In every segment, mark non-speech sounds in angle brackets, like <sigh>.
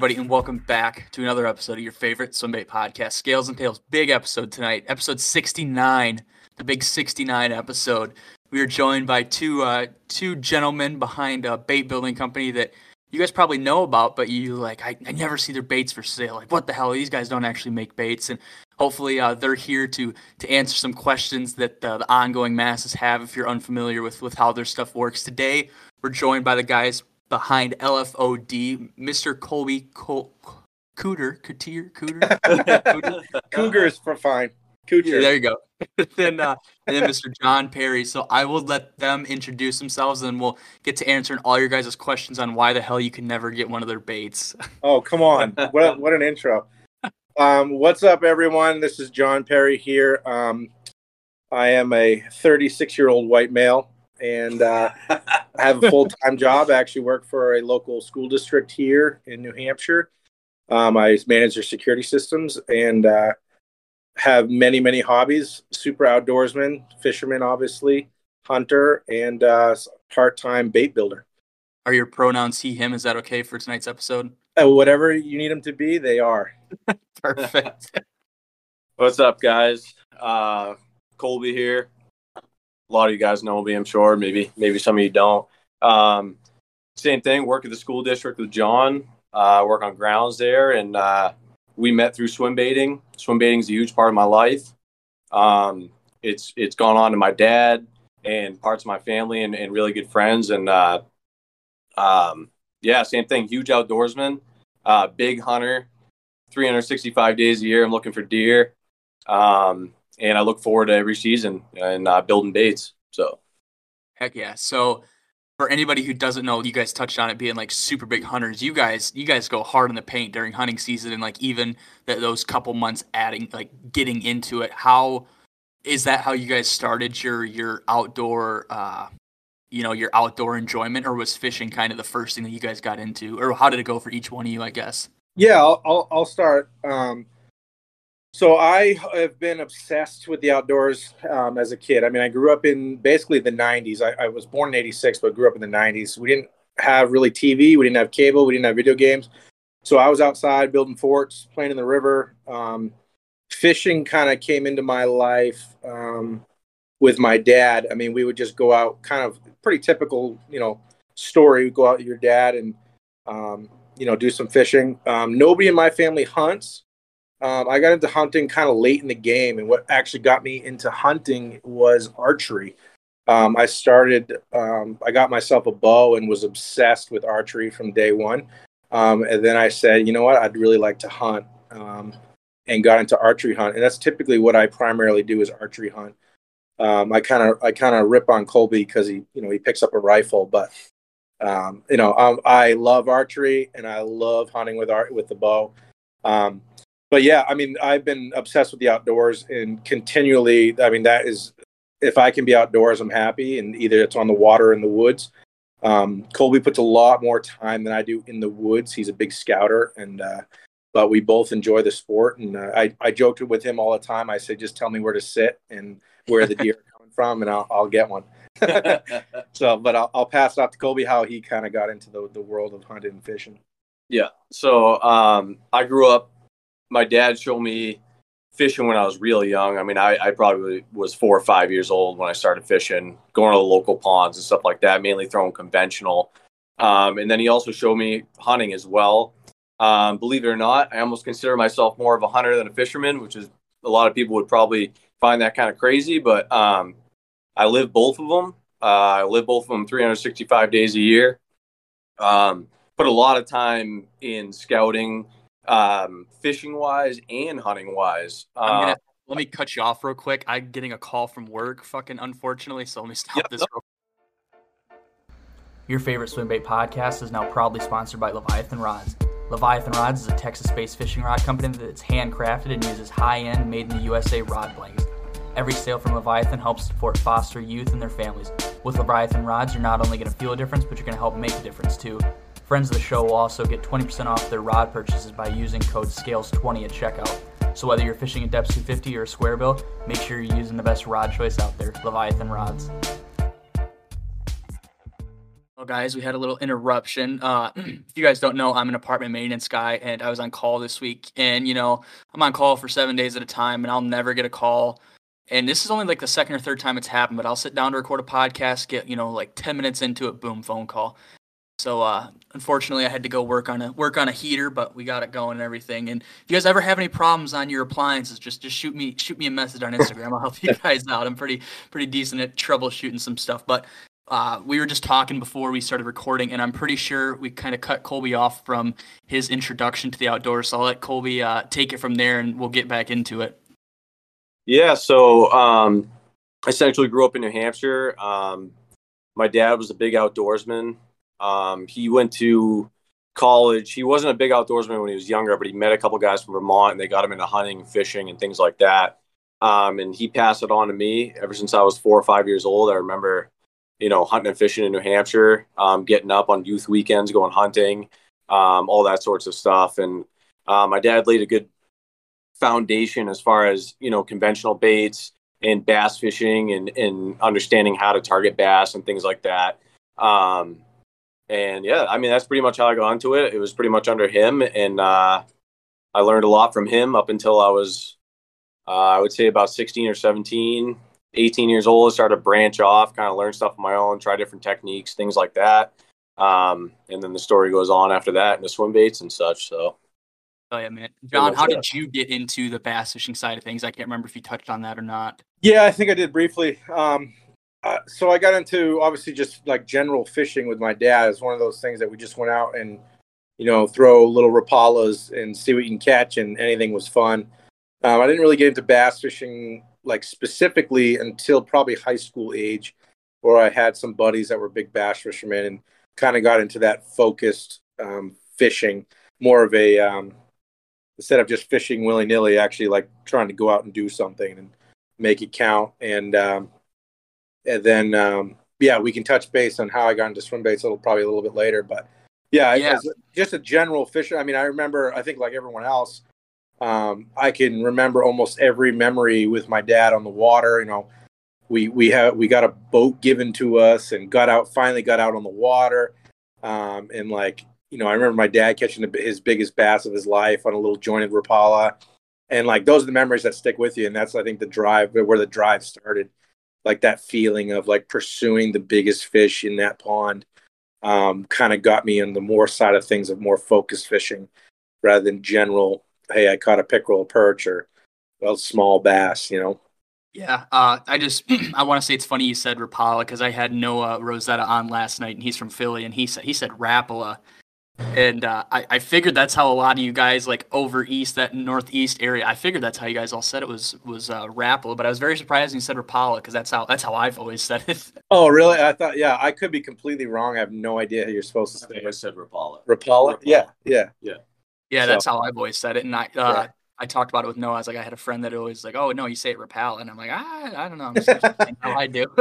everybody? And welcome back to another episode of your favorite swimbait podcast, Scales and Tails. Big episode tonight, episode 69, the big 69 episode. We are joined by two uh, two gentlemen behind a bait building company that you guys probably know about, but you like I, I never see their baits for sale. Like, what the hell? These guys don't actually make baits, and hopefully uh, they're here to to answer some questions that uh, the ongoing masses have. If you're unfamiliar with with how their stuff works, today we're joined by the guys behind LFOD, Mr. Colby Col- Cooter, Cooter, Cooter, <laughs> Cougars for fine. Cooter. Yeah, there you go. <laughs> then uh, and then Mr. John Perry. So I will let them introduce themselves, and we'll get to answering all your guys' questions on why the hell you can never get one of their baits. <laughs> Oh, come on! what what an intro. Um, what's up, everyone? This is John Perry here. Um, I am a 36 year old white male, and uh, I have a full time job. I actually work for a local school district here in New Hampshire. Um, I manage their security systems and uh, have many, many hobbies. Super outdoorsman, fisherman, obviously, hunter, and uh, part time bait builder. Are your pronouns he, him? Is that okay for tonight's episode? Uh, whatever you need them to be, they are. <laughs> Perfect. <laughs> What's up, guys? Uh, Colby here. A lot of you guys know me, I'm sure. Maybe, maybe some of you don't. Um, same thing. Work at the school district with John. Uh, work on grounds there, and uh, we met through swim baiting. Swim baiting is a huge part of my life. Um, it's it's gone on to my dad and parts of my family and, and really good friends. And uh, um, yeah, same thing. Huge outdoorsman, uh, big hunter. 365 days a year. I'm looking for deer, um, and I look forward to every season and uh, building baits. So, heck yeah! So, for anybody who doesn't know, you guys touched on it being like super big hunters. You guys, you guys go hard in the paint during hunting season, and like even that those couple months adding, like getting into it. How is that? How you guys started your your outdoor? Uh, you know your outdoor enjoyment or was fishing kind of the first thing that you guys got into or how did it go for each one of you i guess yeah, I'll I'll, I'll start. Um, so I have been obsessed with the outdoors um, as a kid. I mean, I grew up in basically the '90s. I, I, was born in '86, but grew up in the '90s. We didn't have really TV. We didn't have cable. We didn't have video games. So I was outside building forts, playing in the river. Um, fishing kind of came into my life um, with my dad. I mean, we would just go out, kind of pretty typical, you know, story. We'd go out with your dad and um, you know, do some fishing. Um, nobody in my family hunts. Um, I got into hunting kind of late in the game, and what actually got me into hunting was archery. Um, I started, um, I got myself a bow and was obsessed with archery from day one. Um, and then I said, you know what, I'd really like to hunt, um, and got into archery hunt. And that's typically what I primarily do is archery hunt. I kind of, I kind of rip on Colby because he, you know, he picks up a rifle, but um, you know, um, I love archery and I love hunting with art with the bow. Um, but yeah, I mean, I've been obsessed with the outdoors and continually. I mean, that is if I can be outdoors, I'm happy, and either it's on the water or in the woods. Um, Colby puts a lot more time than I do in the woods. He's a big scouter, and uh, but we both enjoy the sport. And uh, I I joked with him all the time. I said, just tell me where to sit and where the deer are <laughs> coming from, and I'll I'll get one. <laughs> so, but I'll, I'll pass it off to Colby how he kind of got into the, the world of hunting and fishing. Yeah. So um, I grew up, my dad showed me fishing when I was really young. I mean, I, I probably was four or five years old when I started fishing, going to the local ponds and stuff like that, mainly throwing conventional. Um, and then he also showed me hunting as well. Um, believe it or not, I almost consider myself more of a hunter than a fisherman, which is a lot of people would probably find that kind of crazy. But um, I live both of them. Uh, I live both of them 365 days a year. Um, put a lot of time in scouting, um, fishing wise and hunting wise. Uh, gonna, let me cut you off real quick. I'm getting a call from work, fucking unfortunately. So let me stop yep, this. Real- Your favorite swim bait podcast is now proudly sponsored by Leviathan Rods. Leviathan Rods is a Texas-based fishing rod company that's handcrafted and uses high-end, made in the USA rod blanks. Every sale from Leviathan helps support foster youth and their families. With Leviathan rods, you're not only going to feel a difference, but you're going to help make a difference too. Friends of the show will also get 20% off their rod purchases by using code SCALES20 at checkout. So whether you're fishing a depth 250 or a square bill, make sure you're using the best rod choice out there, Leviathan rods. Well, guys, we had a little interruption. Uh, <clears throat> if you guys don't know, I'm an apartment maintenance guy, and I was on call this week. And you know, I'm on call for seven days at a time, and I'll never get a call. And this is only like the second or third time it's happened, but I'll sit down to record a podcast, get you know like 10 minutes into it, boom, phone call. So uh, unfortunately, I had to go work on a work on a heater, but we got it going and everything. And if you guys ever have any problems on your appliances, just just shoot me shoot me a message on Instagram. I'll help you <laughs> guys out. I'm pretty pretty decent at troubleshooting some stuff. But uh, we were just talking before we started recording, and I'm pretty sure we kind of cut Colby off from his introduction to the outdoors. So I'll let Colby uh, take it from there, and we'll get back into it. Yeah. So um, I essentially grew up in New Hampshire. Um, my dad was a big outdoorsman. Um, he went to college. He wasn't a big outdoorsman when he was younger, but he met a couple guys from Vermont and they got him into hunting, fishing, and things like that. Um, and he passed it on to me ever since I was four or five years old. I remember, you know, hunting and fishing in New Hampshire, um, getting up on youth weekends, going hunting, um, all that sorts of stuff. And uh, my dad laid a good foundation as far as, you know, conventional baits and bass fishing and, and understanding how to target bass and things like that. Um, and yeah, I mean that's pretty much how I got into it. It was pretty much under him, and uh, I learned a lot from him up until I was, uh, I would say about 16 or 17, 18 years old. I started to branch off, kind of learn stuff on my own, try different techniques, things like that. Um, and then the story goes on after that and the swim baits and such. So. Oh yeah, man. John, how did you get into the bass fishing side of things? I can't remember if you touched on that or not. Yeah, I think I did briefly. Um, uh, so I got into obviously just like general fishing with my dad. It's one of those things that we just went out and you know throw little rapalas and see what you can catch, and anything was fun. Um, I didn't really get into bass fishing like specifically until probably high school age, where I had some buddies that were big bass fishermen and kind of got into that focused um, fishing, more of a um, instead of just fishing willy nilly, actually like trying to go out and do something and make it count. And um, and then um, yeah, we can touch base on how I got into swim baits a little probably a little bit later. But yeah, yeah. just a general fisher. I mean, I remember I think like everyone else, um, I can remember almost every memory with my dad on the water. You know, we we have we got a boat given to us and got out finally got out on the water, um, and like you know I remember my dad catching his biggest bass of his life on a little jointed rapala, and like those are the memories that stick with you, and that's I think the drive where the drive started like that feeling of like pursuing the biggest fish in that pond um, kind of got me on the more side of things of more focused fishing rather than general hey i caught a pickerel perch or a small bass you know? Yeah uh, i just <clears throat> i want to say it's funny you said rapala because i had noah rosetta on last night and he's from philly and he said he said rapala and uh, I, I figured that's how a lot of you guys like over east that northeast area i figured that's how you guys all said it was was uh, rapala but i was very surprised when you said rapala because that's how that's how i've always said it <laughs> oh really i thought yeah i could be completely wrong i have no idea how you're supposed to say I, I said rapala rapala, rapala. yeah yeah yeah yeah so. that's how i've always said it and i uh, yeah. I talked about it with Noah. I was like, I had a friend that always like, oh no, you say it Rapala, and I'm like, ah, I don't know. I'm just how I do. <laughs>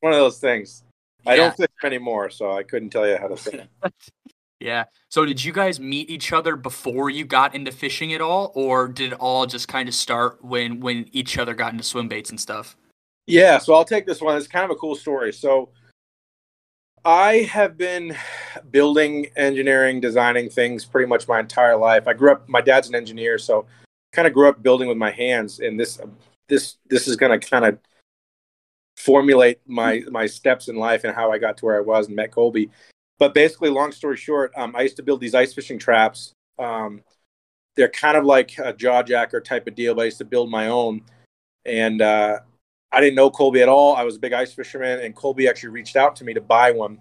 One of those things. I don't fish anymore, so I couldn't tell you how to say it. <laughs> Yeah. So did you guys meet each other before you got into fishing at all, or did it all just kind of start when when each other got into swim baits and stuff? Yeah. So I'll take this one. It's kind of a cool story. So I have been building, engineering, designing things pretty much my entire life. I grew up. My dad's an engineer, so kind of grew up building with my hands. And this this this is going to kind of formulate my my steps in life and how I got to where I was and met Colby but basically, long story short, um, I used to build these ice fishing traps. Um, they're kind of like a jaw jacker type of deal, but I used to build my own. And uh, I didn't know Colby at all. I was a big ice fisherman, and Colby actually reached out to me to buy one.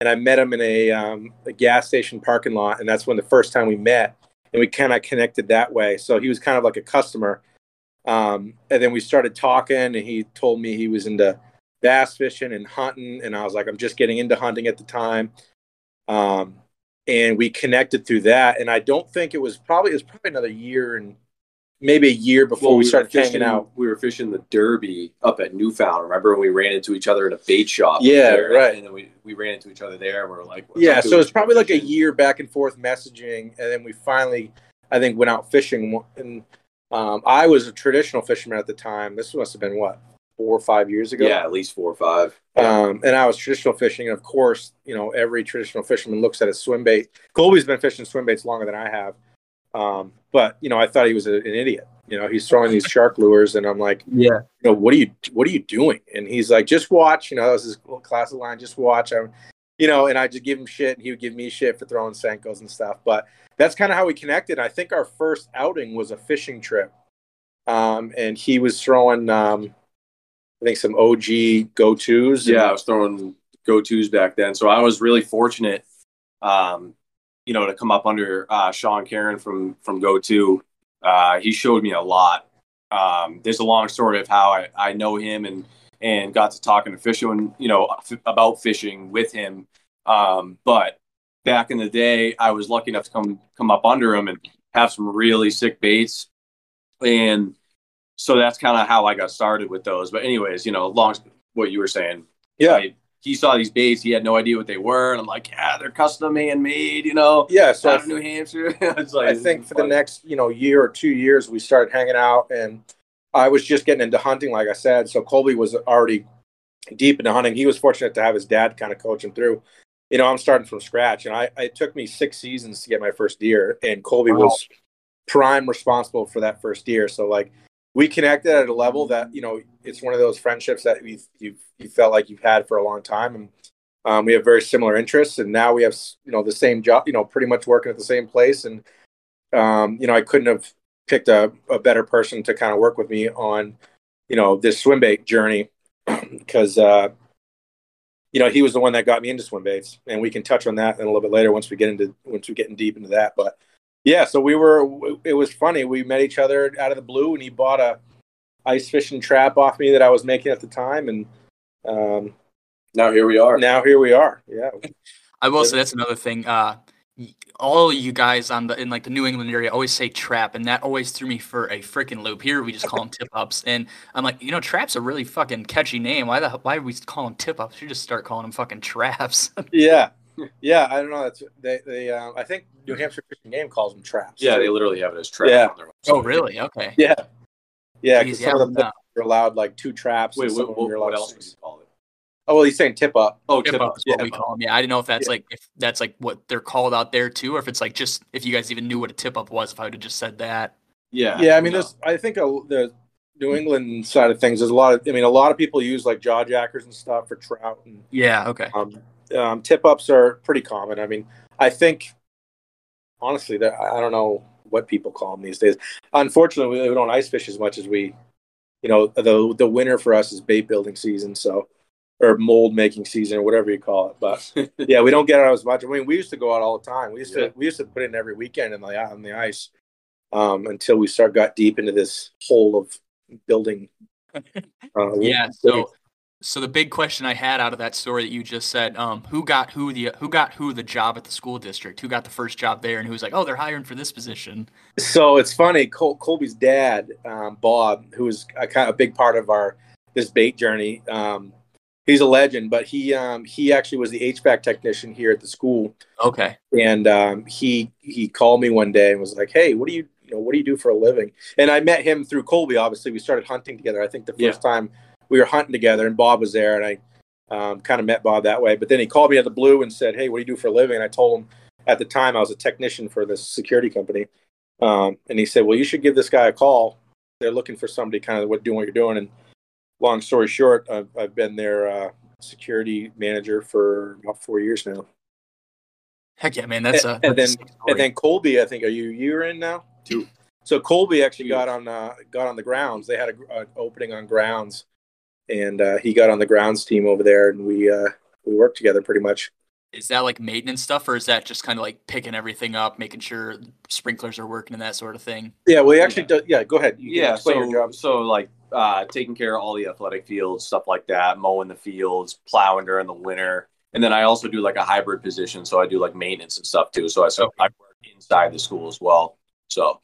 And I met him in a, um, a gas station parking lot, and that's when the first time we met, and we kind of connected that way. So he was kind of like a customer. Um, and then we started talking, and he told me he was into bass fishing and hunting, and I was like, I'm just getting into hunting at the time. Um, and we connected through that. And I don't think it was probably it was probably another year and maybe a year before well, we, we started fishing, out. We were fishing the Derby up at Newfound. Remember when we ran into each other in a bait shop? Yeah, there, right. And then we, we ran into each other there. and We are like, yeah. So it's probably like a year back and forth messaging, and then we finally, I think, went out fishing. And um, I was a traditional fisherman at the time. This must have been what four or five years ago. Yeah, at least four or five. Um, and I was traditional fishing, and of course, you know, every traditional fisherman looks at a swim bait. Colby's been fishing swim baits longer than I have, um, but you know, I thought he was a, an idiot. You know, he's throwing these shark lures, and I'm like, Yeah. you know, what are you, what are you doing? And he's like, just watch. You know, that was his classic line, just watch. I'm, you know, and I just give him shit, and he would give me shit for throwing Senkos and stuff. But that's kind of how we connected. I think our first outing was a fishing trip, um, and he was throwing, um, I think, some OG go tos. Yeah, I was throwing go tos back then. So I was really fortunate, um, you know, to come up under uh, Sean Karen from from Go To. Uh, he showed me a lot. Um, there's a long story of how I, I know him and and got to talking to fishing, you know, f- about fishing with him. Um, but back in the day, I was lucky enough to come come up under him and have some really sick baits, and so that's kind of how I got started with those. But anyways, you know, long what you were saying, yeah, I- he saw these baits. He had no idea what they were, and I'm like, yeah, they're custom handmade. You know, yeah. So I out of New Hampshire. <laughs> like I think for the next, you know, year or two years, we started hanging out, and I was just getting into hunting, like I said. So Colby was already deep into hunting. He was fortunate to have his dad kind of coach him through. You know, I'm starting from scratch, and I it took me six seasons to get my first deer, and Colby Wow. was prime responsible for that first deer. So like we connected at a level that you know it's one of those friendships that you you you felt like you've had for a long time, and um, we have very similar interests, and now we have you know the same job, you know, pretty much working at the same place, and um, you know I couldn't have picked a, a better person to kind of work with me on you know this swim bait journey. <clears throat> Because uh, you know he was the one that got me into swim baits, and we can touch on that in a little bit later once we get into once we get in deep into that, but. Yeah, so we were. It was funny. We met each other out of the blue, and he bought a ice fishing trap off me that I was making at the time, and um, now here we are. now here we are. Yeah, I will say that's another thing. Uh, all you guys on the in like the New England area always say trap, and that always threw me for a freaking loop. Here we just call them <laughs> tip ups, and I'm like, you know, trap's a really fucking catchy name. Why the why do we call them tip ups? You just start calling them fucking traps. <laughs> yeah, yeah. I don't know. That's they. They. Uh, I think New Hampshire Fish and Game calls them traps. Yeah, they literally have it as trap. Yeah. on their website. oh, really? Okay. yeah, yeah. Jeez, Because yeah, some of them no. are allowed like two traps. Wait, and what, what, you're what else would you call it? Oh well, he's saying tip up. Oh, Tip tip up up. is what yeah. we call them. Yeah, I didn't know if that's Yeah. like if that's like what they're called out there too, or if it's like just if you guys even knew what a tip up was. If I would have just said that. Yeah. Yeah, I mean, no. there's. I think a, the New England side of things. There's a lot of. I mean, a lot of people use like jaw jackers and stuff for trout and Yeah. Okay. um, um, tip ups are pretty common. I mean, I think honestly, that I don't know what people call them these days. Unfortunately, we don't ice fish as much as we, you know, the the winter for us is bait building season, so or mold making season or whatever you call it. But <laughs> yeah, we don't get out as much. I mean, we used to go out all the time. We used Yeah. to we used to put in every weekend in the on the ice um, until we start got deep into this hole of building. <laughs> Uh, Yeah. So, so the big question I had out of that story that you just said, um, who got who the who got who the job at the school district? Who got the first job there, and who was like, oh, they're hiring for this position? So it's funny. Col- Colby's dad, um, Bob, who was a kind of a big part of our this bait journey. Um, he's a legend, but he um, he actually was the HVAC technician here at the school, Okay. and um, he he called me one day and was like, "Hey, what do you you know what do you do for a living?" And I met him through Colby. Obviously, we started hunting together. I think the first time we were hunting together, and Bob was there, and I um, kind of met Bob that way. But then he called me out of the blue and said, "Hey, what do you do for a living?" And I told him at the time I was a technician for this security company, um, and he said, "Well, you should give this guy a call. They're looking for somebody kind of what doing what you're doing." And long story short, I've, I've been their uh, security manager for about four years now. Heck yeah, man. That's a And- and that's a then- sick story. And then Colby, I think, are you a year in now? Two. So Colby actually got on uh, got on the grounds. They had an opening on grounds, and uh, he got on the grounds team over there, and we uh, we worked together pretty much. is that like maintenance stuff, or is that just kind of like picking everything up, making sure sprinklers are working and that sort of thing? Yeah, well, he actually does. Yeah, go ahead. You yeah, so your job. so like uh, taking care of all the athletic fields, stuff like that, mowing the fields, plowing during the winter, and then I also do like a hybrid position, so I do like maintenance and stuff too. So I so I work inside the school as well. So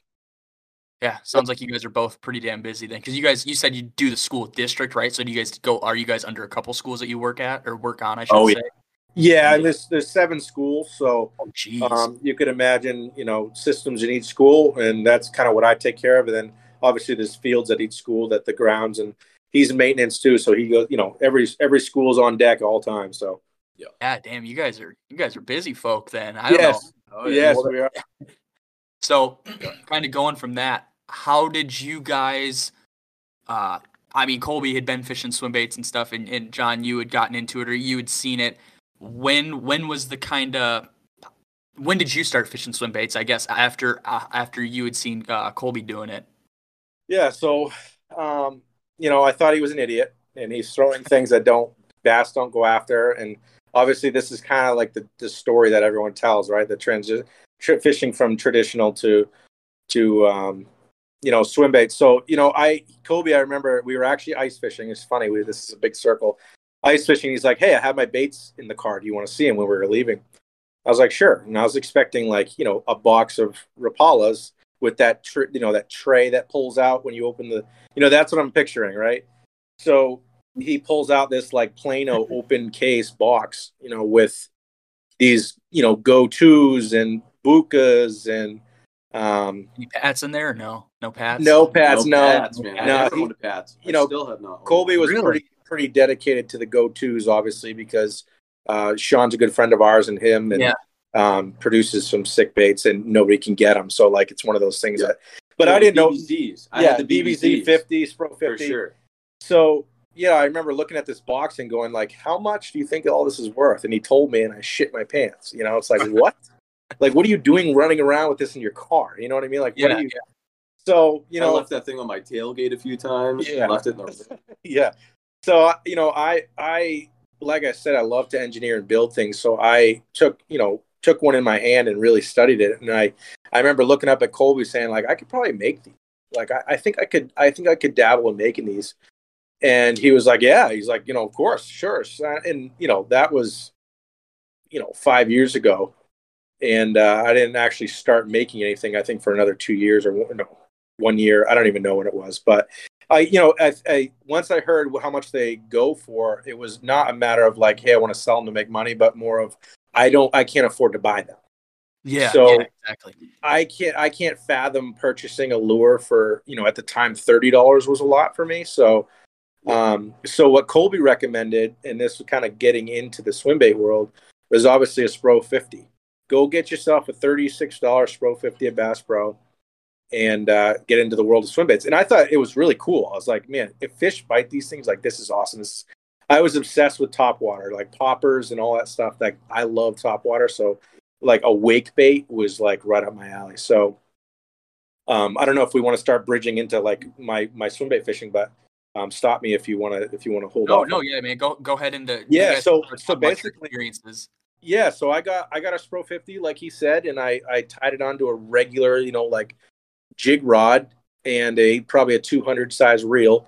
Yeah, sounds like you guys are both pretty damn busy then, because you guys you said you do the school district, right? So do you guys go? Are you guys under a couple schools that you work at or work on? I should Oh, say. yeah. Yeah, and there's there's seven schools, so Oh, um, you could imagine you know systems in each school, and that's kind of what I take care of. And then obviously there's fields at each school that the grounds and he's in maintenance too. So he goes, you know, every every school's on deck all time. So Yeah, damn, you guys are you guys are busy folk then. I don't yes, know. Oh, yes, we are. <laughs> So, kind of going from that, how did you guys? Uh, I mean, Colby had been fishing swim baits and stuff, and, and John, you had gotten into it or you had seen it. When when was the kind of when did you start fishing swim baits? I guess after uh, after you had seen uh, Colby doing it. Yeah, so um, you know, I thought he was an idiot, and he's throwing things that don't bass don't go after, and obviously this is kind of like the, the story that everyone tells, right? The transition fishing from traditional to to um, you know swim bait. So you know, I Colby, I remember we were actually ice fishing. It's funny, we this is a big circle. Ice fishing. He's like, "Hey, I have my baits in the car. Do you want to see them?" When we were leaving, I was like, "Sure." And I was expecting like you know a box of Rapalas with that tr- you know that tray that pulls out when you open the you know that's what I'm picturing, right? So he pulls out this like Plano <laughs> open case box, you know, with these you know go tos and Buccas and um, Any pats in there? No, no pats. no pads, no. Pats, man. No, never he- Pats. you I know, still have not. Colby was Really? pretty pretty dedicated to the go tos, obviously, because uh, Sean's a good friend of ours, and him and Yeah. um, produces some sick baits, and nobody can get them. So like, it's one of those things Yeah. that. But Yeah, I didn't know. BBZs. I yeah, had the BBZ BBZs, fifty, Spro for fifty. sure. So yeah, I remember looking at this box and going like, "How much do you think all this is worth?" And he told me, and I shit my pants. You know, it's like <laughs> what? Like, what are you doing running around with this in your car? You know what I mean? Like, what Yeah, are you? So you I know, left that thing on my tailgate a few times. Yeah. Left it the <laughs> yeah. So you know, I I like I said, I love to engineer and build things. So I took you know took one in my hand and really studied it. And I I remember looking up at Colby saying like I could probably make these. Like I, I think I could I think I could dabble in making these. And he was like, yeah. He's like, you know, of course, sure. And you know that was you know five years ago. And uh, I didn't actually start making anything. I think for another two years or one- no, one year. I don't even know when it was, but I, you know, I, I once I heard how much they go for, it was not a matter of like, hey, I want to sell them to make money, but more of I don't, I can't afford to buy them. Yeah. So- yeah, exactly. I can't, I can't fathom purchasing a lure for, you know, at the time thirty dollars was a lot for me. So, um, so what Colby recommended, and this was kind of getting into the swim bait world, was obviously a Spro fifty. Go get yourself a thirty-six dollar Spro fifty at Bass Pro and uh, get into the world of swim baits. And I thought it was really cool. I was like, man, if fish bite these things, like this is awesome. This is, I was obsessed with top water, like poppers and all that stuff. Like I love top water, so like a wake bait was like right up my alley. So um, I don't know if we want to start bridging into like my my swim bait fishing, but um, stop me if you want to if you want to hold No, off. no, yeah, man. Go go ahead into Yeah, so- so basically- experiences. Yeah so i got i got a spro 50 like he said and i i tied it onto a regular you know like jig rod and a probably a 200 size reel.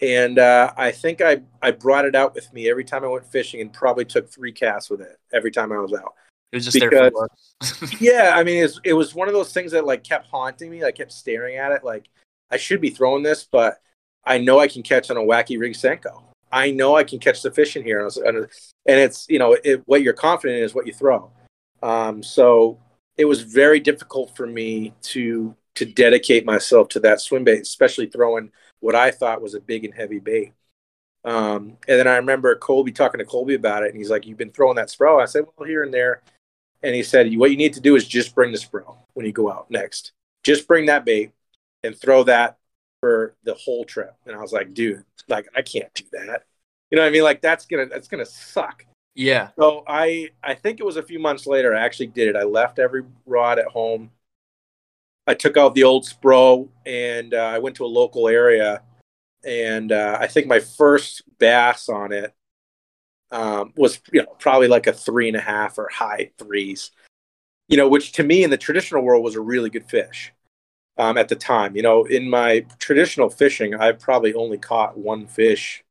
And uh, i think i i brought it out with me every time i went fishing and probably took three casts with it every time i was out. It was just there for because- looks. <laughs> yeah i mean it's, it was one of those things that like kept haunting me i kept staring at it like i should be throwing this but i know i can catch on a wacky rig senko i know i can catch the fish in here. And, was- and it's you know it, what you're confident in is what you throw. Um, so it was very difficult for me to to dedicate myself to that swim bait especially throwing what i thought was a big and heavy bait. Um, and then i remember colby talking to colby about it and he's like you've been throwing that spro i said well here and there. And he said what you need to do is just bring the spro when you go out next. Just bring that bait and throw that for the whole trip. And i was like dude like i can't do that. You know what i mean? Like that's gonna that's gonna suck. Yeah. so I I think it was a few months later I actually did it. I left every rod at home. I took out the old Spro and uh, I went to a local area, and uh, I think my first bass on it um, was you know probably like a three and a half or high threes, you know, which to me in the traditional world was a really good fish um, at the time. You know, in my traditional fishing, I've probably only caught one fish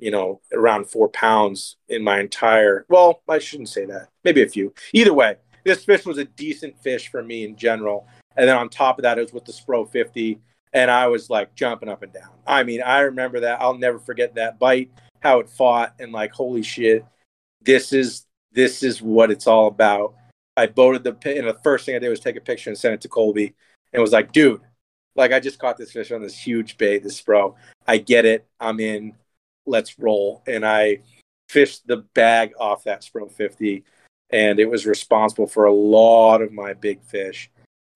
you know, around four pounds in my entire. Well, I shouldn't say that. Maybe a few. Either way, this fish was a decent fish for me in general. And then on top of that, it was with the Spro 50, and I was like jumping up and down. I mean, I remember that. I'll never forget that bite, how it fought, and like, holy shit, this is this is what it's all about. I boated the pit, and the first thing I did was take a picture and send it to Colby, and was like, dude, like I just caught this fish on this huge bait, this Spro. I get it. I'm in. Let's roll. And I fished the bag off that Spro 50, and it was responsible for a lot of my big fish.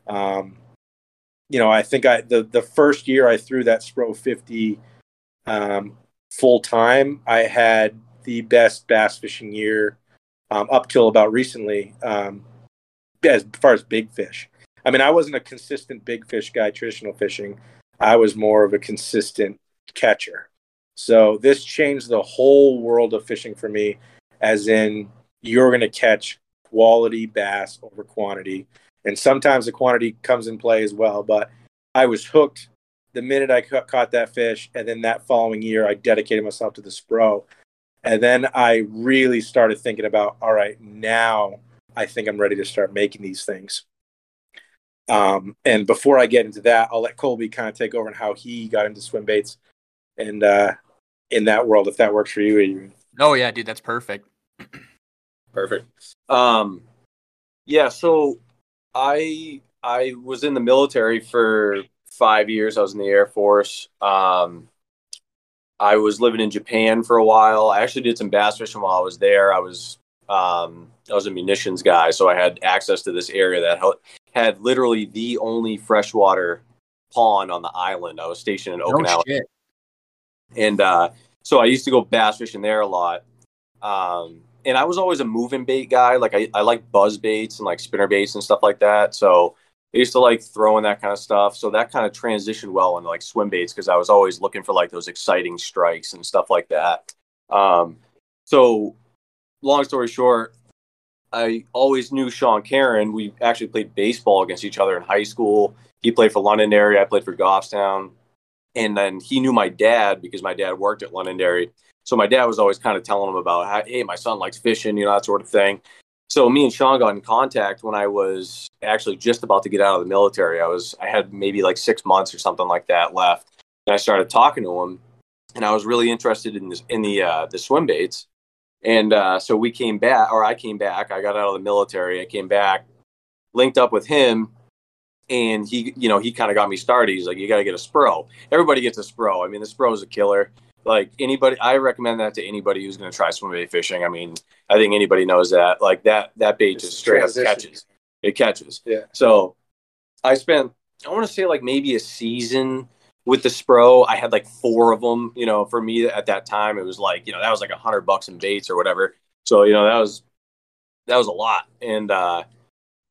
Um, you know, I think I the the first year I threw that Spro 50 um, full time, I had the best bass fishing year um, up till about recently, um, as far as big fish. I mean, I wasn't a consistent big fish guy, traditional fishing. I was more of a consistent catcher. So this changed the whole world of fishing for me, as in you're going to catch quality bass over quantity. And sometimes the quantity comes in play as well. But I was hooked the minute I ca- caught that fish. And then that following year, I dedicated myself to the Spro. And then I really started thinking about, all right, now I think I'm ready to start making these things. Um, and before I get into that, I'll let Colby kind of take over on how he got into swim baits and uh, in that world, if that works for you. Adrian. Oh yeah, dude, that's perfect. Perfect. Um, yeah. So I I was in the military for five years. I was in the Air Force. Um, I was living in Japan for a while. I actually did some bass fishing while I was there. I was um, I was a munitions guy, so I had access to this area that had literally the only freshwater pond on the island. I was stationed in Okinawa, oh, and uh, so I used to go bass fishing there a lot. Um, and I was always a moving bait guy. Like I, I like buzz baits and like spinner baits and stuff like that. So I used to like throwing that kind of stuff. So that kind of transitioned well into like swim baits because I was always looking for like those exciting strikes and stuff like that. Um, so long story short, I always knew Sean Karen. We actually played baseball against each other in high school. He played for Londonderry. I played for Goffstown. And then he knew my dad because my dad worked at Londonderry. So my dad was always kind of telling him about, hey, my son likes fishing, you know, that sort of thing. So me and Sean got in contact when I was actually just about to get out of the military. I was, I had maybe like six months or something like that left. And I started talking to him, and I was really interested in this, in the uh, the swim baits. And uh, so we came back, or I came back. I got out of the military. I came back, linked up with him, and he, you know, he kind of got me started. He's like, "You got to get a Spro." Everybody gets a Spro. I mean, the Spro is a killer like anybody i recommend that to anybody who's going to try swim bait fishing i mean i think anybody knows that like that that bait just straight up catches it catches yeah so i spent i want to say like maybe a season with the spro i had like four of them you know for me at that time it was like you know that was like a hundred bucks in baits or whatever so you know that was that was a lot and uh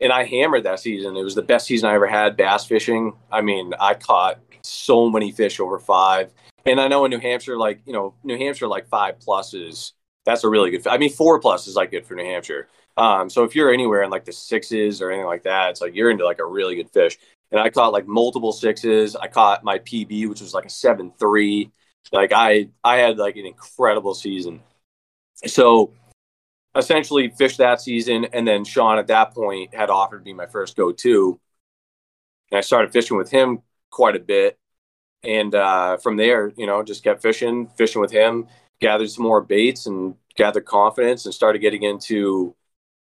and i hammered that season it was the best season i ever had bass fishing i mean i caught so many fish over five and I know in New Hampshire, like you know, New Hampshire, like five plus is that's a really good. I mean, four plus is like good for New Hampshire. Um, so if you're anywhere in like the sixes or anything like that, it's like you're into like a really good fish. And I caught like multiple sixes. I caught my PB, which was like a seven three. Like I I had like an incredible season. So essentially fished that season, and then Sean at that point had offered me my first go to, and I started fishing with him quite a bit and uh, from there, you know, just kept fishing, fishing with him, gathered some more baits, and gathered confidence, and started getting into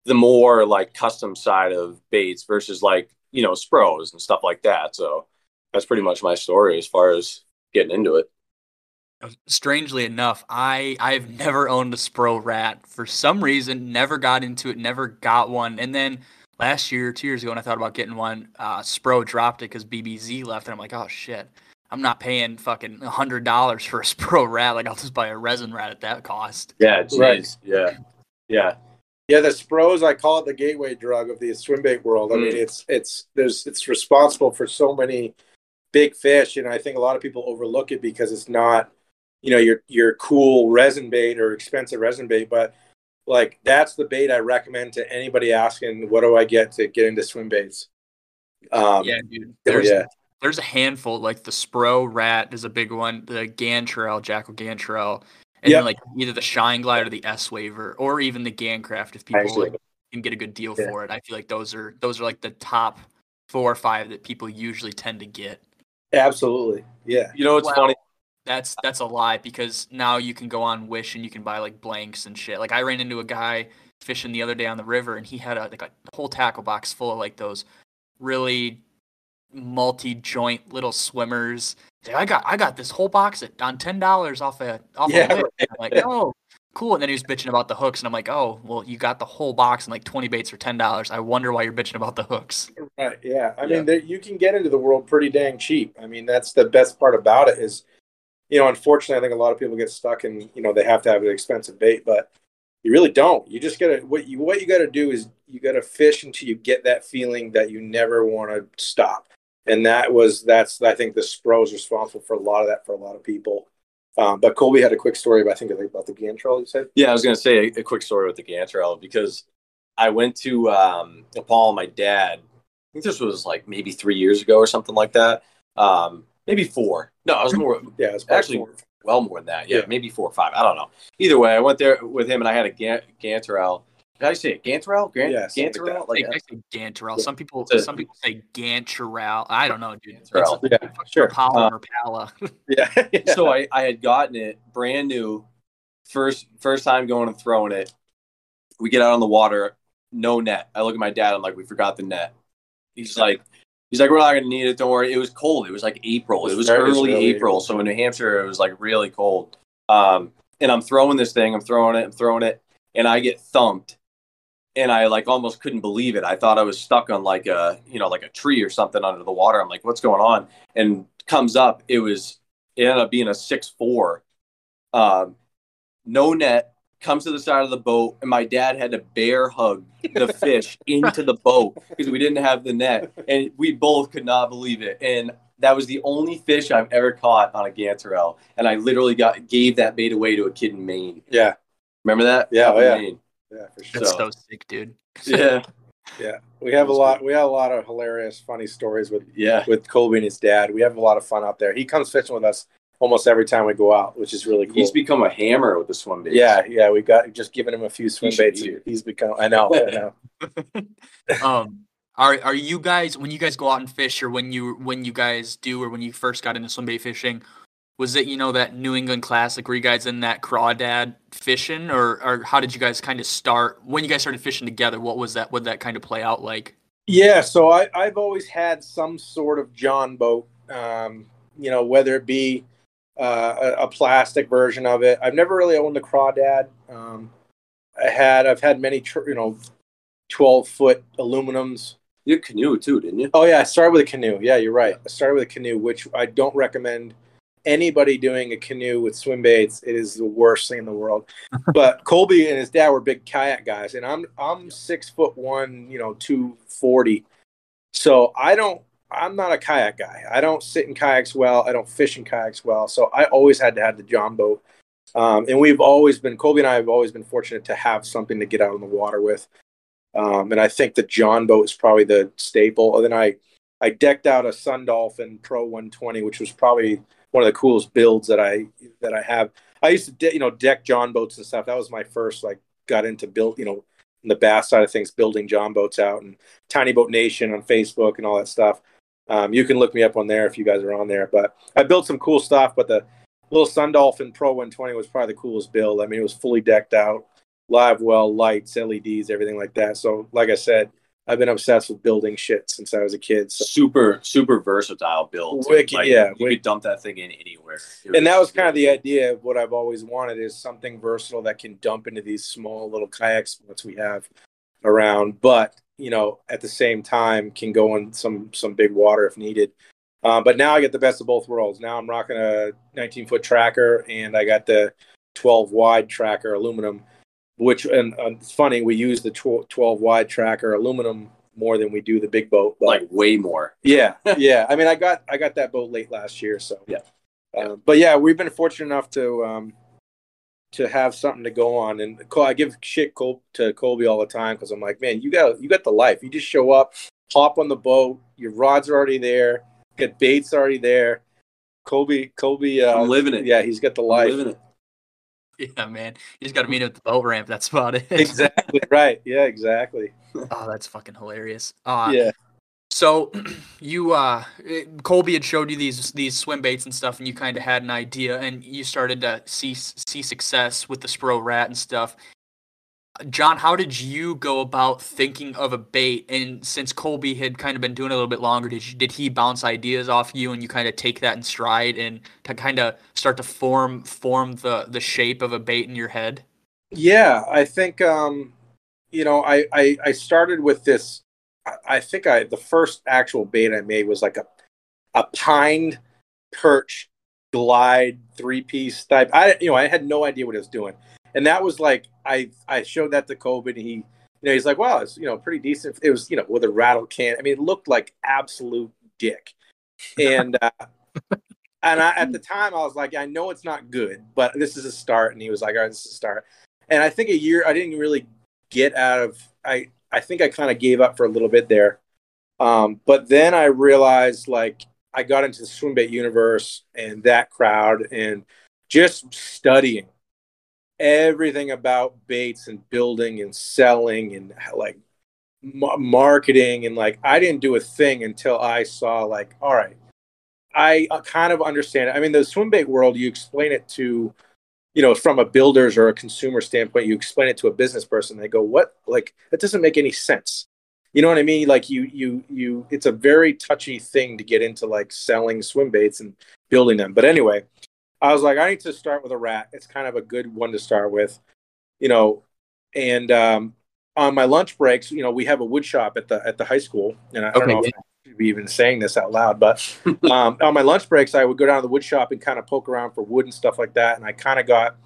the more like custom side of baits versus like you know spros and stuff like that. So that's pretty much my story as far as getting into it. Strangely enough, I I've never owned a Spro rat for some reason. Never got into it. Never got one. And then last year, two years ago, when I thought about getting one, uh, Spro dropped it because BBZ left, and I'm like, oh shit. I'm not paying fucking hundred dollars for a <laughs> Spro rat. Like I'll just buy a resin rat at that cost. Yeah, geez. Right. Yeah, yeah, yeah. The Spros, I call it the gateway drug of the swimbait world. I mm. mean, it's it's there's it's responsible for so many big fish, and I think a lot of people overlook it because it's not, you know, your your cool resin bait or expensive resin bait, but like that's the bait I recommend to anybody asking, what do I get to get into swim baits? Um, yeah, dude. There's, yeah there's a handful like the Spro Rat is a big one, the Gantrel, Jackall Gantrel, and yep. then like either the Shine Glide or the S Waver, or even the Gancraft if people like, can get a good deal yeah. for it. I feel like those are those are like the top four or five that people usually tend to get. Absolutely, yeah. You know, it's well, funny. That's that's a lie because now you can go on Wish and you can buy like blanks and shit. Like I ran into a guy fishing the other day on the river and he had a like a whole tackle box full of like those really multi-joint little swimmers. Like, I got I got this whole box at, on ten dollars off a off Yeah, a whip. I'm like, oh, cool. And then he was bitching about the hooks, and I'm like, oh, well, you got the whole box and like twenty baits for ten dollars. I wonder why you're bitching about the hooks. Right. Yeah. I Yeah. mean, there, you can get into the world pretty dang cheap. I mean, that's the best part about it is, you know, unfortunately, I think a lot of people get stuck in, you know, they have to have an expensive bait, but you really don't. You just gotta what you what you gotta do is you gotta fish until you get that feeling that you never want to stop. And that was that's I think the Spro is responsible for a lot of that for a lot of people. Um, but Colby had a quick story, about, I think about the Gantrel. You said, Yeah, I was gonna say a, a quick story with the Gantrel because I went to um, Nepal my dad. I think this was like maybe three years ago or something like that. Um, maybe four. No, I was more <laughs> yeah, it's probably Actually, four. well more than that. Yeah, Yeah. maybe four or five. I don't know. Either way, I went there with him and I had a Gan- Gantarel. Did I say it? Gantarel? Gan- Yeah, something like Like Like, I say Gantarel. Yeah. Some people It's a- some people say Gantarel. I don't know, dude. Gantarel. It's Yeah, sure. Impala Uh, or Pala. <laughs> Yeah. <laughs> yeah. so I, I had gotten it brand new first first time going and throwing it we get out on the water no net i look at my dad i'm like we forgot the net he's like he's like we're not gonna need it don't worry it was cold it was like april it was It was early really april April. so in new hampshire it was like really cold um and i'm throwing this thing i'm throwing it i'm throwing it and i get thumped and i like almost couldn't believe it i thought i was stuck on like a you know like a tree or something under the water i'm like what's going on and comes up it was it ended up being a six four um, no net comes to the side of the boat and my dad had to bear hug the <laughs> fish into the boat because we didn't have the net and we both could not believe it and that was the only fish i've ever caught on a gantarel and i literally got gave that bait away to a kid in maine yeah. remember that Yeah, oh, yeah. Maine. Yeah, for sure. That's so- so sick, dude. <laughs> yeah Yeah, we have a lot. We have a lot of hilarious, funny stories with yeah with Colby and his dad. We have a lot of fun out there. He comes fishing with us almost every time we go out, which is really cool. he's become a hammer with the swim baits yeah, yeah. We got just giving him a few swim He baits. He's become. I know. I know. <laughs> <laughs> um are are you guys when you guys go out and fish or when you when you guys do or when you first got into swim bait fishing was it you know that new england classic were you guys in that crawdad fishing or or how did you guys kind of start when you guys started fishing together what was that would that kind of play out like Yeah, so I, I've always had some sort of John boat, um, you know, whether it be uh, a, a plastic version of it. I've never really owned a crawdad. Um, I had, I've had many, tr- you know, twelve foot aluminums. you canoe too didn't you Oh yeah, I started with a canoe. Yeah, you're right. I started with a canoe, which I don't recommend anybody doing a canoe with swim baits. It is the worst thing in the world. <laughs> but Colby and his dad were big kayak guys, and I'm I'm six foot one, you know, two forty. So I don't. I'm not a kayak guy. I don't sit in kayaks well. I don't fish in kayaks well. So I always had to have the John boat. Um, and we've always been Colby and I have always been fortunate to have something to get out on the water with. Um, and I think the John boat is probably the staple. And then I I decked out a Sun Dolphin Pro 120, which was probably one of the coolest builds that I that I have. I used to de- you know deck John boats and stuff. That was my first like got into build you know the bass side of things, building John boats out and Tiny Boat Nation on Facebook and all that stuff. Um, you can look me up on there if you guys are on there. But I built some cool stuff. But the little Sun Dolphin Pro 120 was probably the coolest build. I mean, it was fully decked out, live well, lights, LEDs, everything like that. So, like I said, I've been obsessed with building shit since I was a kid. So, super super versatile build. Wicked, yeah, you wicked. could dump that thing in anywhere. It and that was kind of the idea of what I've always wanted is something versatile that can dump into these small little kayak spots we have around, but you know, at the same time can go in some some big water if needed. Uh, but now I get the best of both worlds. Now I'm rocking a 19 foot tracker, and I got the 12 wide tracker aluminum, which and uh, it's funny we use the tw- 12 wide tracker aluminum more than we do the big boat. But like way more. yeah, <laughs> yeah. I mean, I got I got that boat late last year, so Yeah. Um, but yeah, we've been fortunate enough to um, to have something to go on, and Col- I give shit Col- to Colby all the time because I'm like, man, you got you got the life. You just show up, hop on the boat, your rods are already there, get baits already there. Colby, Colby, uh, I'm living it. Yeah, he's got the life. living it. <laughs> yeah man you just got to meet him at the boat ramp that's about it exactly right. Yeah, exactly. <laughs> oh that's fucking hilarious uh yeah, So <clears throat> you uh Colby had showed you these these swim baits and stuff and you kind of had an idea and you started to see see success with the Spro rat and stuff. John, how did you go about thinking of a bait? And since Colby had kind of been doing it a little bit longer, did you, did he bounce ideas off you, and you kind of take that in stride and to kind of start to form form the the shape of a bait in your head? Yeah, I think um, you know I, I I started with this. I think I the first actual bait I made was like a a pine perch glide three piece type. I you know I had no idea what I was doing and that was like I I showed that to Colby, and he you know he's like, wow, it's you know pretty decent. It was you know with a rattle can. I mean, it looked like absolute dick, and uh, <laughs> and I, at the time I was like, I know it's not good, but this is a start. And he was like, all right, this is a start. And I think a year I didn't really get out of I I think I kind of gave up for a little bit there. Um, but then I realized like I got into the swim bait universe and that crowd and just studying everything about baits and building and selling and like marketing and like I didn't do a thing until I saw like all right I uh, kind of understand it. I mean the swim bait world you explain it to you know from a builder's or a consumer standpoint you explain it to a business person they go what? Like that doesn't make any sense. You know what I mean? Like you you you it's a very touchy thing to get into like selling swim baits and building them. But anyway I was like, I need to start with a rat. It's kind of a good one to start with, you know. And um, on my lunch breaks, you know, we have a wood shop at the at the high school, and I, okay, don't know if I should be even saying this out loud, but <laughs> um, on my lunch breaks, I would go down to the wood shop and kind of poke around for wood and stuff like that. And I kind of got,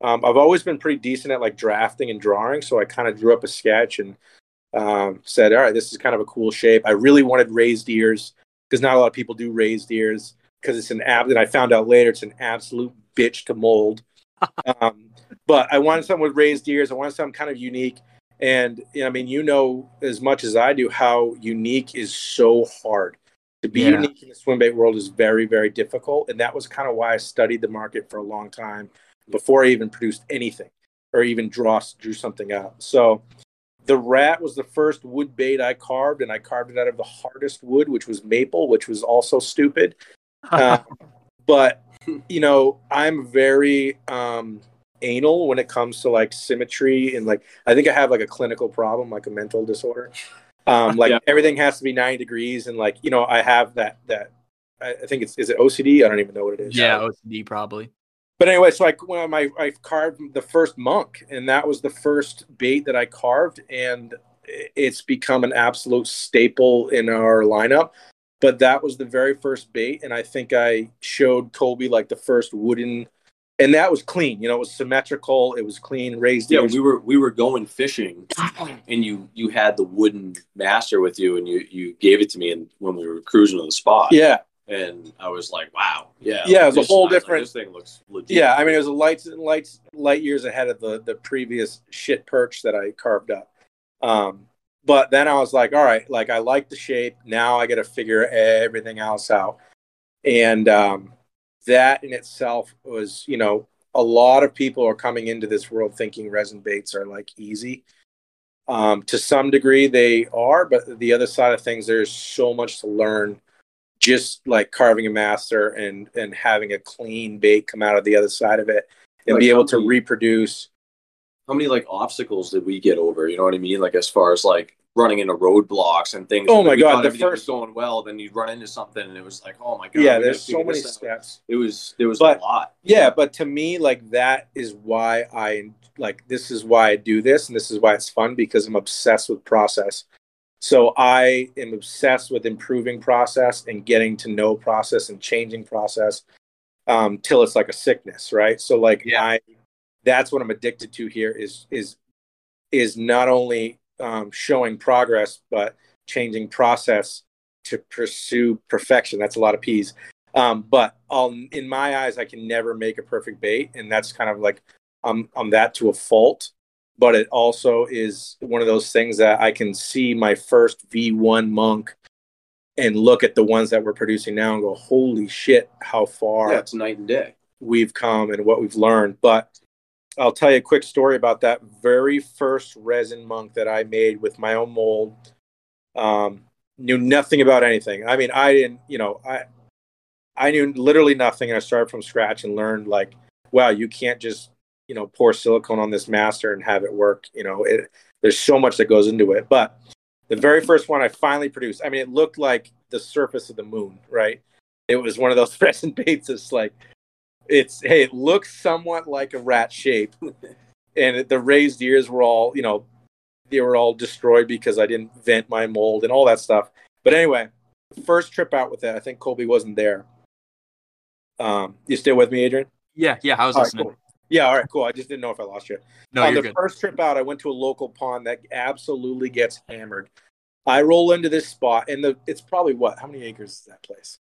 um, I've always been pretty decent at like drafting and drawing, so I kind of drew up a sketch and um, said, all right, this is kind of a cool shape. I really wanted raised ears because not a lot of people do raised ears because it's an app that I found out later it's an absolute bitch to mold. <laughs> um, but I wanted something with raised ears. I wanted something kind of unique. And you know, I mean, you know as much as I do how unique is so hard. To be yeah. unique in the swim bait world is very, very difficult. And that was kind of why I studied the market for a long time before I even produced anything or even draw drew something out. So the rat was the first wood bait I carved, and I carved it out of the hardest wood, which was maple, which was also stupid uh, <laughs> but you know, I'm very um, anal when it comes to like symmetry and like I think I have like a clinical problem, like a mental disorder. Um, like yeah. everything has to be 90 degrees, and like you know, I have that that I think it's is it OCD? I don't even know what it is. Yeah, OCD probably. But anyway, so I when I I carved the first monk, and that was the first bait that I carved, and it's become an absolute staple in our lineup but that was the very first bait and i think i showed colby like the first wooden and that was clean you know it was symmetrical it was clean raised yeah ears. we were we were going fishing and you you had the wooden master with you and you you gave it to me and when we were cruising to the spot yeah and I was like, "Wow, yeah, yeah." It was a whole different. Like, this thing looks legit. Yeah, I mean, it was a lights and lights light years ahead of the the previous shit perch that I carved up. Um, but then I was like, all right, like I like the shape. Now I got to figure everything else out. And um, that in itself was, you know, a lot of people are coming into this world thinking resin baits are like easy. Um, to some degree, they are, but the other side of things, there's so much to learn. Just like carving a master and and having a clean bait come out of the other side of it, and like be able to reproduce how many like obstacles did we get over? You know what I mean? Like as far as like running into roadblocks and things. Oh my god, the first going well, then you'd run into something, and it was like, oh my god. Yeah, there's so many steps. It was there was but, a lot. Yeah, but to me, like that is why I like this is why I do this, and this is why it's fun because I'm obsessed with process. So I am obsessed with improving process and getting to know process and changing process um, till it's like a sickness, right? So like yeah. I, that's what I'm addicted to here is is is not only um, showing progress, but changing process to pursue perfection. That's a lot of P's. Um, but I'll, in my eyes, I can never make a perfect bait, and that's kind of like I'm I'm that to a fault. But it also is one of those things that I can see my first V1 monk and look at the ones that we're producing now and go, holy shit, how far yeah, night and day we've come and what we've learned. But I'll tell you a quick story about that very first resin monk that I made with my own mold. Um, knew nothing about anything. I mean, I didn't, you know, I I knew literally nothing. And I started from scratch and learned like, wow, you can't just you know pour silicone on this master and have it work. You know, it, there's so much that goes into it. But the very first one I finally produced, I mean, it looked like the surface of the moon, right? It was one of those <laughs> resin baits that's like, it's hey, it looks somewhat like a rat shape, <laughs> and the raised ears were all, you know, they were all destroyed because I didn't vent my mold and all that stuff. But anyway, first trip out with it, I think Colby wasn't there. Um, you still with me, Adrian? Yeah, yeah, I was All right, listening. cool. Yeah, all right, cool. I just didn't know if I lost you. No, On you're the good. first trip out, I went to a local pond that absolutely gets hammered. I roll into this spot, and the it's probably what? How many acres is that place?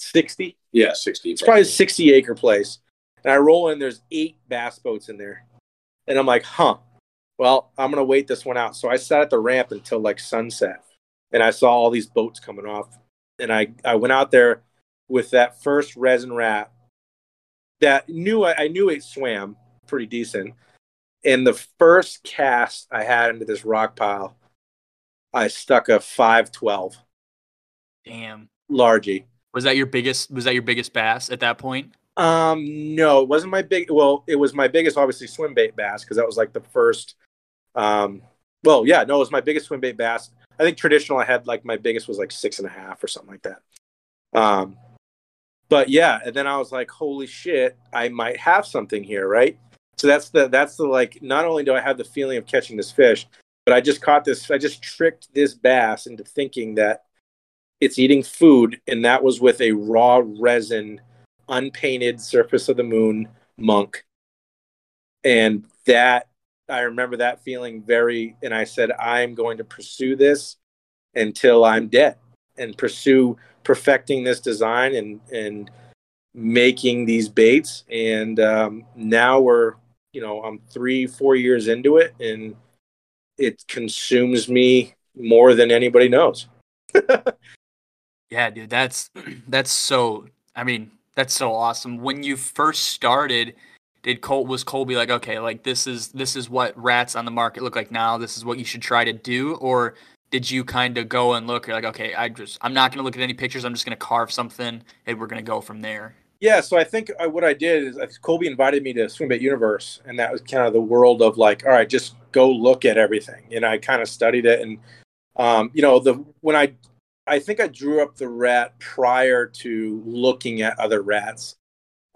Sixty. Yeah, sixty. It's probably a sixty acre place. And I roll in. There's eight bass boats in there, and I'm like, huh. Well, I'm gonna wait this one out. So I sat at the ramp until like sunset, and I saw all these boats coming off. And I I went out there with that first resin wrap that knew I, I knew it swam pretty decent. And the first cast I had into this rock pile, I stuck a five twelve Damn. largie. Was that your biggest? Was that your biggest bass at that point? Um, no, it wasn't my big. Well, it was my biggest, obviously, swim bait bass because that was like the first. Um, well, yeah, no, it was my biggest swim bait bass. I think traditional, I had like my biggest was like six and a half or something like that. Um, but yeah, and then I was like, holy shit, I might have something here, right? So that's the that's the like. Not only do I have the feeling of catching this fish, but I just caught this. I just tricked this bass into thinking that it's eating food, and that was with a raw resin unpainted surface of the moon monk. And that i remember that feeling very and i said i'm going to pursue this until i'm dead and pursue perfecting this design and and making these baits. And um, now we're you know i'm three four years into it and it consumes me more than anybody knows <laughs> Yeah, dude, that's <clears throat> that's so. I mean, that's so awesome. When you first started, did Colt was Colby like, okay, like this is this is what rats on the market look like now. This is what you should try to do, or did you kind of go and look? You're like, okay, I just I'm not gonna look at any pictures. I'm just gonna carve something, and we're gonna go from there. Yeah, so I think I, what I did is Colby invited me to Swimbait Universe, and that was kind of the world of like, all right, just go look at everything. And I kind of studied it, and um, you know, the when I I think I drew up the rat prior to looking at other rats,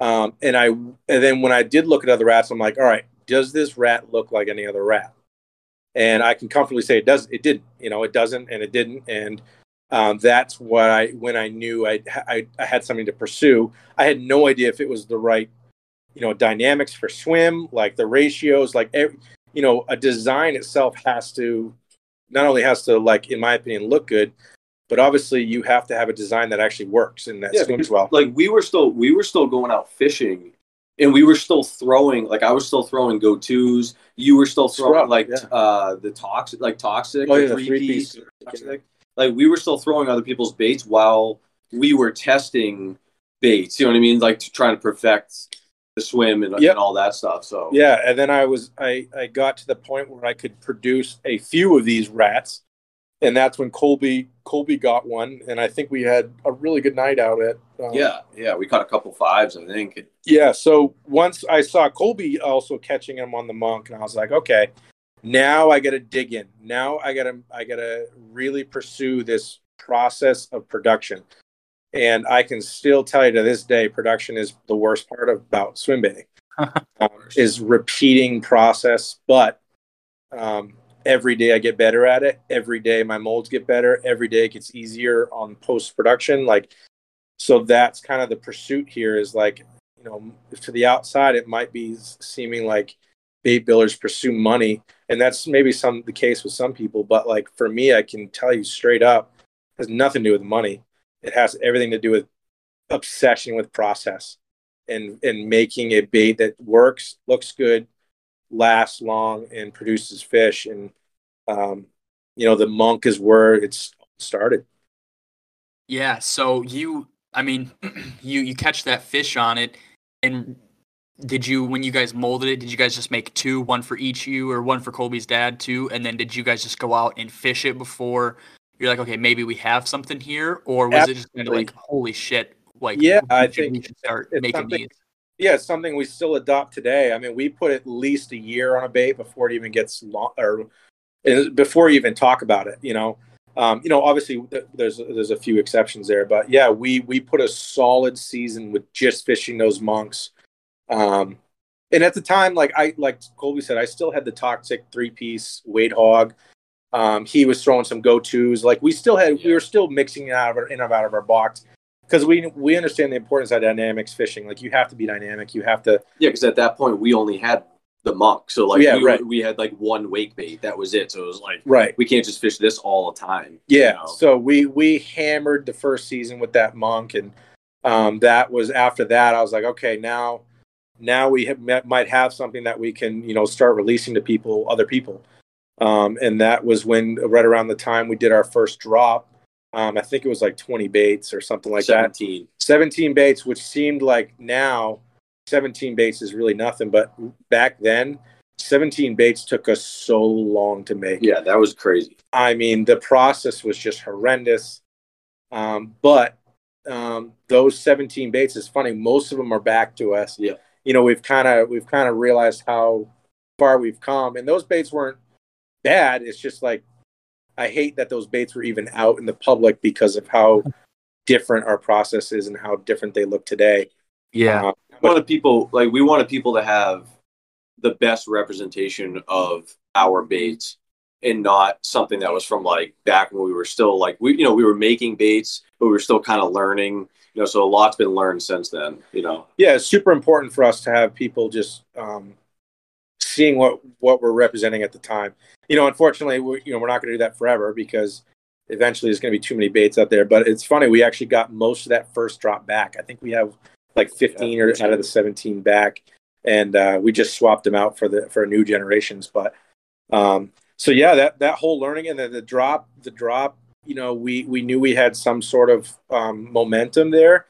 um, and I and then when I did look at other rats, I'm like, all right, does this rat look like any other rat? And I can comfortably say it does. It didn't. You know, it doesn't, and it didn't, and um, that's what I when I knew I, I I had something to pursue. I had no idea if it was the right, you know, dynamics for swim, like the ratios, like every, you know, a design itself has to not only has to like, in my opinion, look good, but obviously you have to have a design that actually works and that Yeah, swims well. like we were still we were still going out fishing and we were still throwing like I was still throwing go tos. You were still throwing Scrub, like yeah. uh the toxic like toxic Oh, yeah, the three three-piece. piece toxic. Like we were still throwing other people's baits while we were testing baits. You know what I mean? Like to try to perfect the swim and, Yep. and all that stuff. So Yeah, and then I was I I got to the point where I could produce a few of these rats, and that's when Colby Colby got one, and I think we had a really good night out at. Um, yeah, yeah. We caught a couple fives, I think. Yeah. So once I saw Colby also catching him on the monk, and I was like, okay, now I got to dig in. Now I got to I got to really pursue this process of production. And I can still tell you to this day, production is the worst part about swim baiting. <laughs> um, is repeating process, but um, every day I get better at it. Every day my molds get better. Every day it gets easier on post production. Like, so that's kind of the pursuit here is like, you know, to the outside, it might be seeming like bait builders pursue money. And that's maybe some the case with some people. But like for me, I can tell you straight up, it has nothing to do with money. It has everything to do with obsession with process and and making a bait that works, looks good, lasts long, and produces fish. And um, you know, the monk is where it's started. Yeah. So you, I mean, <clears throat> you you catch that fish on it, and did you when you guys molded it? Did you guys just make two, one for each you, or one for Colby's dad too? And then did you guys just go out and fish it before? You're like, okay, maybe we have something here, or was it just kind of like, holy shit, like Yeah, I should- we think should start making these. Yeah, it's something we still adopt today. I mean, we put at least a year on a bait before it even gets long, or before you even talk about it. You know, um, you know, obviously there's there's a few exceptions there, but yeah, we we put a solid season with just fishing those monks. Um, and at the time, like I like Colby said, I still had the toxic three piece Wade Hog. Um, he was throwing some go tos. Like we still had, we were still mixing it out of our, in and out of our box because we we understand the importance of dynamics fishing. Like you have to be dynamic. You have to. Yeah, because at that point we only had the monk, so like Yeah, we, right. we had like one wake bait. That was it. So it was like Right. we can't just fish this all the time. you Yeah. know? So we we hammered the first season with that monk, and um, that was after that. I was like, okay, now now we have, might have something that we can you know start releasing to people, other people. Um, and that was when right around the time we did our first drop. Um, I think it was like 20 baits or something like that. seventeen. 17 baits, which seemed like now 17 baits is really nothing, but back then 17 baits took us so long to make. Yeah, that was crazy. I mean, the process was just horrendous. Um, but um, those 17 baits is funny. Most of them are back to us. Yeah. You know, we've kind of we've kind of realized how far we've come, and those baits weren't bad. It's just like I hate that those baits were even out in the public because of how different our process is and how different they look today. Yeah. Uh, We wanted people like we wanted people to have the best representation of our baits and not something that was from like back when we were still like we you know we were making baits but we were still kind of learning you know so a lot's been learned since then you know yeah, it's super important for us to have people just um, seeing what what we're representing at the time. You know, unfortunately, we you know we're not going to do that forever because eventually there's going to be too many baits out there. But it's funny, we actually got most of that first drop back. I think we have like 15 or out of the 17 back, and uh, we just swapped them out for the for new generations. But um, so yeah, that that whole learning and then the drop, the drop. You know, we we knew we had some sort of um, momentum there.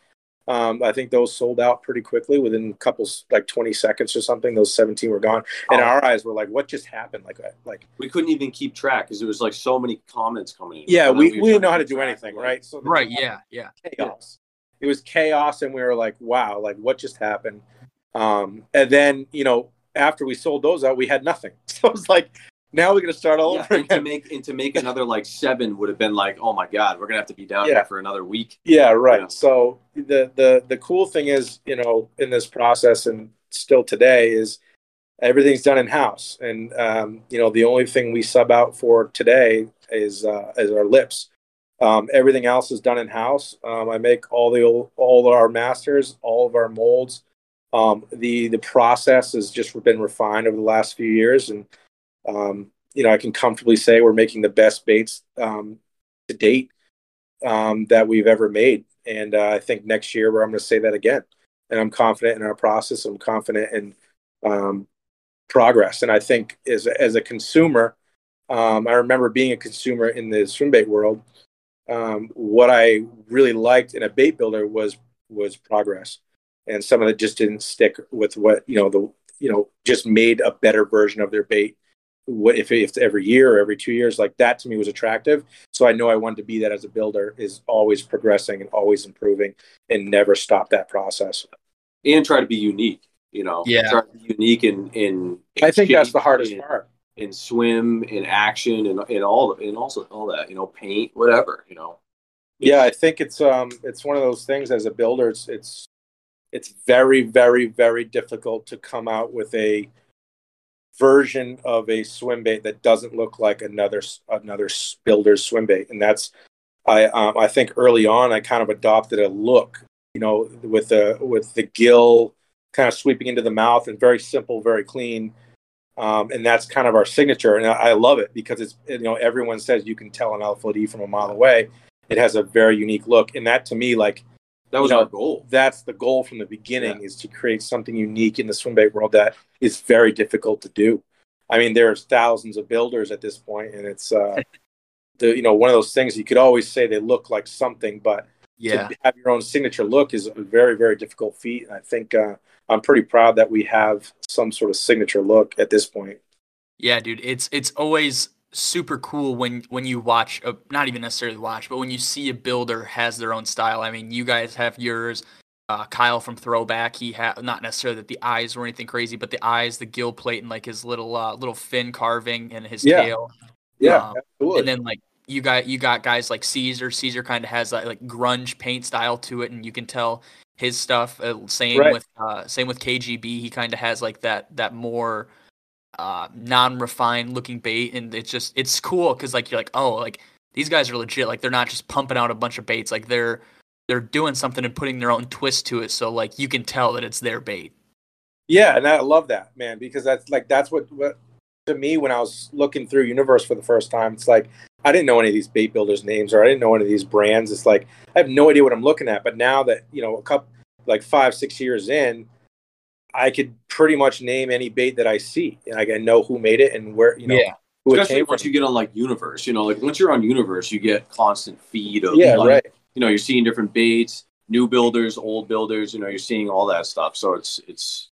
Um, I think those sold out pretty quickly within a couple, like 20 seconds or something. Those 17 were gone, and Oh. our eyes were like, "What just happened?" Like, like, we couldn't even keep track because it was like so many comments coming in yeah, And we, we didn't know how to do track, anything, like, right? So the Right. Yeah. Yeah. chaos. It was chaos, and we were like, "Wow, like what just happened?" Um, and then you know, after we sold those out, we had nothing. <laughs> So it was like, now we're gonna start all Yeah, over and to again. make and to make another like seven would have been like, oh my god, we're gonna have to be down Yeah. here for another week. Yeah, right. So the the the cool thing is, you know, in this process and still today is everything's done in house, and um, you know, the only thing we sub out for today is uh, is our lips. Um, everything else is done in house. Um, I make all the old, all our masters, all of our molds. Um, the the process has just been refined over the last few years, and um, you know, I can comfortably say we're making the best baits um, to date um, that we've ever made. And uh, I think next year, where I'm going to say that again. And I'm confident in our process. I'm confident in um, progress. And I think as a, as a consumer, um, I remember being a consumer in the swim bait world. Um, what I really liked in a bait builder was was progress, and some of it just didn't stick with what you know the you know just made a better version of their bait. What if if every year or every two years like that to me was attractive so i know i wanted to be that as a builder is always progressing and always improving and never stop that process And try to be unique, you know. Yeah. Try to be unique in in i think that's the hardest in, part in swim, in action, and in all and also all that, you know, paint, whatever, you know. yeah i think it's um it's one of those things as a builder it's it's it's very very very difficult to come out with a version of a swim bait that doesn't look like another another builder's swim bait. And that's i um, i think early on i kind of adopted a look you know with the with the gill kind of sweeping into the mouth and very simple very clean. Um, and that's kind of our signature. And I, I love it because it's you know everyone says you can tell an LFOD from a mile away. It has a very unique look. And that to me like That was You know, our goal. that's the goal from the beginning is to create something unique in the swim bait world that is very difficult to do i mean there's thousands of builders at this point and it's uh <laughs> the you know one of those things you could always say they look like something but Yeah. to have your own signature look is a very very difficult feat and i think uh, i'm pretty proud that we have some sort of signature look at this point Yeah, dude, it's it's always super cool when when you watch a, not even necessarily watch, but when you see a builder has their own style. I mean, you guys have yours. uh, Kyle from Throwback. He had not necessarily that the eyes were anything crazy, but the eyes, the gill plate, and like his little uh, little fin carving and his Yeah. tail. Yeah, Um, absolutely. And then like you got you got guys like Caesar. Caesar kind of has that like grunge paint style to it, and you can tell his stuff. Uh, same Right. with uh, same with KGB. He kind of has like that that more uh, non-refined looking bait, and it's just it's cool because like you're like oh like these guys are legit. Like they're not just pumping out a bunch of baits. Like they're they're doing something and putting their own twist to it. So like you can tell that it's their bait. Yeah, and I love that, man, because that's like that's what, what to me when I was looking through Universe for the first time, it's like I didn't know any of these bait builders' names or I didn't know any of these brands. It's like I have no idea what I'm looking at. But now that, you know, a couple like five, six years in, I could pretty much name any bait that I see. And I can know who made it and where, you know, Yeah. who it Especially came once from. you get on like Universe, you know, like once you're on Universe, you get constant feed of Yeah, like, right. you know, you're seeing different baits, new builders, old builders, you know, you're seeing all that stuff. So it's it's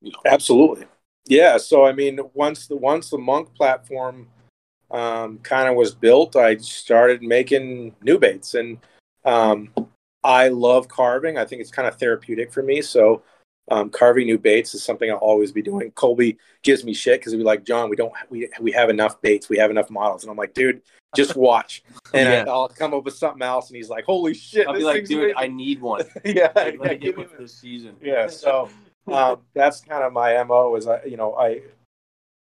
you know Absolutely. Yeah. So I mean, once the once the Monk platform um, kind of was built, I started making new baits, and um, I love carving. I think it's kind of therapeutic for me. So um, carving new baits is something I'll always be doing. Colby gives me shit because he'll be like, John, we don't we we have enough baits, we have enough models, and I'm like, dude, just <laughs> watch, and Yeah. I, I'll come up with something else, and he's like, holy shit, I'll be like, dude, amazing." I need one. <laughs> yeah, Like, yeah, give me this season. yeah so um, <laughs> that's kind of my mo is i you know i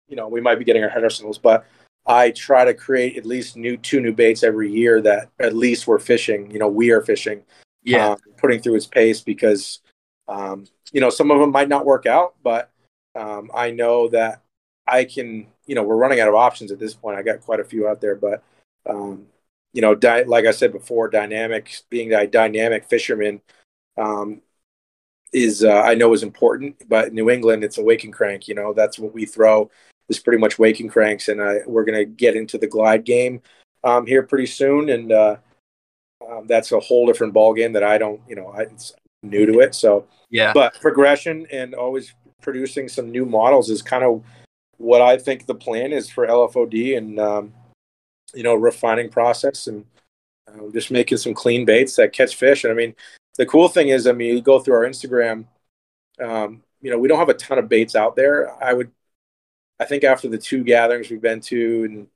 you know we might be getting our head ourselves but i try to create at least new two new baits every year that at least we're fishing you know we are fishing Yeah. um, putting through its pace because um, you know some of them might not work out but um, i know that i can you know we're running out of options at this point i got quite a few out there but um, you know di- like i said before dynamic being a dynamic fisherman um, is uh, I know is important, but New England it's a waking crank. You know that's what we throw is pretty much waking cranks, and I, we're gonna get into the glide game um, here pretty soon, and uh, um, that's a whole different ball game that I don't, you know, I, new to it. So, yeah. but progression and always producing some new models is kind of what I think the plan is for LFOD, and um, you know, refining process and uh, just making some clean baits that catch fish. And I mean, the cool thing is, I mean, you go through our Instagram, um, you know, we don't have a ton of baits out there. I would, I think after the two gatherings we've been to, and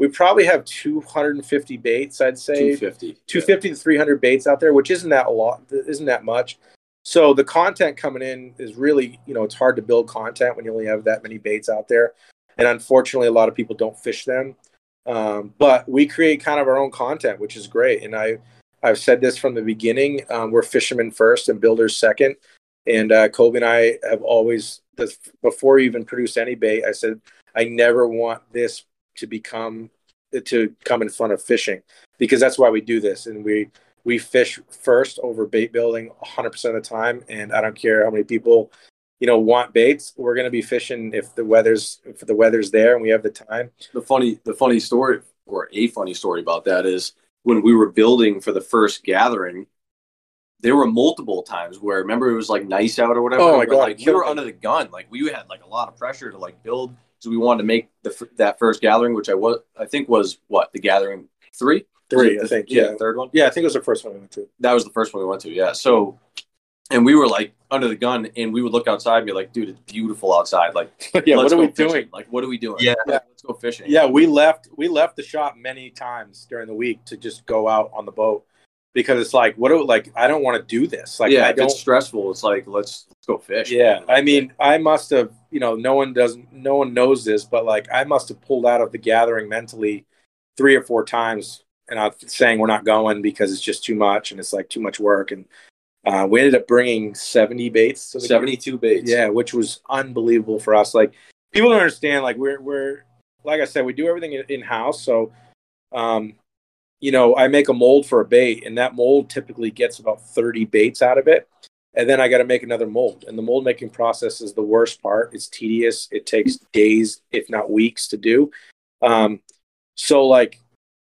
we probably have 250 baits, I'd say 250. 250 to 300 baits out there, which isn't that a lot, isn't that much. So the content coming in is really, you know, it's hard to build content when you only have that many baits out there. And unfortunately, a lot of people don't fish them. Um, but we create kind of our own content, which is great. And I, I've said this from the beginning. Um, we're fishermen first and builders second. And uh, Colby and I have always, before we even produced any bait, I said, I never want this to become, to come in front of fishing because that's why we do this. And we, we fish first over bait building 100% of the time. And I don't care how many people, you know, want baits. We're going to be fishing if the weather's, if the weather's there and we have the time. the funny the funny story or a funny story about that is when we were building for the first gathering there were multiple times where remember it was like nice out or whatever Oh my God, like we were under the gun like we had like a lot of pressure to like build because we wanted to make the that first gathering which i was i think was what the gathering three Three, Was I think. the- Yeah. the third one Yeah. I think it was the first one we went to. that was the first one we went to yeah so and we were like under the gun and we would look outside and be like dude it's beautiful outside like <laughs> yeah. let's What are go we fishing. doing? like what are we doing Yeah. Like, let's go fishing Yeah, we left we left the shop many times during the week to just go out on the boat because it's like what do like I don't want to do this. Like yeah I don't it's stressful it's like let's let's go fish Yeah, man. I mean, I must have, you know, no one doesn't no one knows this, but like I must have pulled out of the gathering mentally three or four times and I'm saying we're not going because it's just too much and it's like too much work and uh, we ended up bringing 70 baits to the 72 baits. yeah, which was unbelievable for us. Like people don't understand. Like we're we're like I said, we do everything in house. So, um, you know, I make a mold for a bait, and that mold typically gets about thirty baits out of it. And then I got to make another mold, and the mold making process is the worst part. It's tedious. It takes days, if not weeks, to do. Um, so, like,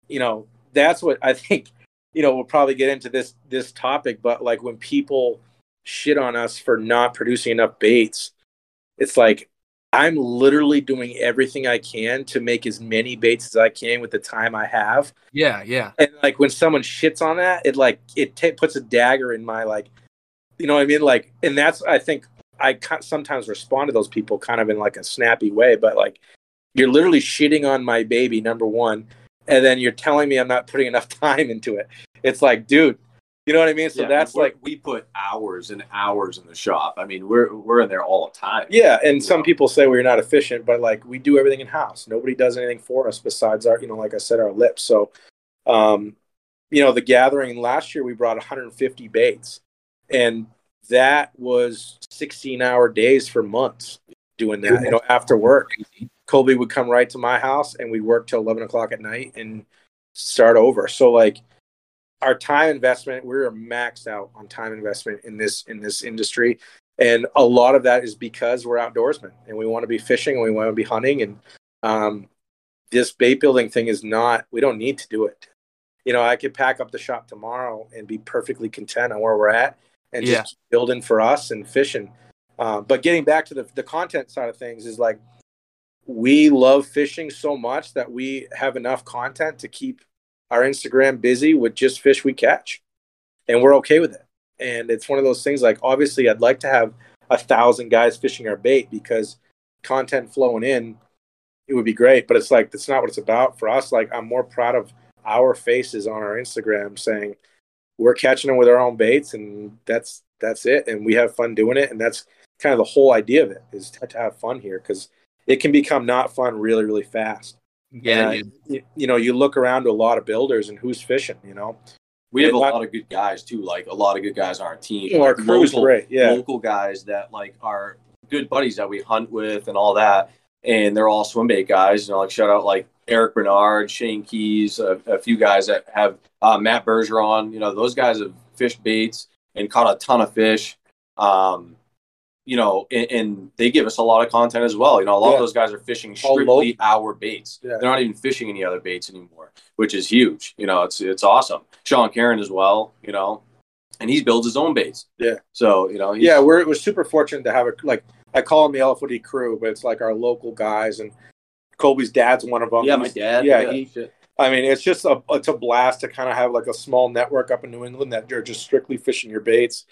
you know, that's what I <laughs> think. You know, we'll probably get into this this topic, but like when people shit on us for not producing enough baits. It's like I'm literally doing everything I can to make as many baits as I can with the time I have. Yeah, yeah. And like when someone shits on that, it like it ta puts a dagger in my like You know what I mean? Like, and that's I think I sometimes respond to those people kind of in like a snappy way, but like you're literally shitting on my baby, number one, and then you're telling me I'm not putting enough <laughs> time into it. It's like, dude, you know what I mean? So Yeah, that's like, we put hours and hours in the shop. I mean, we're we're in there all the time. yeah. And some Yeah. people say we're not efficient, but like we do everything in house. Nobody does anything for us besides our, you know, like I said, our lips. So, um, you know, the gathering last year we brought 150 baits, and that was 16 hour days for months doing that. You know, after work. Colby would come right to my house and we'd work till 11 o'clock at night and start over. So like our time investment, we're maxed out on time investment in this, in this industry. And a lot of that is because we're outdoorsmen and we want to be fishing and we want to be hunting. And, um, this bait building thing is not, we don't need to do it. You know, I could pack up the shop tomorrow and be perfectly content on where we're at and Yeah. just building for us and fishing. Uh, but getting back to the, the content side of things is like, we love fishing so much that we have enough content to keep our Instagram busy with just fish we catch. And we're okay with it. And it's one of those things like obviously I'd like to have a thousand guys fishing our bait because content flowing in, it would be great. But it's like that's not what it's about for us. Like I'm more proud of our faces on our Instagram saying we're catching them with our own baits and that's that's it. And we have fun doing it. And that's kind of the whole idea of it is to, to have fun here because it can become not fun really, really fast. Yeah, And, uh, dude. you, you know, you look around to a lot of builders and who's fishing, you know, We have a lot of good guys too. Like a lot of good guys on our team. You know, our crew's local, great. Yeah. local guys that like are good buddies that we hunt with and all that. And they're all swim bait guys. You know, like shout out like Eric Bernard, Shane Keys, a, a few guys that have uh, Matt Bergeron. You know, those guys have fished baits and caught a ton of fish. Um, you know, and, and they give us a lot of content as well. You know, a lot Yeah. of those guys are fishing strictly our baits. Yeah. They're not even fishing any other baits anymore, which is huge. You know, it's it's awesome. Sean Karen as well. You know, and he builds his own baits. Yeah. So you know, yeah, we're, we're super fortunate to have a, like, I call them the LFOD crew, but it's like our local guys and Colby's dad's one of them. yeah, my dad. Yeah, he. I mean, it's just a it's a blast to kind of have like a small network up in New England that you're just strictly fishing your baits,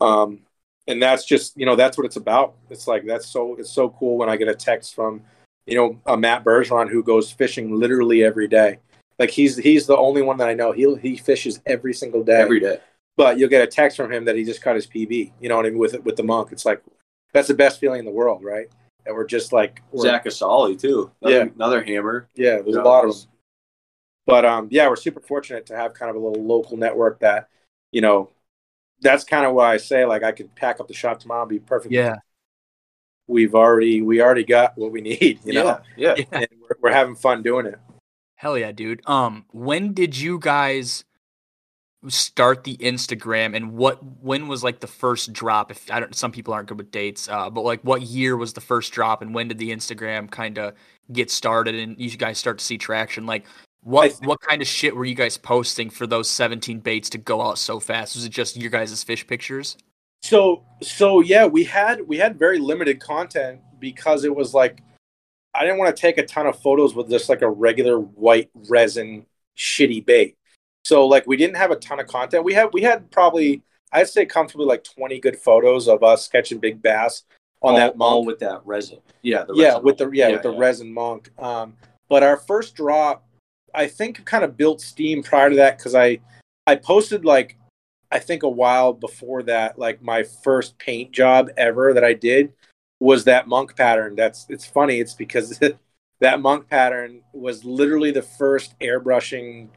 um, and that's just you know that's what it's about. It's like that's so it's so cool when I get a text from you know a Matt Bergeron who goes fishing literally every day. Like he's he's the only one that I know. He he fishes every single day. every day. but you'll get a text from him that he just caught his PB. You know what I mean with with the monk. It's like that's the best feeling in the world, right? That we're just like we're, Zach Asali too. Another, Yeah. another hammer. yeah, there's You a lot of them. But um, yeah, we're super fortunate to have kind of a little local network that, you know, that's kind of why I say like I could pack up the shop tomorrow and be perfect. Yeah. we've already we already got what we <laughs> need, you know, yeah, yeah. Yeah. and we're, we're having fun doing it. Hell yeah, dude. Um, when did you guys start the Instagram, and what when was like the first drop? If I don't, some people aren't good with dates, uh, but like what year was the first drop, and when did the Instagram kind of get started, and you guys start to see traction? Like, what what kind of shit were you guys posting for those seventeen baits to go out so fast? Was it just your guys' fish pictures? So so yeah, we had we had very limited content because it was like I didn't want to take a ton of photos with just like a regular white resin shitty bait. So like we didn't have a ton of content. We had we had probably I'd say comfortably like 20 good photos of us catching big bass on all, that all with that resin. Yeah, the yeah, resin. with the yeah, with the yeah. resin monk. Um, but our first drop, I think, kind of built steam prior to that because I I posted like I think a while before that, like my first paint job ever that I did was that monk pattern. That's it's funny. It's because <laughs> that monk pattern was literally the first airbrushing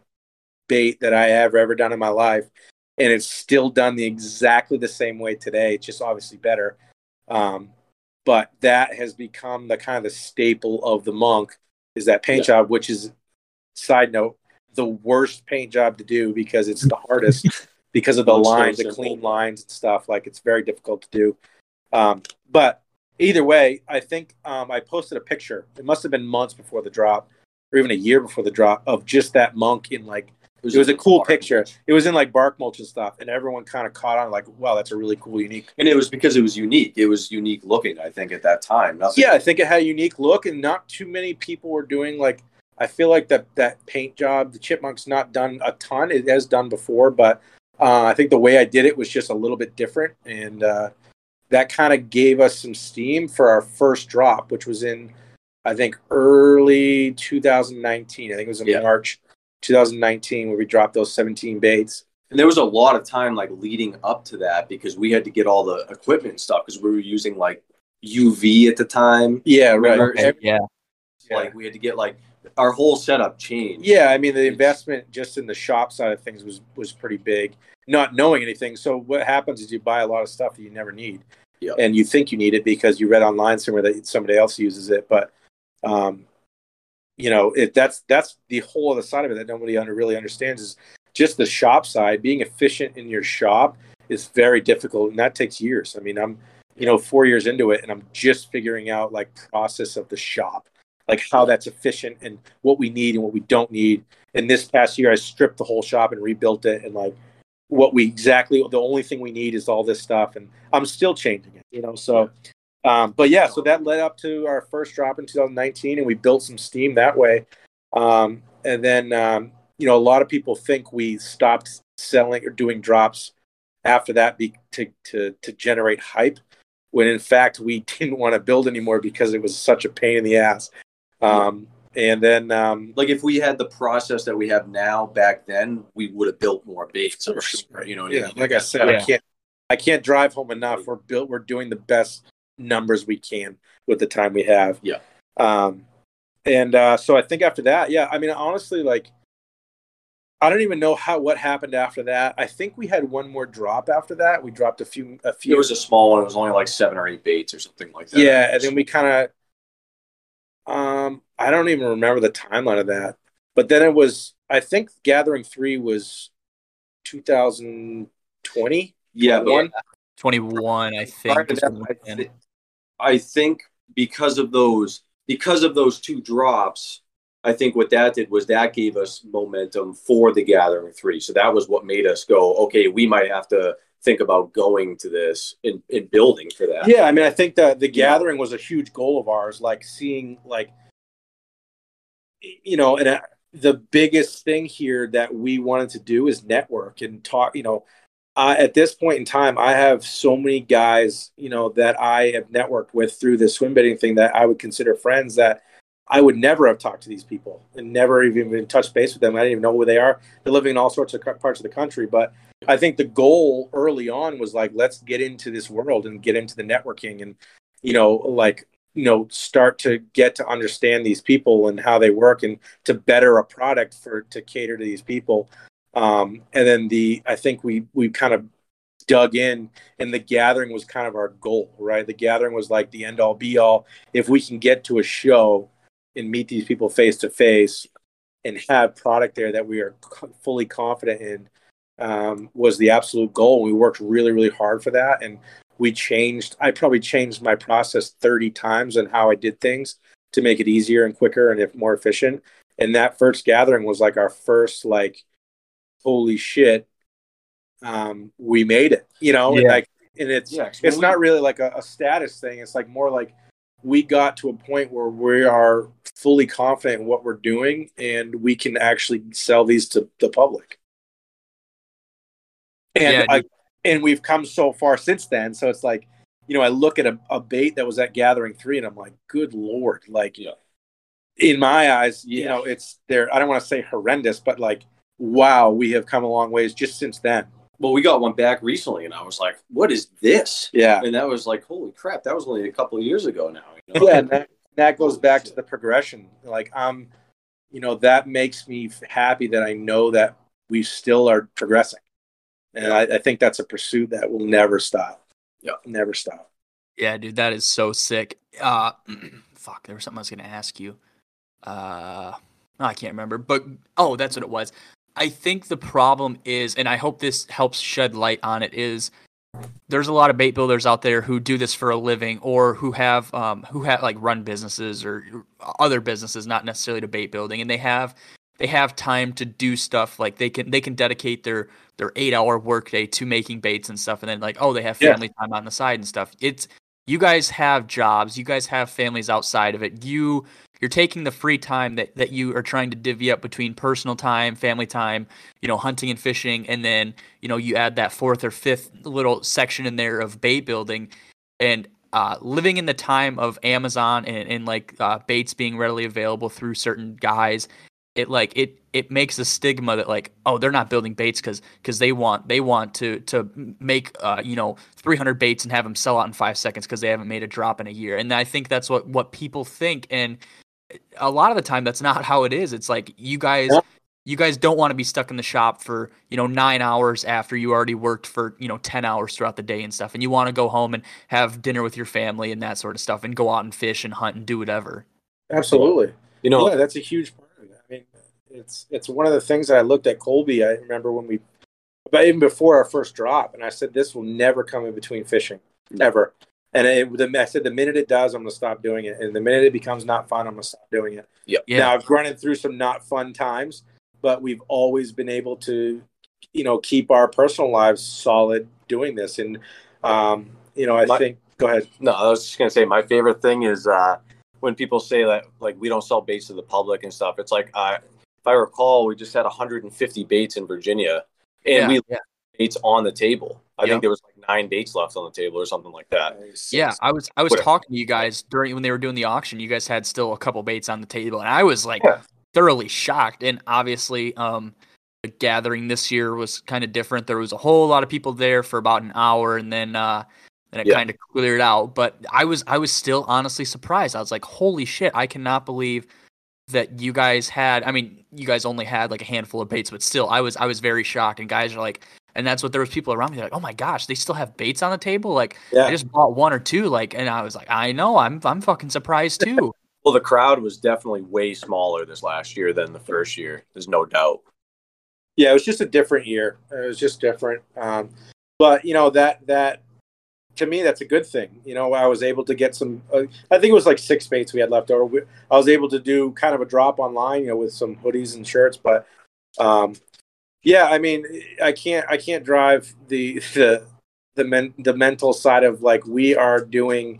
bait that I have ever done in my life, and it's still done the exactly the same way today. It's just obviously better. Um, but that has become the kind of the staple of the monk is that paint job, which is side note the worst paint job to do because it's the hardest <laughs> because of the so lines, the clean lines and stuff. Like it's very difficult to do. Um, but either way, I think um, I posted a picture. It must have been months before the drop, or even a year before the drop, of just that monk in like it was a cool bark picture. It was in like bark mulch and stuff, and everyone kind of caught on like, wow, that's a really cool, unique. and it was because it was unique. It was unique looking. I think at that time. Nothing. Yeah, I think it had a unique look, and not too many people were doing like. I feel like that that paint job, the chipmunk's not done a ton. It has done before, but Uh, I think the way I did it was just a little bit different, and uh, that kind of gave us some steam for our first drop, which was in, I think, early 2019. I think it was in Yeah. March 2019 where we dropped those 17 baits. And there was a lot of time like leading up to that because we had to get all the equipment and stuff because we were using like UV at the time. Yeah, right. yeah. Yeah. Like we had to get like our whole setup changed. Yeah, I mean the investment just in the shop side of things was was pretty big. Not knowing anything, so what happens is you buy a lot of stuff that you never need, Yeah. and you think you need it because you read online somewhere that somebody else uses it. But, um, you know, it that's that's the whole other side of it that nobody under, really understands is just the shop side. Being efficient in your shop is very difficult, and that takes years. I mean, I'm you know four years into it, and I'm just figuring out like process of the shop, like how that's efficient and what we need and what we don't need and this past year I stripped the whole shop and rebuilt it and like what we exactly the only thing we need is all this stuff and I'm still changing it, you know. So um but yeah, so that led up to our first drop in 2019 and we built some steam that way. Um and then um you know a lot of people think we stopped selling or doing drops after that be, to to to generate hype when in fact we <laughs> didn't want to build anymore because it was such a pain in the ass. Um and then um Like if we had the process that we have now back then, we would have built more baits. for sure, You know what I yeah, mean? like I said, I can't I can't drive home enough. We're built we're doing the best numbers we can with the time we have. Yeah. Um and uh so I think after that, yeah, I mean honestly like I don't even know how what happened after that. I think we had one more drop after that. We dropped a few a few It was a small one. It was only like seven or eight baits or something like that. Yeah, and then we kind of um I don't even remember the timeline of that. But then it was I think Gathering 3 was 2020. yeah, but One 21, I think. prior to is that, I, we thi- I think because of those because of those two drops, I think what that did was that gave us momentum for the Gathering Three. So that was what made us go, okay, we might have to think about going to this and, and building for that. Yeah, I mean, I think that the gathering was a huge goal of ours. Like seeing, like, you know, and uh, the biggest thing here that we wanted to do is network and talk. You know, at this point in time, I have so many guys, you know, that I have networked with through the swim baiting thing that I would consider friends that I would never have talked to these people and never even been touched base with them. I didn't even know who they are. They're living in all sorts of parts of the country, but I think the goal early on was like, let's get into this world and get into the networking and, you know, like, you know, start to get to understand these people and how they work and to better a product for to cater to these people. Um, and then the, I think we, we kind of dug in and the gathering was kind of our goal, right? The gathering was like the end all be all. If we can get to a show and meet these people face to face and have product there that we are fully confident in, um, was the absolute goal. We worked really, really hard for that. And we changed, I probably changed my process 30 times on how I did things to make it easier and quicker and if more efficient. And that first gathering was like our first, like, holy shit, um, we made it, you know? And like, and it's, Yeah, 'cause it's when not really like a, a status thing. It's like more like we got to a point where we are fully confident in what we're doing and we can actually sell these to the public. And Yeah, I, and we've come so far since then. So it's like, you know, I look at a, a bait that was at Gathering Three, and I'm like, good lord, like, Yeah. in my eyes, you Yeah. know, it's there. I don't want to say horrendous, but like, wow, we have come a long ways just since then. Well, we got one back recently, and I was like, "What is this?" Yeah, And that was like, "Holy crap!" That was only a couple of years ago now. You know? yeah, and that, that goes back to the progression. Like, um, you know, that makes me happy that I know that we still are progressing, and I, I think that's a pursuit that will never stop. Yeah. never stop. Yeah, dude, that is so sick. Uh, <clears throat> fuck, there was something I was gonna ask you. Uh, I can't remember. But oh, that's what it was. I think the problem is, and I hope this helps shed light on it, is there's a lot of bait builders out there who do this for a living or who have um who have like run businesses or other businesses, not necessarily to bait building, and they have they have time to do stuff like they can they can dedicate their their eight hour workday to making baits and stuff, and then like oh they have Yeah. family time on the side and stuff. It's you guys have jobs, you guys have families outside of it. You you're taking the free time that that you are trying to divvy up between personal time, family time, you know, hunting and fishing, and then you know you add that fourth or fifth little section in there of bait building, and uh, living in the time of Amazon and, and like uh, baits being readily available through certain guys, it like it it makes a stigma that like oh they're not building baits because because they want they want to to make uh, you know 300 baits and have them sell out in five seconds because they haven't made a drop in a year. And I think that's what what people think. And a lot of the time that's not how it is it's like you guys yeah. you guys don't want to be stuck in the shop for you know nine hours after you already worked for you know 10 hours throughout the day and stuff and you want to go home and have dinner with your family and that sort of stuff and go out and fish and hunt and do whatever absolutely you know yeah that's a huge part of it. I mean, it's it's one of the things that I looked at Colby. I remember when we, but even before our first drop, and I said this will never come in between fishing, mm. ever. And it, the, I said the minute it does, I'm gonna stop doing it, and the minute it becomes not fun, I'm gonna stop doing it. Yep. Yeah. Now I've run through some not fun times, but we've always been able to, you know, keep our personal lives solid doing this. And, um, you know, I my, think. Go ahead. No, I was just gonna say my favorite thing is uh, when people say that like we don't sell baits to the public and stuff. It's like uh, if I recall, we just had 150 baits in Virginia, and yeah, we yeah. baits on the table. I yep. think there was like nine baits left on the table or something like that. Yeah, I was I was Whatever. talking to you guys during when they were doing the auction. You guys had still a couple baits on the table, and I was like yeah. thoroughly shocked. And obviously, um, the gathering this year was kind of different. There was a whole lot of people there for about an hour, and then uh, and it yeah. kind of cleared out. But I was I was still honestly surprised. I was like, holy shit! I cannot believe that you guys had i mean you guys only had like a handful of baits but still i was i was very shocked and guys are like and that's what there was people around me like oh my gosh they still have baits on the table? Like yeah. i just bought one or two like and i was like i know i'm i'm fucking surprised <laughs> too. Well the crowd was definitely way smaller this last year than the first year there's no doubt. Yeah it was just a different year. It was just different um, but you know that that to me that's a good thing. You know i was able to get some uh, i think it was like six baits we had left over. We, i was able to do kind of a drop online you know with some hoodies and shirts but um yeah i mean i can't i can't drive the the the, men, the mental side of like we are doing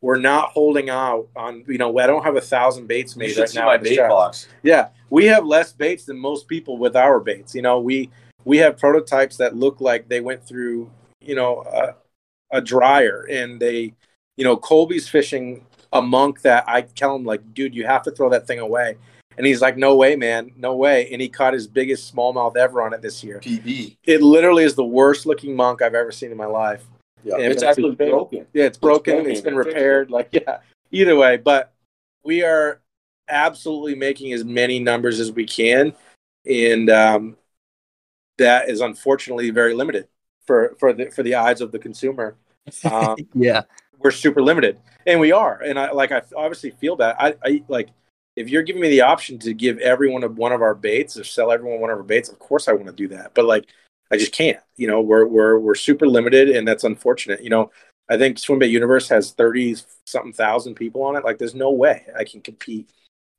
we're not holding out on you know i don't have a thousand baits made right now my bait box. yeah we have less baits than most people with our baits you know we we have prototypes that look like they went through you know uh, a dryer and they, you know, Colby's fishing a monk that I tell him like, dude, you have to throw that thing away. And he's like, no way, man, no way. And he caught his biggest smallmouth ever on it this year. PB. It literally is the worst looking monk I've ever seen in my life. Yeah, it's, it's actually been, broken. Yeah, it's broken. it's, it's been repaired. Like, yeah. Either way, but we are absolutely making as many numbers as we can, and um, that is unfortunately very limited for for the for the eyes of the consumer. <laughs> Um, yeah, we're super limited, and we are. And I like I obviously feel that I, I like if you're giving me the option to give everyone a, one of our baits or sell everyone one of our baits, of course I want to do that. But like I just can't. You know, we're we're we're super limited, and that's unfortunate. You know, I think Swimbait Universe has thirty something thousand people on it. Like, there's no way I can compete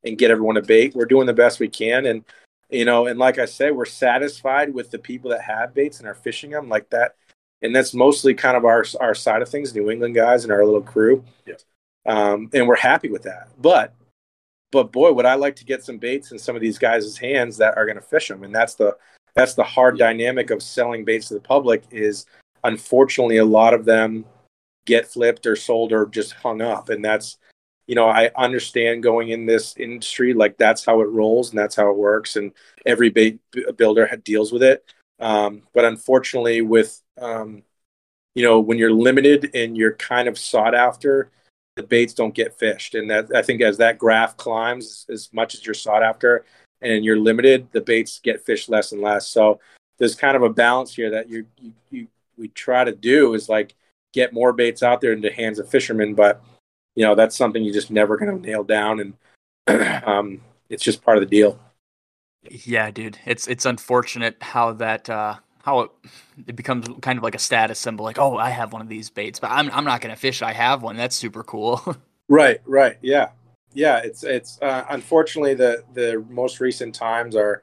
and get everyone a bait. We're doing the best we can, and you know and like i said we're satisfied with the people that have baits and are fishing them like that and that's mostly kind of our our side of things new england guys and our little crew yeah. um, and we're happy with that but but boy would i like to get some baits in some of these guys' hands that are going to fish them and that's the that's the hard dynamic of selling baits to the public is unfortunately a lot of them get flipped or sold or just hung up and that's you know, I understand going in this industry, like that's how it rolls and that's how it works. And every bait builder deals with it. Um, but unfortunately, with, um, you know, when you're limited and you're kind of sought after, the baits don't get fished. And that I think as that graph climbs, as much as you're sought after and you're limited, the baits get fished less and less. So there's kind of a balance here that you, you, you we try to do is like get more baits out there into hands of fishermen, but you know that's something you just never going to nail down, and <clears throat> um, it's just part of the deal. Yeah, dude, it's it's unfortunate how that uh, how it, it becomes kind of like a status symbol. Like, oh, I have one of these baits, but I'm I'm not going to fish. I have one. That's super cool. <laughs> right, right, yeah, yeah. It's it's uh, unfortunately the the most recent times are.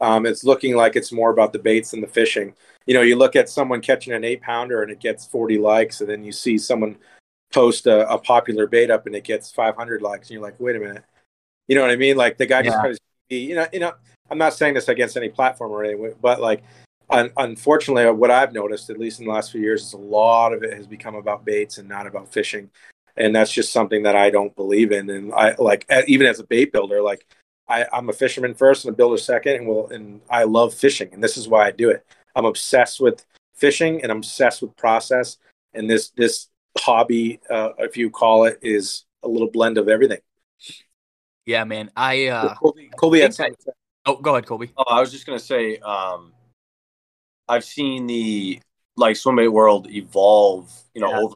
Um, it's looking like it's more about the baits than the fishing. You know, you look at someone catching an eight pounder and it gets 40 likes, and then you see someone post a, a, popular bait up and it gets 500 likes and you're like wait a minute You know what I mean? Like the guy just Yeah. be, you know, you know. I'm not saying this against any platform or anything, but like, un- unfortunately, what I've noticed, at least in the last few years, is a lot of it has become about baits and not about fishing, and that's just something that I don't believe in. And I like, even as a bait builder, like I, I'm a fisherman first and a builder second, and will and I love fishing, and this is why I do it. I'm obsessed with fishing, and I'm obsessed with process, and this this hobby, uh, if you call it, is a little blend of everything. Yeah, man. I uh Colby, Colby had think something to oh go ahead, Colby. Oh, I was just gonna say, um, I've seen the like swimbait world evolve, you know, Yeah. over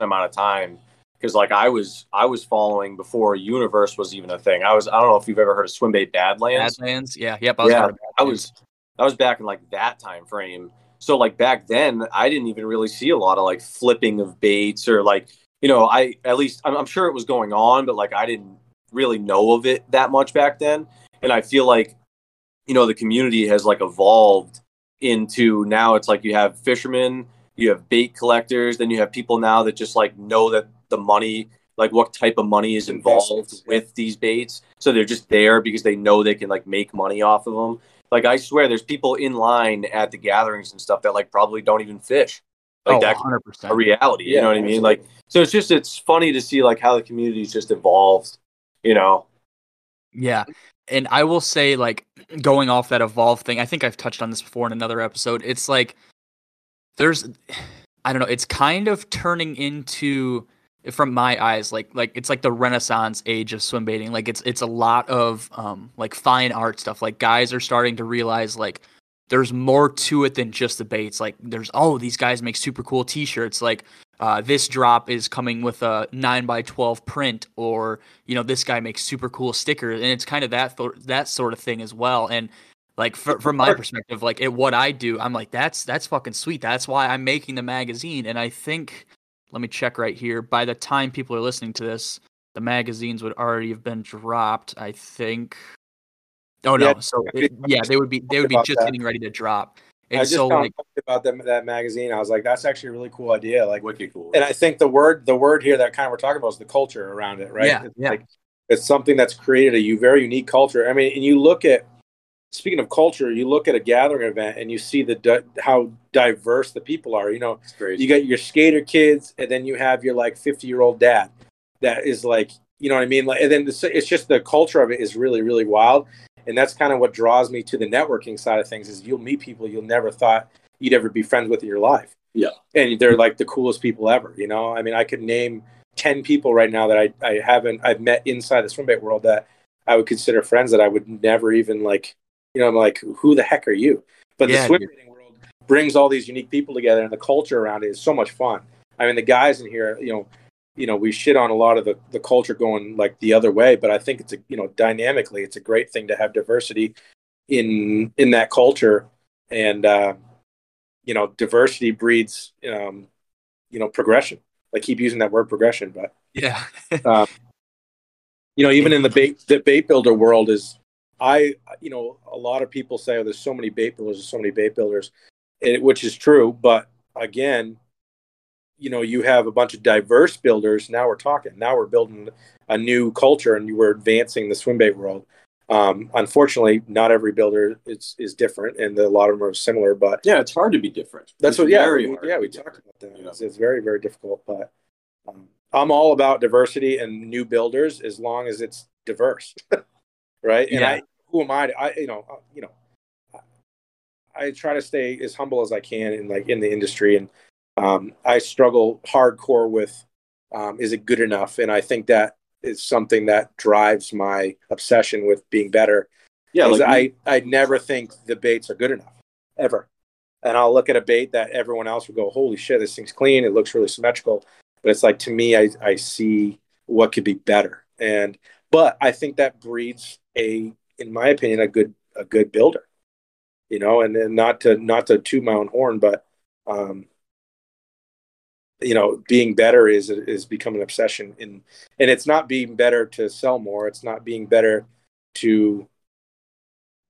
an amount of time. Because like I was, I was following before Universe was even a thing. I was, I don't know if you've ever heard of Swimbait Badlands. Badlands. Yeah, yep. I was Yeah, I was, I was back in like that time frame. So like back then, I didn't even really see a lot of like flipping of baits or like, you know, I at least I'm, I'm sure it was going on, but like I didn't really know of it that much back then. And I feel like, you know, the community has like evolved into now it's like you have fishermen, you have bait collectors, then you have people now that just like know that the money, like what type of money is involved with these baits. So they're just there because they know they can like make money off of them. Like I swear, there's people in line at the gatherings and stuff that like probably don't even fish. Like oh, that 100%. a reality. you Yeah, know what I mean? Like so it's just it's funny to see like how the community's just evolved. You know? Yeah. And I will say, like, going off that evolve thing, I think I've touched on this before in another episode. It's like there's I don't know, it's kind of turning into from my eyes, like like it's like the renaissance age of swim baiting. Like it's it's a lot of um like fine art stuff. Like guys are starting to realize like there's more to it than just the baits. Like there's oh, these guys make super cool t-shirts. Like uh, this drop is coming with a 9 by 12 print or you know this guy makes super cool stickers and it's kind of that th- that sort of thing as well. And like fr- from my perspective like at what i do i'm like that's that's fucking sweet. That's why i'm making the magazine. And i think let me check right here by the time people are listening to this the magazines would already have been dropped i think. Oh no. Yeah, so it, yeah they would be they would be just that. getting ready to drop I just so found like about them, that magazine. I was like, that's actually a really cool idea. Like, Wicked cool. and I think the word the word here that kind of we're talking about is the culture around it, right? Yeah, it's yeah. Like, it's something that's created a very unique culture. I mean, and you look at speaking of culture, you look at a gathering event and you see the di- how diverse the people are. You know, it's crazy. you got your skater kids, and then you have your like fifty year old dad that is like, you know what I mean? Like, and then it's, it's just the culture of it is really really wild, and that's kind of what draws me to the networking side of things. Is you'll meet people you'll never thought you'd ever be friends with in your life. Yeah. and they're like the coolest people ever. You know, I mean, I could name ten people right now that I I haven't I've met inside the swim bait world that I would consider friends that I would never even like. You know, I'm like, who the heck are you? But Yeah, the swim dude. world brings all these unique people together, and the culture around it is so much fun. I mean, the guys in here, you know, you know, we shit on a lot of the, the culture going like the other way, but I think it's a you know dynamically, it's a great thing to have diversity in in that culture, and uh, you know, diversity breeds um, you know progression. I keep using that word progression, but yeah. <laughs> um, you know, even in the bait the bait builder world is I you know, a lot of people say oh, there's so many bait builders, there's so many bait builders, it, which is true, but again, you know, you have a bunch of diverse builders. Now we're talking. Now we're building a new culture, and we're advancing the swim bait world. Um, unfortunately, not every builder is is different, and a lot of them are similar. But yeah, it's hard to be different. that's It's what, yeah, we, yeah, we talked about that. Yeah. It's, it's very, very difficult, but um, I'm all about diversity and new builders as long as it's diverse, <laughs> right? And Yeah. I, who am I? To, I, you know, uh, you know, I, I try to stay as humble as I can in like in the industry, and um, I struggle hardcore with um, is it good enough? And I think that is something that drives my obsession with being better Yeah, like I, I never think the baits are good enough ever. And I'll look at a bait that everyone else would go, holy shit, this thing's clean. It looks really symmetrical. But it's like, to me, I, I see what could be better. And, but I think that breeds a, in my opinion, a good, a good builder, you know, and then not to, not to toot my own horn, but, um, you know, being better is, is become an obsession and and it's not being better to sell more. It's not being better to,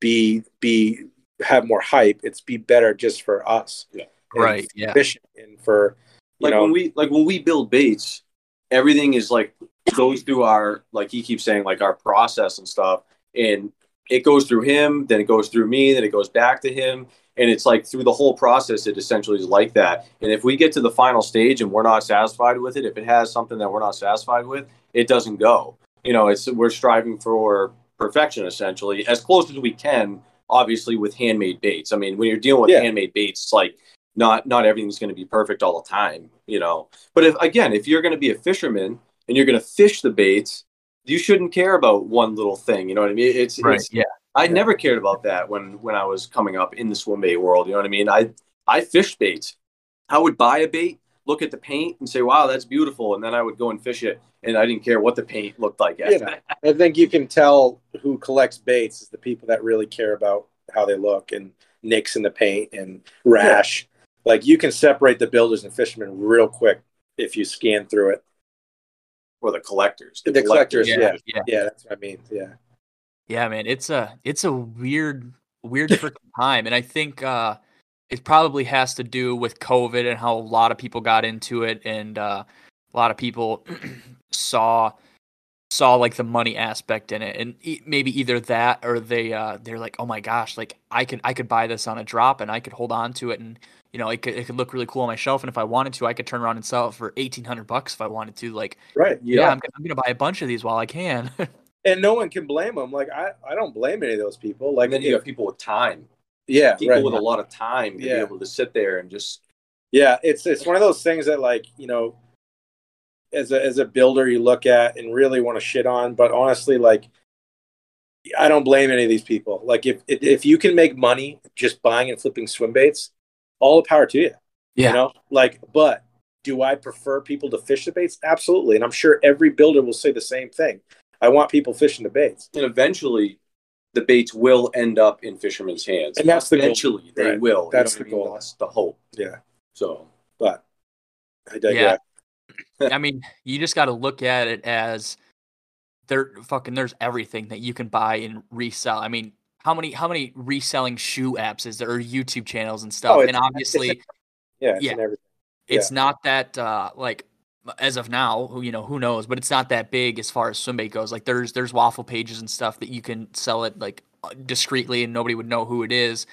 be be have more hype. It's be better just for us. Yeah. Right yeah Efficient and for you like know when we like when we build baits, everything is like goes through our like he keeps saying like our process and stuff and it goes through him then it goes through me then it goes back to him and it's like through the whole process it essentially is like that. And if we get to the final stage and we're not satisfied with it if it has something that we're not satisfied with it doesn't go. You know it's we're striving for perfection essentially as close as we can obviously with handmade baits. I mean when you're dealing with Yeah. handmade baits it's like not not everything's going to be perfect all the time you know? But if again if you're going to be a fisherman and you're going to fish the baits you shouldn't care about one little thing you know what i mean? It's, it's Yeah. I never cared about that when when I was coming up in the swim bait world. You know what I mean? I I fished baits. I would buy a bait, look at the paint, and say, "Wow, that's beautiful," and then I would go and fish it, and I didn't care what the paint looked like. After Yeah. I think you can tell who collects baits is the people that really care about how they look and nicks in the paint and rash. Like you can separate the builders and fishermen real quick if you scan through it. Or the collectors. The collectors, Yeah, yeah. yeah. Yeah, that's what I mean. Yeah. Yeah, man, it's a it's a weird weird <laughs> freaking time, and I think uh, it probably has to do with COVID and how a lot of people got into it, and uh, a lot of people <clears throat> saw saw like the money aspect in it, and e- maybe either that or they uh, they're like, oh my gosh, like I could I could buy this on a drop and I could hold on to it, and you know it could it could look really cool on my shelf, and if I wanted to, I could turn around and sell it for eighteen hundred bucks if I wanted to. Like, Right. yeah, I'm, I'm gonna buy a bunch of these while I can. <laughs> And no one can blame them. Like I, I don't blame any of those people. Like and then you if- have people with time, yeah, people right. with a lot of time to Yeah. be able to sit there and just Yeah, it's it's one of those things that like you know, as a as a builder, you look at and really want to shit on. But honestly, like, I don't blame any of these people. Like, if if, if you can make money just buying and flipping swim baits, all the power to you. Yeah. You know, like, but do I prefer people to fish the baits? Absolutely, and I'm sure every builder will say the same thing. I want people fishing the baits. and eventually the baits will end up in fishermen's hands. And that's the goal. eventually they Right. will. You That's know the what I mean? goal. That's the hope. Yeah, So but I digress. <laughs> I mean, you just got to look at it as there fucking there's everything that you can buy and resell. I mean, how many how many reselling shoe apps is there or YouTube channels and stuff? Oh, and obviously, <laughs> Yeah, it's Yeah. in everything. it's not that uh like as of now, who you know, who knows, but it's not that big as far as swimbait goes. Like there's there's waffle pages and stuff that you can sell it like uh, discreetly and nobody would know who it is.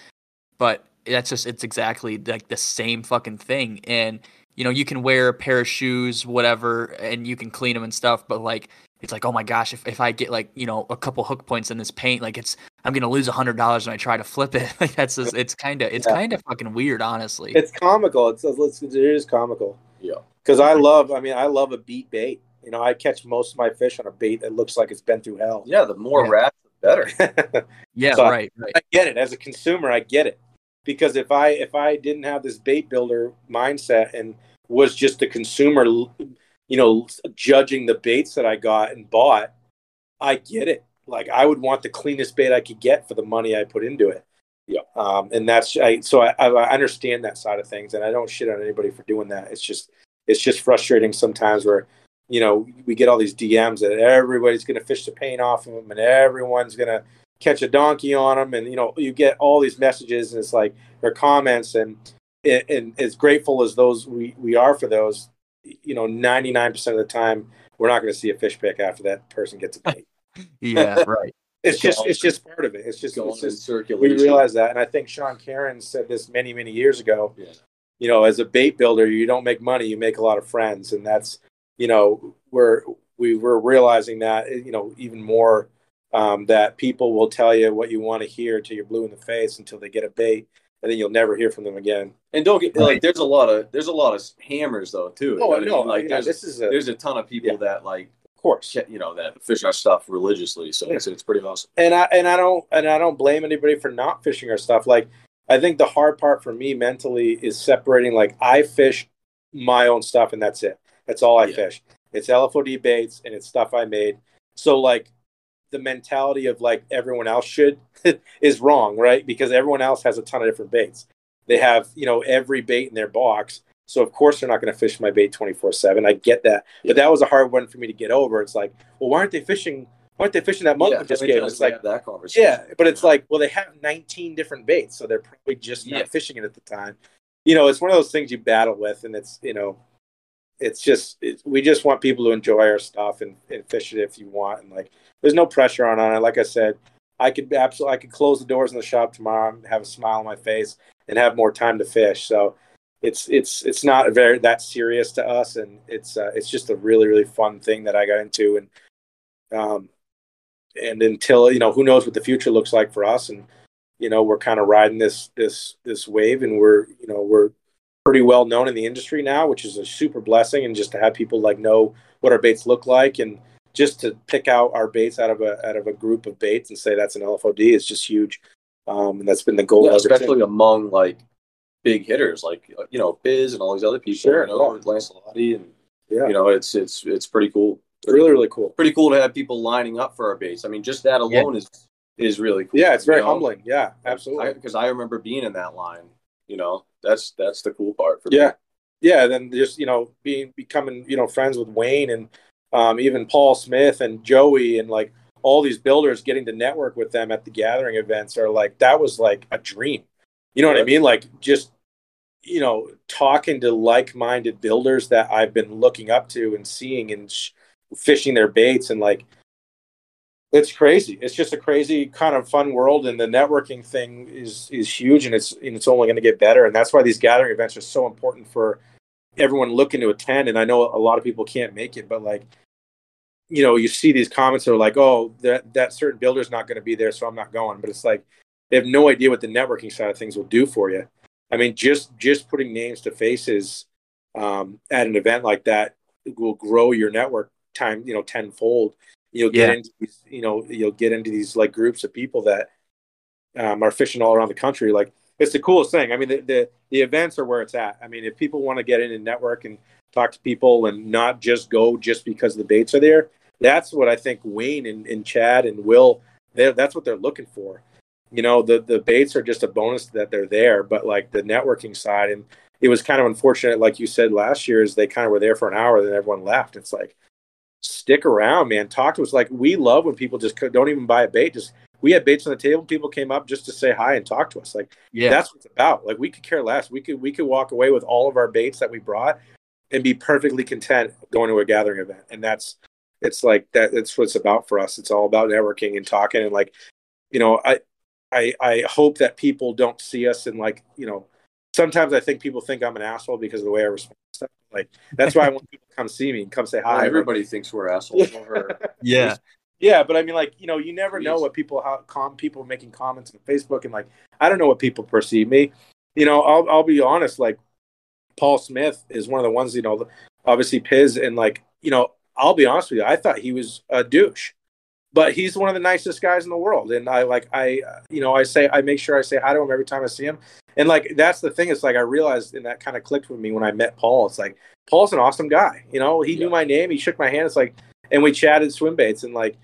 But that's just it's exactly like the same fucking thing. And you know, you can wear a pair of shoes, whatever, and you can clean them and stuff, but like it's like, oh my gosh, if, if I get like, you know, a couple hook points in this paint, like it's I'm gonna lose a hundred dollars when I try to flip it. <laughs> Like that's just it's kinda it's Yeah. kinda fucking weird, honestly. It's comical. It's, it's it is comical. yeah. Because I love. I mean, I love a beat bait. You know, I catch most of my fish on a bait that looks like it's been through hell. Yeah, the more Yeah. rats the better. <laughs> yeah, so I- right, right. I get it as a consumer. I get it because if I if I didn't have this bait builder mindset and was just a consumer, you know, judging the baits that I got and bought, I get it. Like I would want the cleanest bait I could get for the money I put into it. Yeah. Um, and that's I, so I, I understand that side of things, and I don't shit on anybody for doing that. It's just it's just frustrating sometimes where you know we get all these DMs that everybody's going to fish the paint off of them, and everyone's going to catch a donkey on them, and you know you get all these messages, and it's like or comments, and and, and as grateful as those we we are for those, you know, ninety nine percent of the time we're not going to see a fish pick after that person gets a bait. <laughs> Yeah, <laughs> right. It's just it's just part of it. It's just Going it's in just we realize that, and I think Sean Karen said this many many years ago. Yeah. You know, as a bait builder, you don't make money; you make a lot of friends, and that's you know we're we we're realizing that you know even more um, that people will tell you what you want to hear till you're blue in the face until they get a bait, and then you'll never hear from them again. And don't get like there's a lot of there's a lot of hammers though too. You Oh, know I I know. mean? Like yeah, there's this is a, there's a ton of people Yeah. that like of course, you know that fish our stuff religiously. So it's it's pretty awesome. and I and I don't and I don't blame anybody for not fishing our stuff. Like I think the hard part for me mentally is separating. Like I fish my own stuff, and that's it. That's all I Yeah. fish. It's LFOD baits, and it's stuff I made. So like the mentality of like everyone else should <laughs> is wrong, right? Because everyone else has a ton of different baits. They have you know every bait in their box. So of course they're not going to fish my bait twenty four seven. I get that, Yeah. but that was a hard one for me to get over. It's like, well, why aren't they fishing? Aren't they fishing that month Yeah, just gave? It's like that conversation. yeah, but it's like, well, they have 19 different baits, so they're probably just not Yeah. fishing it at the time. You know, it's one of those things you battle with, and it's you know, it's just it's, we just want people to enjoy our stuff and, and fish it if you want and like there's no pressure on on it like i said i could absolutely i could close the doors in the shop tomorrow and have a smile on my face and have more time to fish so it's it's it's not very that serious to us and it's uh, it's just a really really fun thing that i got into and um and until you know who knows what the future looks like for us and you know we're kind of riding this this this wave and we're you know we're pretty well known in the industry now, which is a super blessing. And just to have people like know what our baits look like and just to pick out our baits out of a out of a group of baits and say that's an LFOD is just huge. Um, and that's been the goal, yeah, especially among like big hitters like you know Biz and all these other people. Sure, you know, yeah. Lancelotti and Yeah, you know it's it's it's pretty cool. Really really cool. Pretty cool to have people lining up for our base. I mean, just that alone is is really cool. Yeah, it's very know? humbling. Yeah, absolutely. Because I, remember being in that line. You know, that's that's the cool part for yeah, me. yeah. Yeah. Then just you know being becoming you know friends with Wayne and um, even Paul Smith and Joey and like all these builders getting to network with them at the gathering events are like that was like a dream. You know what I mean? Like just you know talking to like-minded builders that I've been looking up to and seeing and sh- fishing their baits and like it's crazy. It's just a crazy kind of fun world, and the networking thing is is huge, and it's and it's only going to get better. And that's why these gathering events are so important for everyone looking to attend. And I know a lot of people can't make it, but like, you know, you see these comments that are like, "Oh, that that certain builder's not going to be there, so I'm not going." But it's like they have no idea what the networking side of things will do for you. I mean, just just putting names to faces um, at an event like that will grow your network time, you know, tenfold you'll get Yeah. into these, you know you'll get into these like groups of people that um, are fishing all around the country. Like it's the coolest thing. I mean the, the the events are where it's at. I mean if people want to get in and network and talk to people and not just go just because the baits are there that's what i think wayne and, and chad and will they're, that's what they're looking for. You know the the baits are just a bonus that they're there but like the networking side and it was kind of unfortunate like you said last year is they kind of were there for an hour then everyone left. It's like stick around, man. Talk to us. Like we love when people just don't even buy a bait. Just we had baits on the table. People came up just to say hi and talk to us. Like Yeah. that's what it's about. Like we could care less. We could we could walk away with all of our baits that we brought and be perfectly content going to a gathering event. And that's it's like that. That's what it's about for us. It's all about networking and talking and like you know I I I hope that people don't see us and like you know sometimes I think people think I'm an asshole because of the way I respond stuff. Like that's why I want people to come see me and come say hi. Well, Like, everybody thinks we're assholes. Yeah. <laughs> yeah, but I mean, like you know, you never know what people how com people making comments on Facebook and like I don't know what people perceive me. You know, I'll I'll be honest. Like Paul Smith is one of the ones you know, obviously Piz and like you know, I'll be honest with you. I thought he was a douche, but he's one of the nicest guys in the world. And I like I uh, you know I say I make sure I say hi to him every time I see him. And like that's the thing. It's like I realized, and that kind of clicked with me when I met Paul. It's like Paul's an awesome guy. You know, he Yeah. knew my name. He shook my hand. It's like, and we chatted swim baits, and like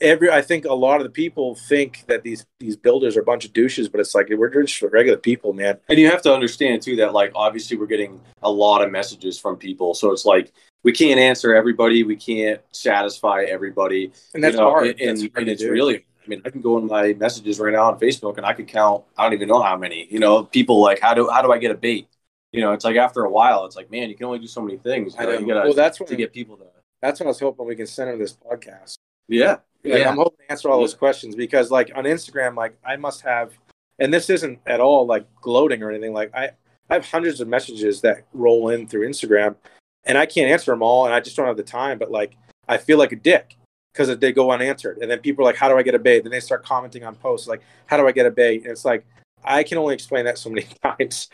every. I think a lot of the people think that these these builders are a bunch of douches, but it's like we're just regular people, man. And you have to understand too that like obviously we're getting a lot of messages from people, so it's like we can't answer everybody, we can't satisfy everybody, And that's you know, hard. And, That's and, to it's do. really, I mean, I can go in my messages right now on Facebook and I can count. I don't even know how many. You know, people like how do how do I get a bait? You know, it's like after a while, it's like man, you can only do so many things. You, know, you gotta well, that's what to get people to. that's what I was hoping we can send him this podcast. Yeah, Like, Yeah. I'm hoping to answer all those questions because, like, on Instagram, like, I must have, and this isn't at all like gloating or anything. Like, I, I have hundreds of messages that roll in through Instagram, and I can't answer them all, and I just don't have the time. But like, I feel like a dick because they go unanswered, and then people are like, "How do I get a bait?" Then they start commenting on posts like, "How do I get a bait?" And it's like, I can only explain that so many <laughs> times.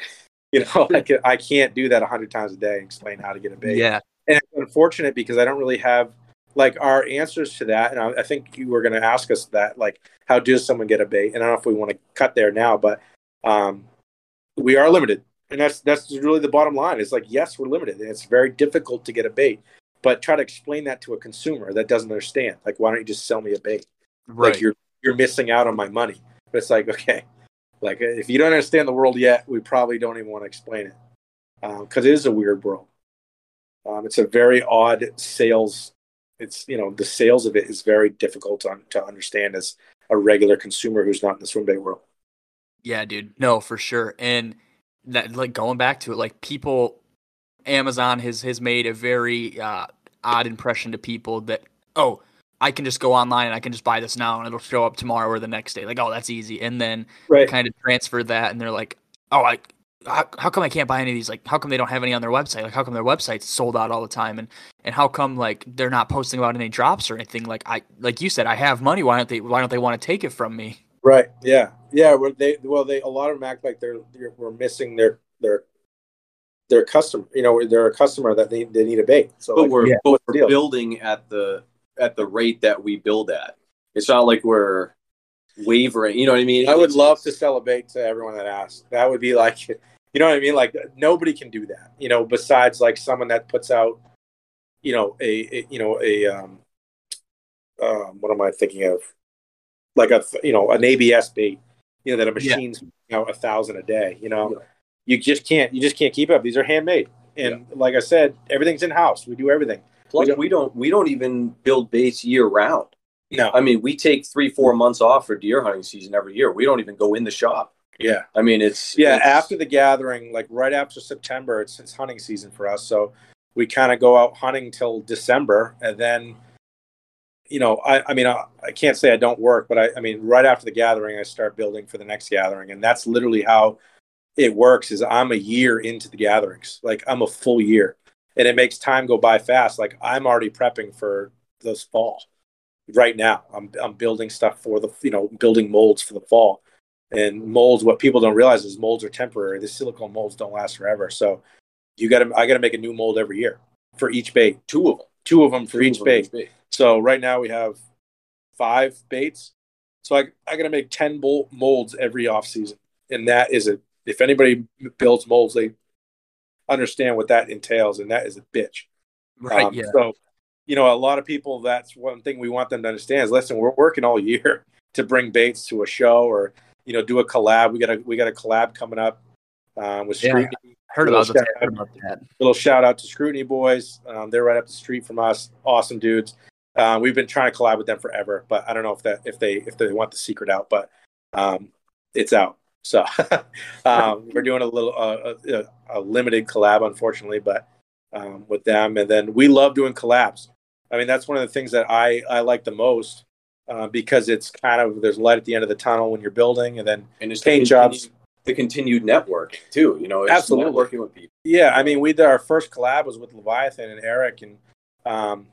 You know, like I can't do that a hundred times a day and explain how to get a bait Yeah. and it's unfortunate because I don't really have like our answers to that. And I, I think you were going to ask us that, like, how does someone get a bait? And I don't know if we want to cut there now, but um, we are limited, and that's that's really the bottom line. It's like yes, we're limited, and it's very difficult to get a bait. But try to explain that to a consumer that doesn't understand. Like, why don't you just sell me a bait? Right. Like you're you're missing out on my money. But it's like <laughs> okay, like if you don't understand the world yet, we probably don't even want to explain it because it is a weird world. Um, it's a very odd sales. It's you know the sales of it is very difficult to, to understand as a regular consumer who's not in the swim bait world. Yeah, dude. No, for sure. And that like going back to it, like people Amazon has has made a very uh, odd impression to people that oh I can just go online and I can just buy this now and it'll show up tomorrow or the next day. Like, oh, that's easy. And then Right. kind of transfer that and they're like, oh, I, how, how come I can't buy any of these? Like, how come they don't have any on their website? Like, how come their website's sold out all the time? And, and how come like they're not posting about any drops or anything? Like I, like you said, I have money. Why don't they, why don't they want to take it from me? Right. Yeah. Yeah. Well, they well they a lot of them act like they're, they're we're missing their their their customer. You know, they're a customer that they, they need a bait. So but like, we're, Yeah. but we're building at the at the rate that we build at. It's not like we're wavering. You know what I mean? I would It's- love to sell a bait to everyone that asks. That would be like, <laughs> you know what I mean? Like nobody can do that. You know, besides like someone that puts out, you know, a, a you know a um, um, what am I thinking of? Like a you know an ABS bait. You know that a Yeah. machine's you know a thousand a day. You know, Yeah. You just can't you just can't keep up. These are handmade, and like I said, everything's in house. We do everything. Plus, we don't- we don't we don't even build baits year round. No, I mean, we take three four months off for deer hunting season every year. We don't even go in the shop. yeah. I mean, it's Yeah, it's- after the gathering, like right after September, it's it's hunting season for us. So we kind of go out hunting till December, and then, you know, I I mean I, I can't say I don't work, but I I mean right after the gathering, I start building for the next gathering, and that's literally how it works. Is I'm a year into the gatherings, like I'm a full year, and it makes time go by fast. Like I'm already prepping for this fall. Right now, I'm I'm building stuff for the you know building molds for the fall. And molds what people don't realize is molds are temporary. The silicone molds don't last forever. So you got to i got to make a new mold every year for each bait two of them two of them for each of them bait so right now we have five baits. So i, I got to make 10 bol- molds every off season. And that is a if anybody builds molds they understand what that entails and that is a bitch Right. um, yeah. So, you know, a lot of people, that's one thing we want them to understand is listen, we're working all year <laughs> to bring baits to a show or, you know, do a collab. We got a, we got a collab coming up um, with Yeah. Scrutiny. Heard about, that. shout heard about that. Little shout out to Scrutiny Boys. Um, they're right up the street from us. Awesome dudes. Uh, we've been trying to collab with them forever, but I don't know if that, if they, if they want the secret out, but um, it's out. So <laughs> um, we're doing a little, uh, a, a limited collab, unfortunately, but um, with them. And then we love doing collabs. I mean, that's one of the things that I, I like the most uh, because it's kind of there's light at the end of the tunnel when you're building, and then and it's Paint the jobs. continued- The continued network too. You know, it's Absolutely. networking with people. yeah, I mean, we did our first collab was with Leviathan and Eric, and um,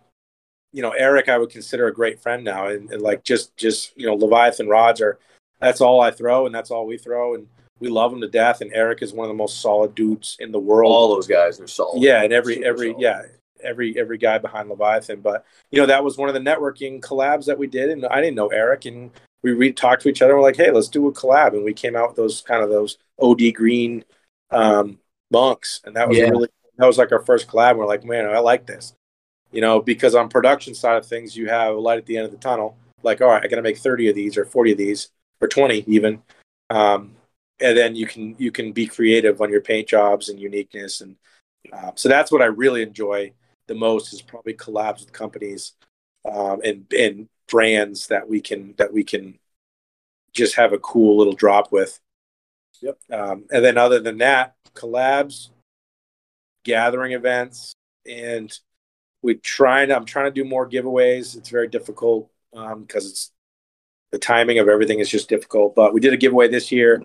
you know, Eric I would consider a great friend now, and, and like just just you know, Leviathan rods are that's all I throw, and that's all we throw, and we love him to death. And Eric is one of the most solid dudes in the world. All those guys are solid. Yeah, and every Super every solid. yeah every every guy behind Leviathan. But you know that was one of the networking collabs that we did, and I didn't know Eric, and we re- talked to each other. And we're like, hey, let's do a collab, and we came out with those kind of those OD green um, monks, and that was Yeah. really that was like our first collab. We're like, man, I like this, you know, because on production side of things, you have a light at the end of the tunnel. Like, all right, I got to make thirty of these, or forty of these, or twenty even. Um, and then you can you can be creative on your paint jobs and uniqueness and um, so that's what I really enjoy the most is probably collabs with companies um, and and brands that we can that we can just have a cool little drop with. Yep. Um, and then other than that, collabs, gathering events, and we trying. I'm trying to do more giveaways. It's very difficult because it's the timing of everything is just difficult. But we did a giveaway this year,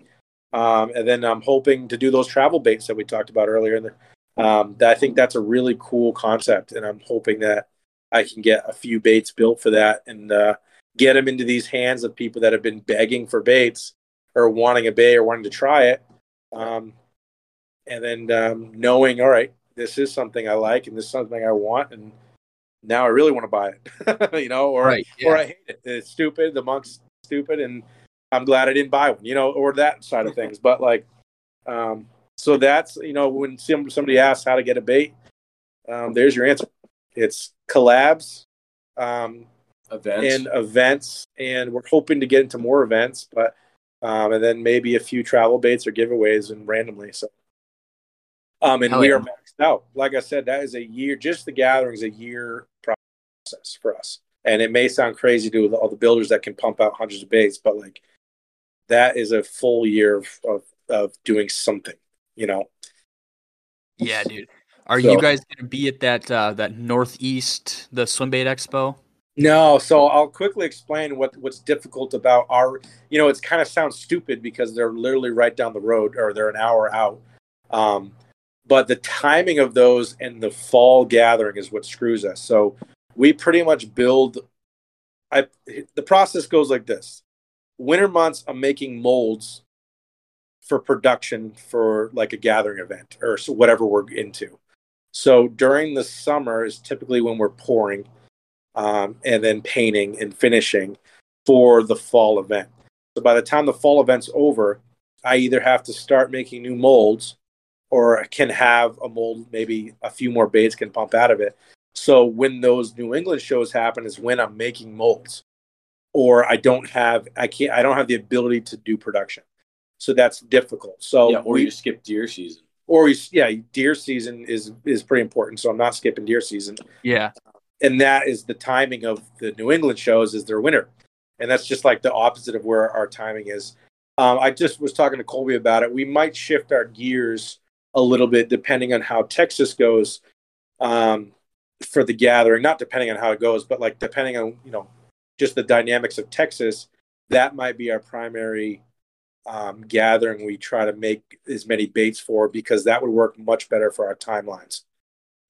um, and then I'm hoping to do those travel baits that we talked about earlier. The, um, that- I think that's a really cool concept, and I'm hoping that I can get a few baits built for that and uh, get them into these hands of people that have been begging for baits or wanting a bait or wanting to try it. Um, and then um, knowing, all right, this is something I like and this is something I want, and now I really want to buy it, <laughs> you know, or Right. or I hate it. It's stupid. The monk's stupid, and I'm glad I didn't buy one, you know, or that side of things. But like, um, so that's you know, when some, somebody asks how to get a bait, um, there's your answer. It's collabs, um, Events. and events, and we're hoping to get into more events, but um, and then maybe a few travel baits or giveaways and randomly. So, um, and Hell we yeah. are maxed out. Like I said, that is a year. Just the gathering is a year process for us, and it may sound crazy to all the builders that can pump out hundreds of baits, but like that is a full year of of, of doing something. You know, Yeah, dude. Are So- you guys going to be at that uh, that northeast the swim bait Expo? No, so I'll quickly explain what what's difficult about our. You know, it's kind of sounds stupid because they're literally right down the road, or they're an hour out. Um, but the timing of those and the fall gathering is what screws us. So we pretty much build. I the process goes like this: winter months, I'm making molds for production for like a gathering event or whatever we're into. So during the summer is typically when we're pouring um, and then painting and finishing for the fall event. So by the time the fall event's over, I either have to start making new molds or can have a mold, maybe a few more baits can pump out of it. So when those New England shows happen is when I'm making molds or I don't have, I can't, I don't have the ability to do production. So that's difficult. So yeah, or we- you skip deer season. or you, yeah, deer season is, is pretty important. So I'm not skipping deer season Yeah. and that is the timing of the New England shows is their winter, and that's just like the opposite of where our timing is. Um, I just was talking to Colby about it. We might shift our gears a little bit depending on how Texas goes um, for the gathering. Not depending on how it goes, but like depending on you know just the dynamics of Texas. That might be our primary um, gathering. We try to make as many baits for because that would work much better for our timelines.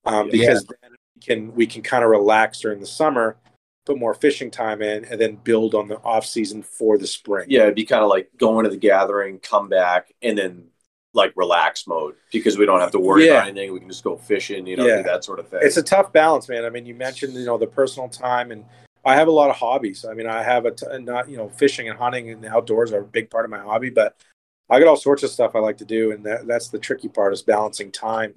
Um, Yeah. because then we can we can kind of relax during the summer, put more fishing time in, and then build on the off season for the spring. Yeah, it'd be kind of like going to the gathering, come back, and then like relax mode because we don't have to worry Yeah. about anything. We can just go fishing, you know, Yeah. do that sort of thing. it's a tough balance, man. I mean, you mentioned you know the personal time, and I have a lot of hobbies. I mean, I have a t- not you know fishing and hunting and the outdoors are a big part of my hobby, but I got all sorts of stuff I like to do, and that, that's the tricky part is balancing time.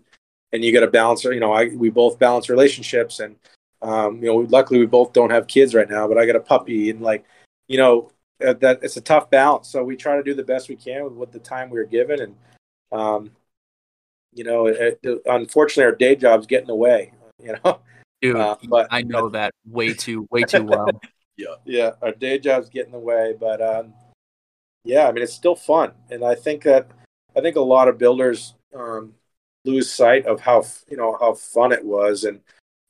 And you got to balance. You know, I we both balance relationships, and um, you know, luckily we both don't have kids right now, but I got a puppy, and like, you know, that, that it's a tough balance. So we try to do the best we can with what the time we are given, and um, you know, it, it, unfortunately, our day jobs get in the way. You know. Dude, Uh, but- I know that way too way too well. <laughs> yeah yeah, our day jobs get in the way but um yeah i mean it's still fun and i think that i think a lot of builders um lose sight of how you know how fun it was and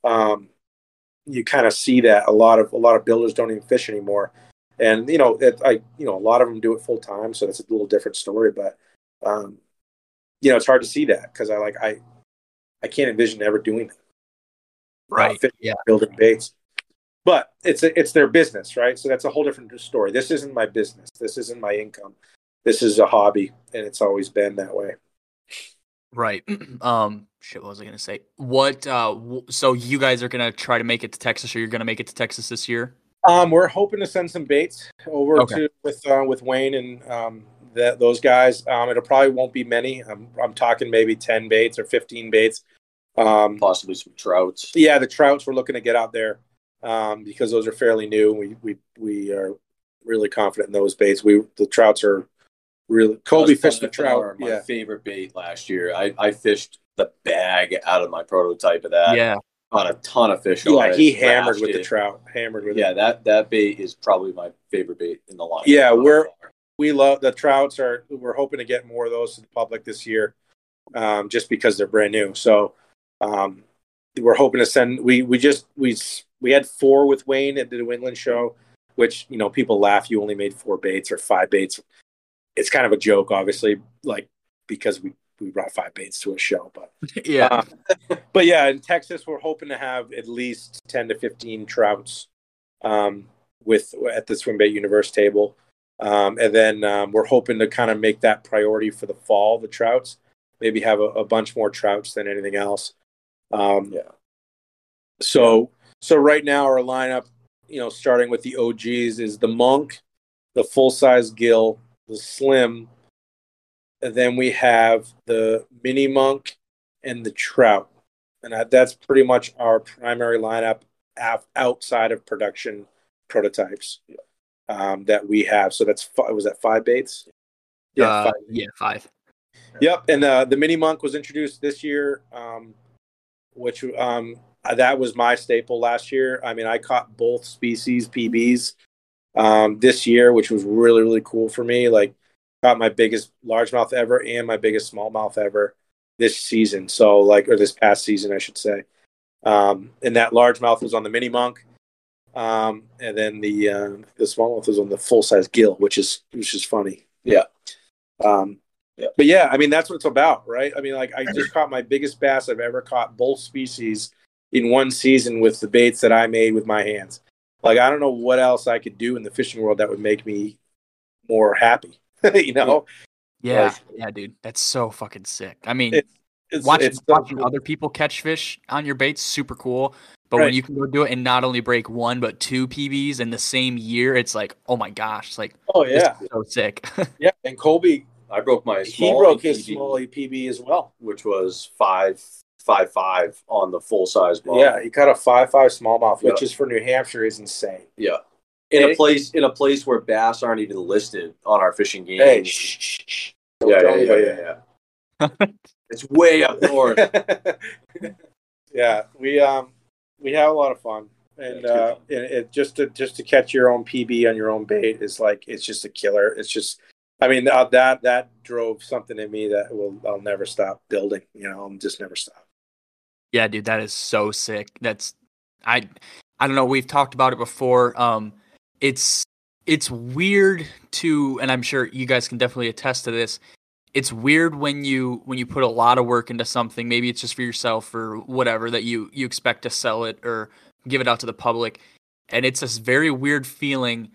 um you kind of see that a lot of a lot of builders don't even fish anymore and you know it, i you know a lot of them do it full time so that's a little different story but um you know it's hard to see that because i like i i can't envision ever doing that Right. fit- Yeah. building baits. But it's a, it's their business, right? So that's a whole different story. This isn't my business. This isn't my income. This is a hobby, and it's always been that way. Right. <clears throat> Um shit, what was I gonna say? What uh w- so you guys are gonna try to make it to Texas or you're gonna make it to Texas this year? Um, we're hoping to send some baits over Okay. to with uh, with Wayne and um, that those guys. Um, it'll probably won't be many. I'm I'm talking maybe ten baits or fifteen baits. Um, Possibly some trouts. yeah, the trouts we're looking to get out there um, because those are fairly new. We we we are really confident in those baits. We the trouts are really Colby Those fished the trout. are My Yeah, favorite bait last year. I, I fished the bag out of my prototype of that. yeah. On a ton of fish. yeah, it, he hammered with the trout. Hammered with Yeah, it. that that bait is probably my favorite bait in the line. Yeah, we're- We love the trouts. Are we're hoping to get more of those to the public this year, um, just because they're brand new. So um, we're hoping to send. We we just we we had four with Wayne at the New England show, which you know people laugh. You only made four baits or five baits. It's kind of a joke, obviously, like because we we brought five baits to a show, but <laughs> yeah. Uh, but yeah, in Texas, we're hoping to have at least ten to fifteen trouts um, with at the swim bait universe table, um, and then um, we're hoping to kind of make that priority for the fall. The trouts, maybe have a, a bunch more trouts than anything else. Um, Yeah. So so right now our lineup, you know, starting with the OGs is the monk, the full size gill, the slim, and then we have the mini monk and the trout, and that, that's pretty much our primary lineup af- outside of production prototypes um, that we have. So that's fi- was that five baits? Yeah, uh, five. yeah, five. Yep, and uh, the mini monk was introduced this year, um, which um, that was my staple last year. I mean, I caught both species PBs um, this year, which was really really cool for me. Like, caught my biggest largemouth ever and my biggest smallmouth ever. this season. So like, or this past season, I should say. Um, and that largemouth was on the mini monk, um, and then the uh, the smallmouth was on the full size gill, which is which is funny. Yeah. Um, Yeah. But yeah, I mean that's what it's about, right? I mean, like I just caught my biggest bass I've ever caught, both species, in one season with the baits that I made with my hands. Like I don't know what else I could do in the fishing world that would make me more happy. <laughs> you know, Yeah, Like- yeah, dude, that's so fucking sick. I mean, It- it's watching, it's watching cool. other people catch fish on your baits super cool. But Right. when you can go do it and not only break one but two PBs in the same year, it's like, oh my gosh, it's like Oh yeah, so sick. <laughs> yeah. And Colby, I broke my he broke his ATV, small APB as well. which was five five five on the full size boat. Yeah, he caught a five five smallmouth, which Yeah. is for New Hampshire is insane. yeah. In Hey. a place in a place where bass aren't even listed on our fishing game. Hey, shh, shh, shh. Don't yeah, yeah, yeah, yeah, <laughs> yeah. It's way up north. <laughs> yeah, we um we have a lot of fun, and uh, and it just to just to catch your own PB on your own bait is like it's just a killer. It's just, I mean uh, that that drove something in me that will I'll never stop building. You know, I'll just never stop. Yeah, dude, that is so sick. That's I I don't know, we've talked about it before. Um it's it's weird to and I'm sure you guys can definitely attest to this. It's weird when you when you put a lot of work into something, maybe it's just for yourself or whatever that you you expect to sell it or give it out to the public. And it's this very weird feeling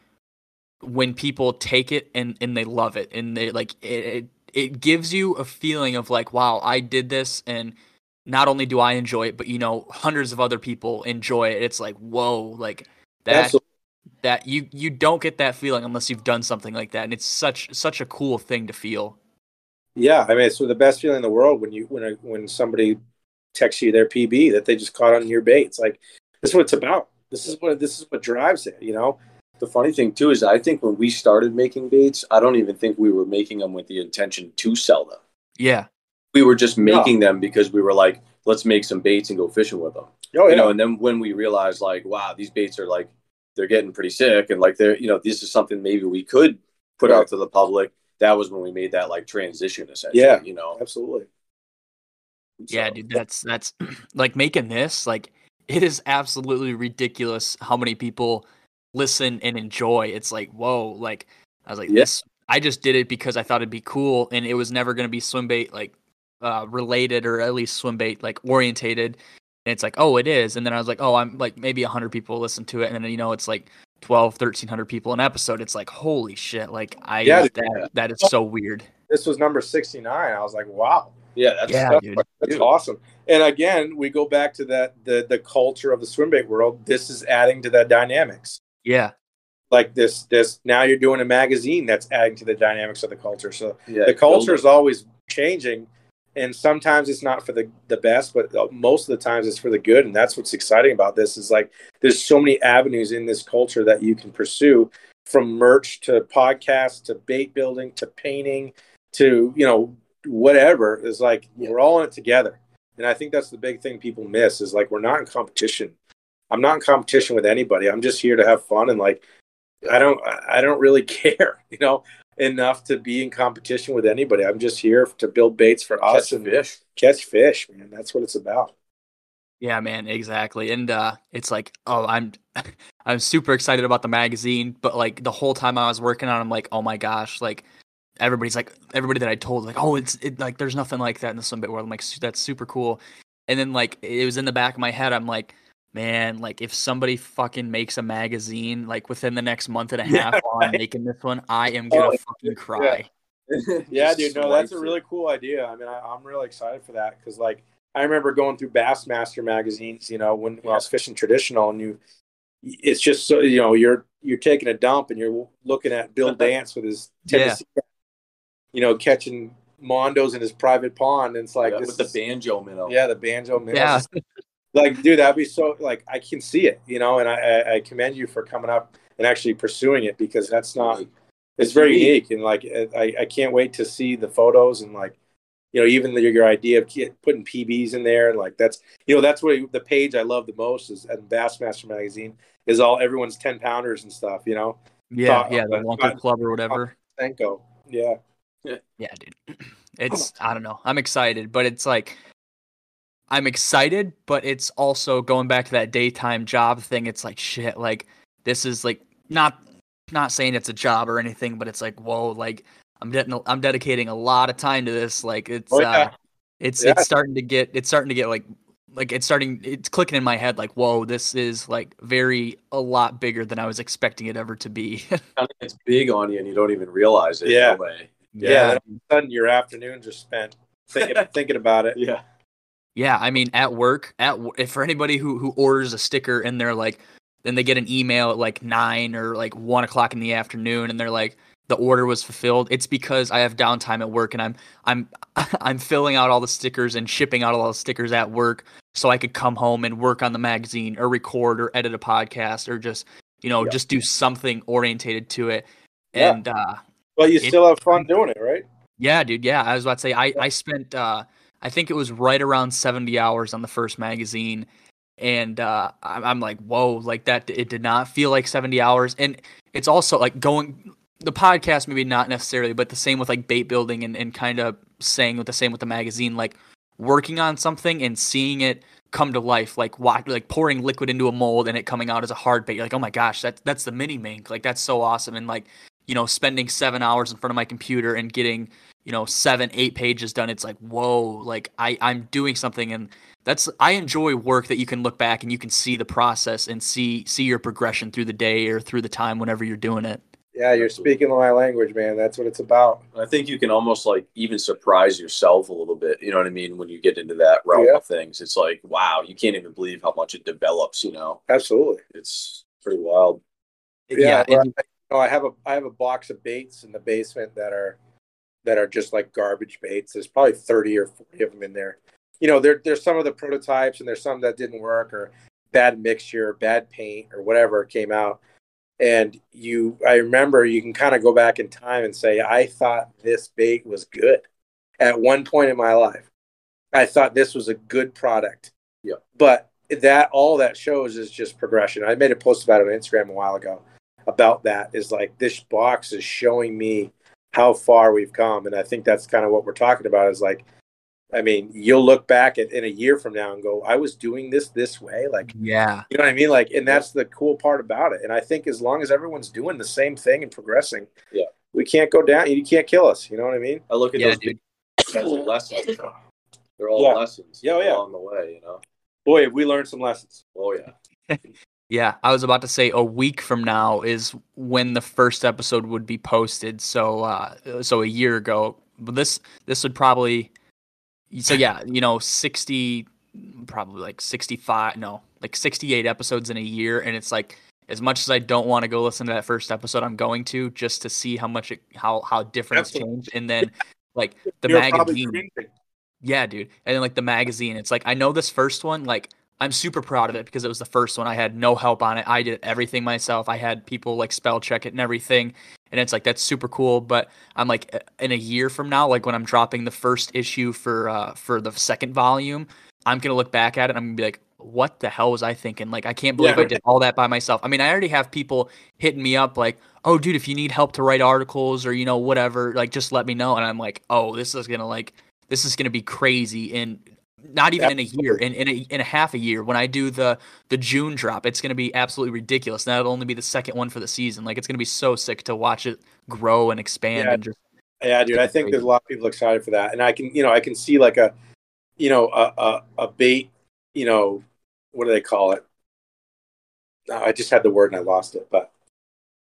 when people take it and and they love it and they like it it, it gives you a feeling of like wow, I did this and not only do I enjoy it, but you know, hundreds of other people enjoy it. It's like, whoa, like that Absolutely. that you you don't get that feeling unless you've done something like that. And it's such such a cool thing to feel. Yeah, I mean it's the best feeling in the world when you when a, when somebody texts you their PB that they just caught on your bait. It's like this is what it's about. This is what this is what drives it. You know. The funny thing too is I think when we started making baits, I don't even think we were making them with the intention to sell them. Yeah. We were just making them because we were like, let's make some baits and go fishing with them. Oh You know, and then when we realized like, wow, these baits are like they're getting pretty sick and like they're you know, this is something maybe we could put Right. out to the public. That was when we made that like transition essentially. Yeah. You know. absolutely. Yeah, dude, that's that's <clears throat> like making this like it is absolutely ridiculous how many people listen and enjoy. It's like, whoa, like I was like Yeah. this I just did it because I thought it'd be cool and it was never going to be swim bait like uh related or at least swim bait like orientated. And it's like, "Oh, it is." And then I was like, "Oh, I'm like maybe 100 people listen to it." And then you know, it's like 12, 1300 people an episode. It's like, "Holy shit." Like I Yeah, that that is so weird. This was number sixty nine. I was like, wow. Yeah, that's Yeah, That's, dude. that's awesome. And again, we go back to that the the culture of the swim bait world. This is adding to that dynamics. Yeah. Like this this now you're doing a magazine that's adding to the dynamics of the culture. So yeah, the culture is always changing and sometimes it's not for the, the best but uh, most of the times it's for the good and that's what's exciting about this is like there's so many avenues in this culture that you can pursue from merch to podcasts to bait building to painting to you know whatever is like we're all in it together. And i think that's the big thing people miss is like we're not in competition. I'm not in competition with anybody. I'm just here to have fun and like i don't i don't really <laughs> care you know enough to be in competition with anybody. I'm just here to build baits for us catch and fish. catch fish, man. That's what it's about. Yeah, man, exactly. And uh it's like, oh, I'm <laughs> I'm super excited about the magazine, but like the whole time I was working on it, I'm like, oh my gosh, like everybody's like everybody that I told like, oh, it's it like there's nothing like that in the swim bait world. I'm like, that's super cool. And then like it was in the back of my head, I'm like, man, like if somebody fucking makes a magazine like within the next month and a <laughs> Yeah, half on making this one, I am oh, gonna Oh, fucking <laughs> cry. <laughs> Yeah, Just dude. No, that's a really cool idea. I mean, I, I'm really excited for that because, like, I remember going through Bassmaster magazines. You know, when, when I was fishing traditional, and you, it's just so you know, you're you're taking a dump and you're looking at Bill Dance with his Yeah. Tennessee, you know, catching mondos in his private pond. And it's like Yeah, this with is- the banjo minnow. yeah, the banjo minnows. Yeah. Like dude that'd be so like i can see it you know and I, I i commend you for coming up and actually pursuing it because that's not it's very unique. unique and like i i can't wait to see the photos and like you know even the, your idea of putting pbs in there and like that's you know that's what the page i love the most is at bassmaster magazine is all everyone's 10 pounders and stuff you know Yeah, Thought- yeah, the uh, Lunker thought- Club or whatever. Senko. yeah Yeah, dude. <clears throat> It's I don't know. I'm excited, but it's like I'm excited, but it's also going back to that daytime job thing. It's like shit. Like this is like not not saying it's a job or anything, but it's like whoa. Like I'm de- I'm dedicating a lot of time to this. Like it's Oh, yeah. uh, it's Yeah. it's starting to get it's starting to get like like it's starting it's clicking in my head like whoa this is like very a lot bigger than I was expecting it ever to be. <laughs> It's big on you, and you don't even realize it. Yeah. In a way. Yeah, yeah. then all of a sudden your afternoon just spent thinking <laughs> thinking about it. Yeah. Yeah, I mean, at work, at if for anybody who who orders a sticker and they're like, then they get an email at like nine or like one o'clock in the afternoon, and they're like, the order was fulfilled. It's because I have downtime at work and I'm I'm <laughs> I'm filling out all the stickers and shipping out all the stickers at work, so I could come home and work on the magazine or record or edit a podcast or just you know Yeah. just do something orientated to it. Yeah. And uh, But you It- still have fun doing it, right? yeah, dude. Yeah, I was about to say I I spent uh I think it was right around 70 hours on the first magazine and uh I'm, like, "Whoa, like that it did not feel like 70 hours." And it's also like going the podcast maybe not necessarily, but the same with like bait building and and kind of saying with the same with the magazine like working on something and seeing it come to life like wa- like pouring liquid into a mold and it coming out as a hard bait. You're like, "Oh my gosh, that that's the mini mink." Like that's so awesome and like you know, spending seven hours in front of my computer and getting, you know, seven, eight pages done. It's like, whoa, like I, I'm doing something and that's I enjoy work that you can look back and you can see the process and see see your progression through the day or through the time whenever you're doing it. Yeah, you're speaking my language, man. That's what it's about. I think you can almost like even surprise yourself a little bit. You know what I mean? When you get into that realm Yeah. of things, it's like, wow, you can't even believe how much it develops. You know, Absolutely. it's pretty wild. Yeah, and I, no, I have a I have a box of baits in the basement that are that are just like garbage baits. There's probably thirty or forty of them in there. You know, there there's some of the prototypes and there's some that didn't work or bad mixture, bad paint or whatever came out. And you, I remember you can kind of go back in time and say, I thought this bait was good at one point in my life. I thought this was a good product. Yeah. But that all that shows is just progression. I made a post about it on Instagram a while ago about that is like this box is showing me how far we've come and i think that's kind of what we're talking about is like i mean you'll look back at, in a year from now and go i was doing this this way like yeah, you know what i mean like and that's the cool part about it and i think as long as everyone's doing the same thing and progressing Yeah. we can't go down you can't kill us you know what i mean I look at Yeah, those dude. big lessons. They're all Yeah. lessons Yeah, oh, yeah. along the way. You know. boy have we learned some lessons Oh yeah. <laughs> yeah. I was about to say a week from now is when the first episode would be posted. So uh so a year ago. But this this would probably so yeah, <laughs> you know, 60 probably like 65 no, like 68 episodes in a year and it's like as much as I don't want to go listen to that first episode, I'm going to just to see how much it how how different it's changed and then <laughs> like the You're magazine yeah, dude. And then like the magazine, it's like I know this first one, like I'm super proud of it because it was the first one. I had no help on it. I did everything myself. I had people like spell check it and everything. And it's like that's super cool. But I'm like in a year from now, like when I'm dropping the first issue for uh for the second volume, I'm gonna look back at it and I'm gonna be like, what the hell was I thinking? Like I can't believe Yeah. I did all that by myself. I mean, I already have people hitting me up like, oh dude, if you need help to write articles or you know, whatever, like just let me know. And I'm like, oh, this is gonna like this is going to be crazy in not even in a year in in a, in a half a year when i do the the june drop it's going to be absolutely ridiculous and that'll only be the second one for the season like it's going to be so sick to watch it grow and expand Yeah. and just Yeah, dude, I think Crazy. there's a lot of people excited for that, and I can, you know, I can see like a, you know, a a, a bait, you know, what do they call it? No, I just had the word and I lost it, but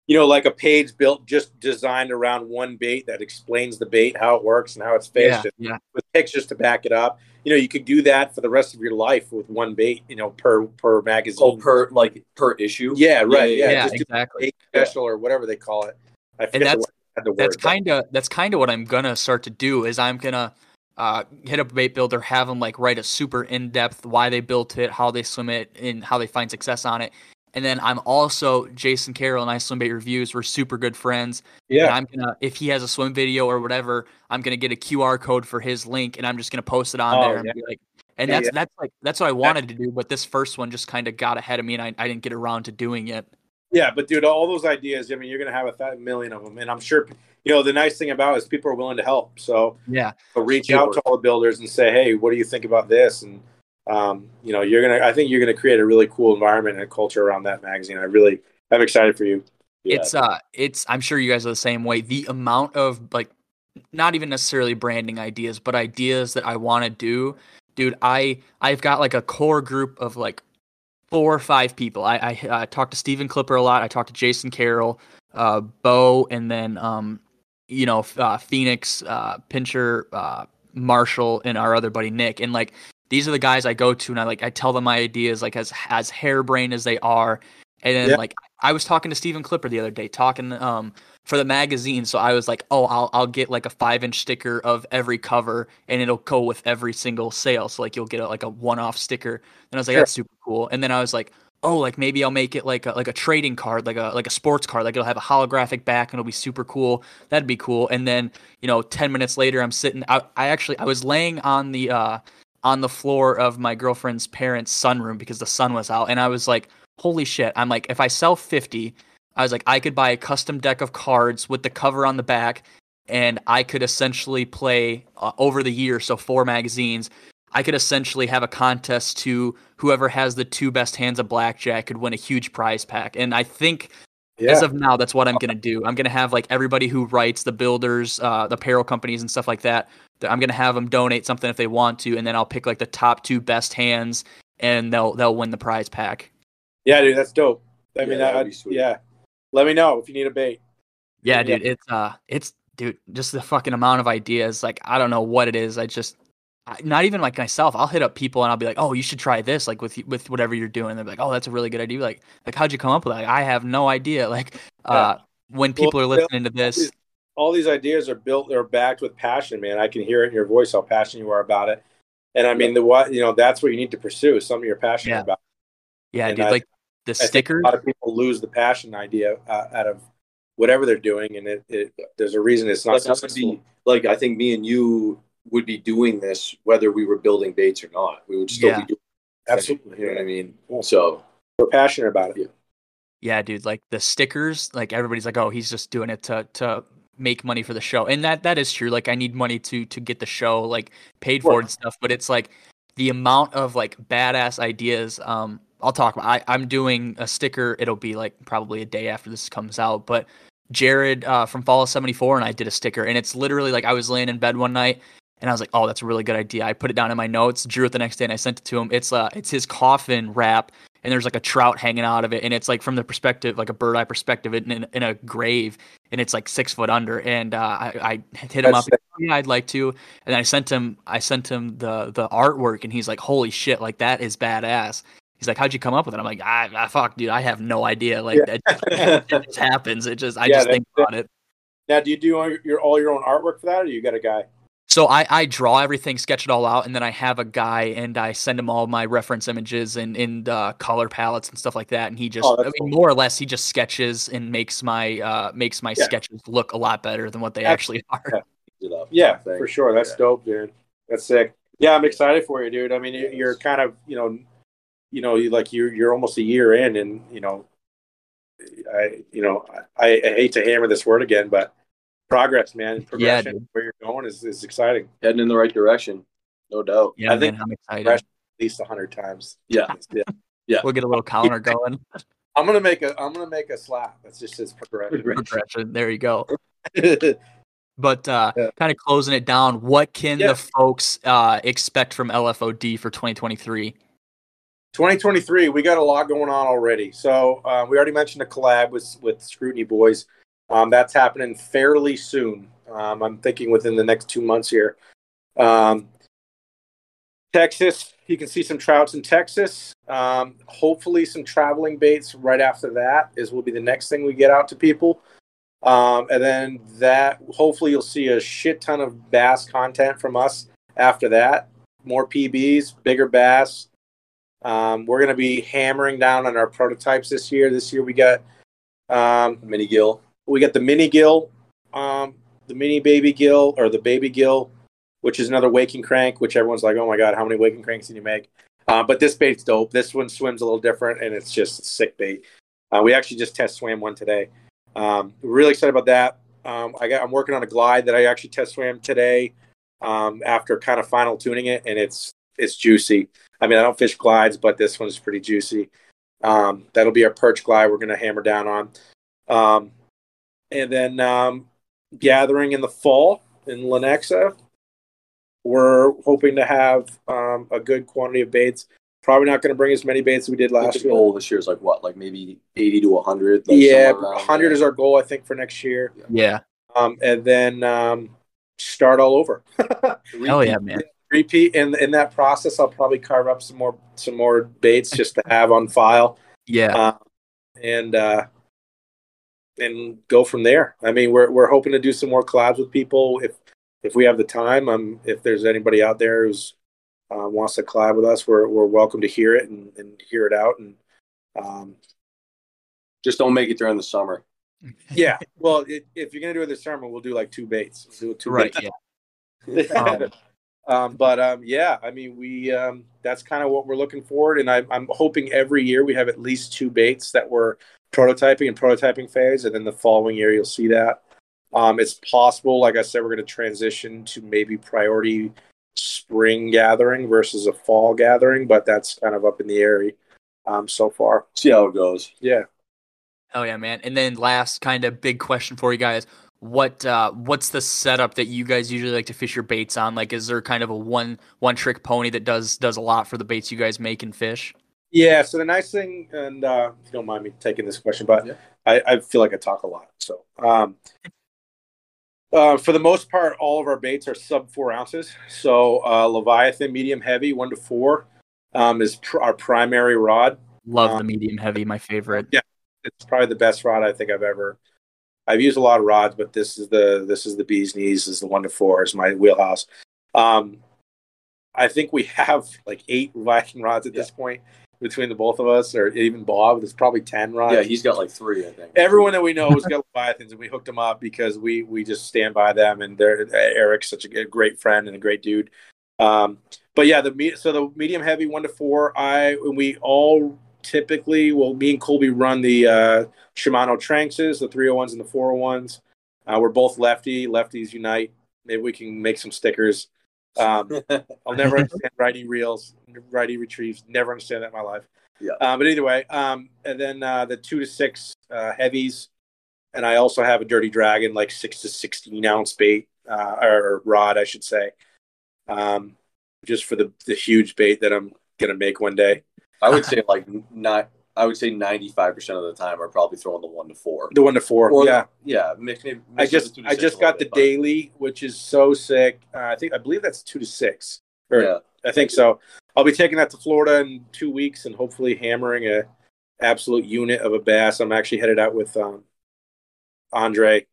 you know, like a page built just designed around one bait that explains the bait, how it works, and how it's yeah fished, and yeah with pictures to back it up. You know, you could do that for the rest of your life with one bait, you know, per per magazine. Oh, per like per issue. yeah, right, yeah, yeah, just do exactly special or whatever they call it. I forget the that's- word. I had the that's word, but- kind of that's kind of what i'm gonna start to do is i'm gonna uh, hit up a bait builder have them like write a super in-depth why they built it how they swim it and how they find success on it and then i'm also jason carroll and i swim bait reviews we're super good friends And yeah, I'm gonna if he has a swim video or whatever, I'm gonna get a QR code for his link and I'm just gonna post it on Oh, there and yeah. be like and Yeah, that's yeah. that's like that's what I wanted to do, but this first one just kind of got ahead of me and I, I didn't get around to doing it. Yeah, but dude, all those ideas, I mean, you're going to have a million of them. And I'm sure, you know, the nice thing about it is people are willing to help. So Yeah. so reach Sure. out to all the builders and say, hey, what do you think about this? And um, you know, you're gonna. I think you're gonna create a really cool environment and culture around that magazine. I really, I'm excited for you. Yeah. It's uh it's I'm sure you guys are the same way. The amount of like not even necessarily branding ideas, but ideas that I want to do. Dude, I I've got like a core group of like four or five people. I I uh, talked to Stephen Clipper a lot. I talked to Jason Carroll, uh Bo and then um you know uh, Phoenix, uh Pincher, uh Marshall and our other buddy Nick and like these are the guys I go to and I like I tell them my ideas like as as harebrained as they are and then like I was talking to Stephen Clipper the other day, talking um for the magazine. So I was like, oh, I'll I'll get like a five inch sticker of every cover, and it'll go with every single sale. So like you'll get a, like a one off sticker. And I was like, Sure. that's super cool. And then I was like, oh, like maybe I'll make it like a like a trading card, like a like a sports card, like it'll have a holographic back and it'll be super cool. That'd be cool. And then you know, ten minutes later, I'm sitting. I, I actually I was laying on the uh on the floor of my girlfriend's parents' sunroom because the sun was out, and I was like holy shit. I'm like if i sell 50 i was like i could buy a custom deck of cards with the cover on the back and i could essentially play uh, over the year so four magazines. I could essentially have a contest to whoever has the two best hands of blackjack could win a huge prize pack. And i think Yeah, as of now that's what i'm gonna do i'm gonna have like everybody who writes the builders uh, the apparel companies and stuff like that that i'm gonna have them donate something if they want to and then i'll pick like the top two best hands and they'll they'll win the prize pack yeah, dude, that's dope. I Yeah, mean, that'd I, be sweet. yeah. Let me know if you need a bait. Yeah, Yeah. dude, it's uh, it's dude, just the fucking amount of ideas. Like, I don't know what it is. I just, I, not even like myself. I'll hit up people and I'll be like, "Oh, you should try this." Like with with whatever you're doing. They're like, "Oh, that's a really good idea." Like, like how'd you come up with that? Like, I have no idea. Like, <laughs> uh, when people are listening to this, all these ideas are built or backed with passion, man. I can hear it in your voice how passionate you are about it. And I mean, the what you know, that's what you need to pursue. is Something you're passionate Yeah. about. yeah, and dude, I- like the I think stickers. a lot of people lose the passion idea uh, out of whatever they're doing, and it, it there's a reason it's not like, successful. be, like I think me and you would be doing this whether we were building baits or not. We would still Yeah. be doing Absolutely, You know what I mean? Yeah. So We're passionate about it. Yeah, dude, like the stickers, like everybody's like, "Oh, he's just doing it to to make money for the show." And that that is true. Like I need money to to get the show like paid for and stuff, but it's like the amount of like badass ideas um I'll talk about I I'm doing a sticker. It'll be like probably a day after this comes out, but Jared uh, from Fall of 74 and I did a sticker and it's literally like I was laying in bed one night and I was like, "Oh, that's a really good idea." I put it down in my notes, drew it the next day and I sent it to him. It's uh it's his coffin wrap and there's like a trout hanging out of it and it's like from the perspective like a bird eye perspective in, in, in a grave and it's like six foot under and uh, I, I hit him That's up yeah I'd like to and I sent him I sent him the the artwork and he's like holy shit like that is badass he's like how'd you come up with it I'm like I, I fuck dude I have no idea like Yeah. that it just happens it just I Yeah, just think about it Now, do you do all your all your own artwork for that, or you got a guy? So I, I draw everything, sketch it all out, and then I have a guy and I send him all my reference images and in uh, color palettes and stuff like that. And he just, Oh, I mean, cool. more or less, he just sketches and makes my uh, makes my Yeah. sketches look a lot better than what they That's- actually are. yeah. Yeah, for sure. That's Yeah. dope, dude. That's sick. Yeah, I'm excited for you, dude. I mean, you- you're kind of, you know, you know, you like you're you're almost a year in, and you know, I, you know, I, I hate to hammer this word again, but progress, man, progression, dude. where you're going is is exciting. Heading in the right direction, no doubt. Yeah, I think man, I'm excited. progression- At least a hundred times. Yeah. yeah. We'll get a little counter going. I'm gonna make a I'm gonna make a slap. That's just his progression. Progression. There you go. <laughs> But uh, Yeah. kind of closing it down, what can Yeah. the folks uh, expect from LFOD for 2023? 2023, we got a lot going on already. So uh, we already mentioned a collab with with Scrutiny Boys. Um, that's happening fairly soon. Um, I'm thinking within the next two months here. Um, Texas, you can see some trouts in Texas. Um, hopefully, some traveling baits right after that is will be the next thing we get out to people. Um, and then that, hopefully, you'll see a shit ton of bass content from us after that. More PBs, bigger bass. Um, we're going to be hammering down on our prototypes this year. This year we got um, Mini gill. We got the mini gill, um, the mini baby gill or the baby gill, which is another waking crank. Which everyone's like, oh my god, how many waking cranks can you make? Uh, but this bait's dope. This one swims a little different, and it's just sick bait. Uh, we actually just test swam one today. Um, really excited about that. Um, I got I'm working on a glide that I actually test swam today um, after kind of final tuning it, and it's it's juicy. I mean, I don't fish glides, but this one's pretty juicy. Um, that'll be our perch glide we're going to hammer down on. And then um, gathering in the fall in Lenexa, we're hoping to have um, a good quantity of baits. Probably not going to bring as many baits as we did last the year. goal this year is like what, like maybe eighty to hundred. Like yeah, somewhere 100 is our goal, I think, for next year. Yeah. Um, and then um, start all over. <laughs> Hell yeah, man. Repeat. And in that process, I'll probably carve up some more some more baits just to have on file. Yeah. uh, and uh, and go from there. I mean, we're we're hoping to do some more collabs with people if if we have the time. Um, if there's anybody out there who's uh, wants to collab with us, we're we're welcome to hear it and, and hear it out. And um, Just don't make it during the summer. <laughs> yeah, well, it, if you're gonna do it this summer, we'll do like two baits. We'll do two right. baits. Yeah. <laughs> Um, um, but um, yeah, I mean, we um, that's kind of what we're looking for, and I, I'm hoping every year we have at least two baits that we're prototyping and prototyping phase, and then the following year you'll see that. Um, it's possible, like I said, we're going to transition to maybe priority spring gathering versus a fall gathering, but that's kind of up in the air um, so far. See how it goes. Yeah. Hell yeah, man. And then last kind of big question for you guys. What uh what's the setup that you guys usually like to fish your baits on? Like is there kind of a one one trick pony that does does a lot for the baits you guys make and fish? Yeah. So the nice thing, and uh, if you don't mind me taking this question, but Yeah. I, I feel like I talk a lot. So um, uh, for the most part, all of our baits are sub four ounces. So uh, Leviathan medium heavy, one to four, um, is pr- our primary rod. Love Um, the medium heavy, my favorite. Yeah. It's probably the best rod I think I've ever. I've used a lot of rods, but this is the this is the bee's knees. This is the one to four is my wheelhouse. Um, I think we <laughs> have like eight Viking rods at this point between the both of us, or even Bob. There's probably ten rods. Yeah, he's got like three, I think. everyone that we know has got <laughs> leviathans and we hooked them up because we we just stand by them and they're eric's such a great friend and a great dude um but yeah the me so the medium heavy one to four i and we all typically well me and colby run the uh shimano tranxes the 301s and the 401s uh, we're both lefty lefties unite maybe we can make some stickers um <laughs> I'll never understand righty reels, righty retrieves. Never understand that in my life. Yeah. Uh, but either way, um, and then uh, the two to six uh, heavies, and I also have a dirty dragon, like six to sixteen ounce bait uh, or rod, I should say, um, just for the the huge bait that I'm gonna make one day. I would <laughs> say like not. I would say ninety-five percent of the time are probably throwing the one to four. The one to four, Or- yeah. Yeah, mix, maybe, I just the two to I just got the bit, daily, which is so sick. Uh, I think I believe that's two to six. Or Yeah, I think so. I'll be taking that to Florida in two weeks and hopefully hammering a absolute unit of a bass. I'm actually headed out with um, Andre.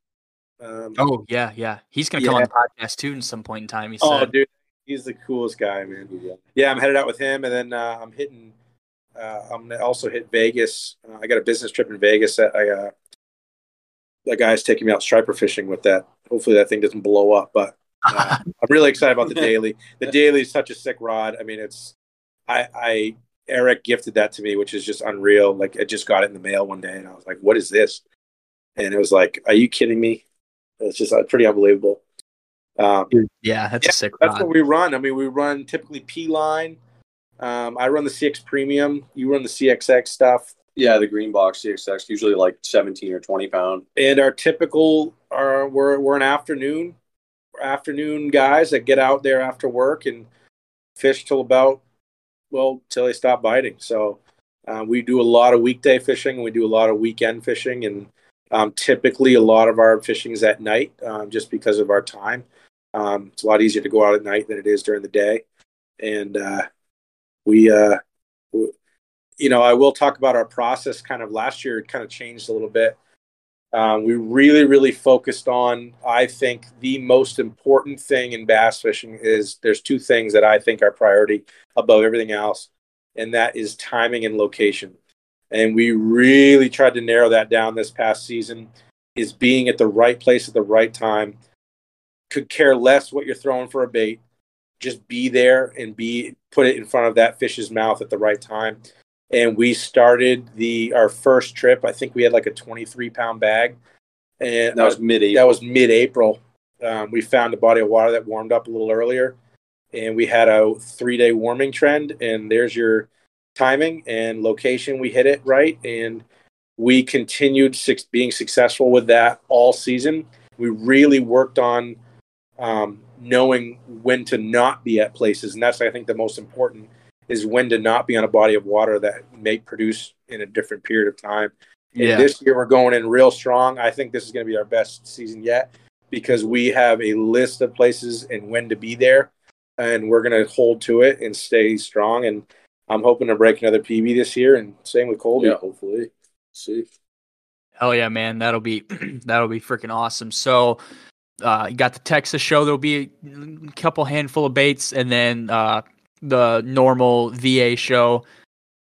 Um, Oh yeah, yeah. He's gonna come on the podcast too at some point in time. He oh, dude, he's the coolest guy, man. Yeah, I'm headed out with him, and then uh, I'm hitting. Uh, I'm gonna also hit Vegas. Uh, I got a business trip in Vegas that I. Uh, that guy's taking me out striper fishing with that. Hopefully, that thing doesn't blow up, but uh, <laughs> I'm really excited about the daily. The daily is such a sick rod. I mean, it's I I Eric gifted that to me, which is just unreal. Like I just got it in the mail one day, and I was like, "What is this?" And it was like, "Are you kidding me?" It's just uh, pretty unbelievable. Um, yeah, that's Yeah, a sick rod. that's rod. what we run. I mean, we run typically P line. Um, I run the CX Premium. You run the CXX stuff. yeah. The green box CXX usually like seventeen or twenty pound. and our typical are we're we're an afternoon afternoon guys that get out there after work and fish till about well till they stop biting. So uh, we do a lot of weekday fishing and we do a lot of weekend fishing and um, typically a lot of our fishing is at night um, just because of our time. Um, it's a lot easier to go out at night than it is during the day, and uh, we. Uh, w- you know, I will talk about our process. Kind of last year, it kind of changed a little bit. Um, we really, really focused on. I think the most important thing in bass fishing is there's two things that I think are priority above everything else, and that is timing and location. And we really tried to narrow that down this past season. Is being at the right place at the right time. Could care less what you're throwing for a bait. Just be there and be put it in front of that fish's mouth at the right time and we started the our first trip i think we had like a 23 pound bag and That was mid that April. was mid-April. Um, we found a body of water that warmed up a little earlier, and we had a three-day warming trend. And there's your timing and location. We hit it right, and we continued six, being successful with that all season. We really worked on um, knowing when to not be at places, and that's I think the most important is when to not be on a body of water that may produce in a different period of time. And Yeah. this year we're going in real strong. I think this is going to be our best season yet because we have a list of places and when to be there, and we're going to hold to it and stay strong. And I'm hoping to break another PB this year, and same with Colby. Yeah, hopefully. See. Hell yeah, man! That'll be <clears throat> that'll be freaking awesome. So, uh, you got the Texas show. There'll be a couple handful of baits, and then uh, the normal VA show,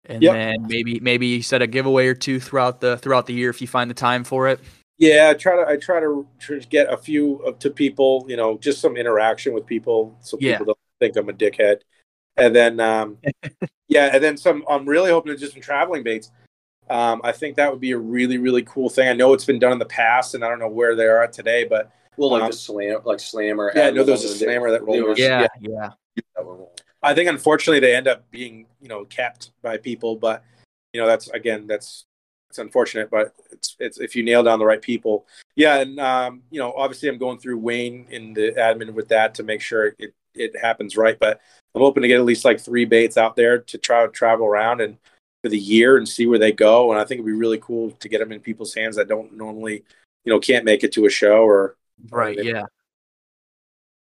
and Yep. then maybe maybe you set a giveaway or two throughout the throughout the year if you find the time for it. Yeah, I try to I try to, to get a few of, to people, you know, just some interaction with people, so Yeah. people don't think I'm a dickhead. And then, um, <laughs> yeah, and then some. I'm really hoping to do some traveling baits. Um, I think that would be a really really cool thing. I know it's been done in the past, and I don't know where they are today, but Well, like Um, the slam, like slammer. yeah, I had know there was a one of slammer that they rolled. Yeah, Yeah. yeah, that were rolling. I think unfortunately they end up being you know capped by people, but you know that's again that's it's unfortunate, but it's it's if you nail down the right people, yeah, and um, you know obviously I'm going through Wayne in the admin with that to make sure it it happens right, but I'm hoping to get at least like three baits out there to try to travel around and for the year and see where they go, and I think it'd be really cool to get them in people's hands that don't normally you know can't make it to a show or right, yeah.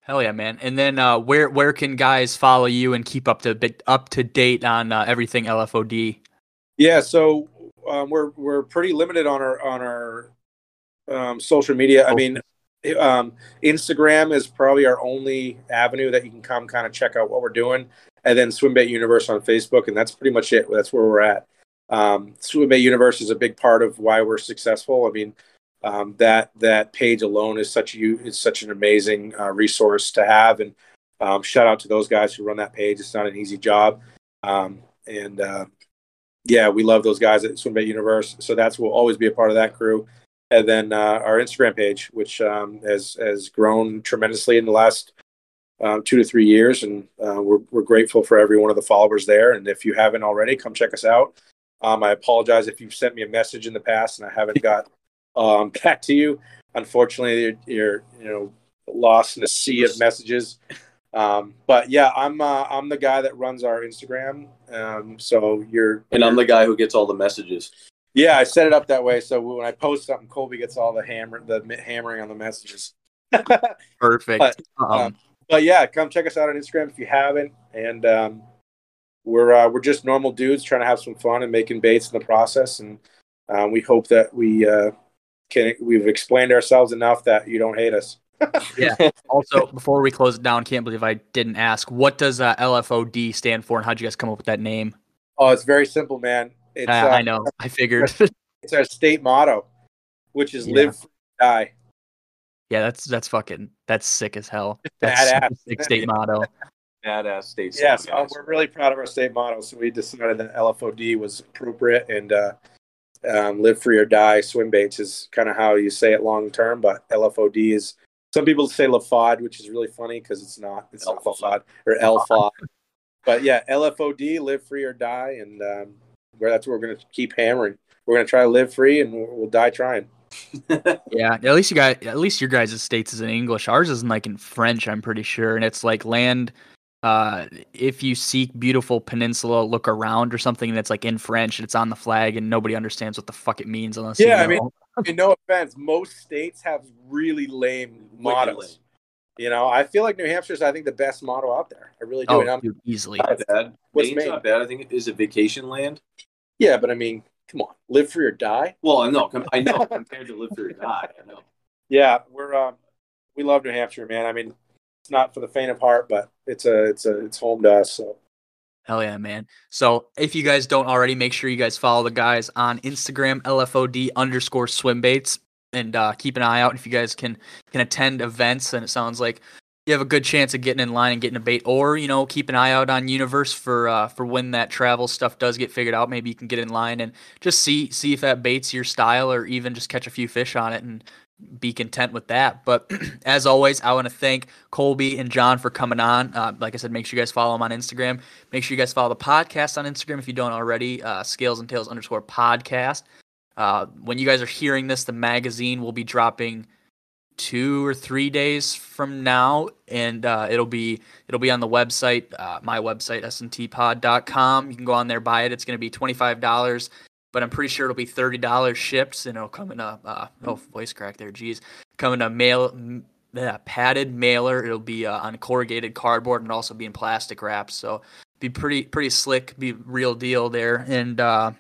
Hell yeah, man! And then uh, where where can guys follow you and keep up to bit up to date on uh, everything LFOD? Yeah, so um, we're we're pretty limited on our on our um, social media. I mean, um, Instagram is probably our only avenue that you can come kind of check out what we're doing, and then Swimbait Universe on Facebook, and that's pretty much it. That's where we're at. Um, Swimbait Universe is a big part of why we're successful. I mean, um, that that page alone is such a is such an amazing uh, resource to have, and um, shout out to those guys who run that page. It's not an easy job, um, and uh, yeah, we love those guys at Swimbait Universe. So that's will always be a part of that crew. And then uh, our Instagram page, which um, has has grown tremendously in the last um, two to three years, and uh, we're we're grateful for every one of the followers there. And if you haven't already, come check us out. Um, I apologize if you've sent me a message in the past and I haven't got um, <laughs> back to you. Unfortunately, you're, you're you know lost in a sea of messages. Um, but yeah, I'm uh, I'm the guy that runs our Instagram. Um, so you're And I'm the guy who gets all the messages. yeah, I set it up that way. So when I post something, Colby gets all the hammer the hammering on the messages. <laughs> Perfect. But, um, um, But yeah, come check us out on Instagram if you haven't. And um, we're uh, we're just normal dudes trying to have some fun and making baits in the process. And uh, we hope that we uh, can we've explained ourselves enough that you don't hate us. <laughs> Yeah. Also, before we close it down, can't believe I didn't ask. What does uh, LFOD stand for, and how'd you guys come up with that name? Oh, it's very simple, man. It's Uh, uh, I know. I figured. <laughs> it's our state motto, which is Yeah. live, free, die. yeah, that's that's fucking that's sick as hell. That's Badass. sick state motto. Badass state. Yes, song, uh, guys. we're really proud of our state motto. So we decided that LFOD was appropriate and uh, um, live free or die. Swim baits is kind of how you say it long term, but LFOD is. Some people say LaFod, which is really funny because it's not. It's not LFOD. LaFod or LFOD. but yeah, LFOD, live free or die, and um, where that's what we're going to keep hammering. We're going to try to live free, and we'll, we'll die trying. <laughs> Yeah, at least you guys, at least your guys' states is in English. Ours is in like in French, I'm pretty sure, and it's like land. Uh, if you seek beautiful peninsula, look around or something that's like in French and it's on the flag and nobody understands what the fuck it means unless Yeah, I you mean, know. I mean, no offense, most states have really lame mottos. lame. You know, I feel like New Hampshire's, I think, the best motto out there. I really do. oh, and I'm- dude, easily. not bad. What's Maine's Maine? not bad. I think it is a vacation land. yeah, but I mean, come on, live free or die. Well, I know. I know. compared to live free or die, I know. <laughs> Yeah, we're um, we love New Hampshire, man. I mean, not for the faint of heart, but it's a, it's a, it's home to us. So Hell yeah, man. So if you guys don't already, make sure you guys follow the guys on Instagram, LFOD underscore swimbaits, and uh, keep an eye out if you guys can can attend events. And it sounds like you have a good chance of getting in line and getting a bait, or you know, keep an eye out on Universe for uh, for when that travel stuff does get figured out. Maybe you can get in line and just see see if that baits your style, or even just catch a few fish on it and be content with that. But <clears throat> as always, I want to thank Colby and John for coming on. Uh, like I said, make sure you guys follow them on Instagram. Make sure you guys follow the podcast on Instagram if you don't already. Uh, Scales and Tails underscore podcast. Uh, when you guys are hearing this, the magazine will be dropping two or three days from now, and uh, it'll be it'll be on the website, uh, my website, sntpod.com. You can go on there buy it. It's going to be twenty five dollars but I'm pretty sure it'll be thirty dollars shipped, and it'll come in a uh, oh voice crack there, geez, come in a mail yeah, padded mailer. It'll be uh, on corrugated cardboard and also be in plastic wrap. So be pretty pretty slick, be real deal there. And uh,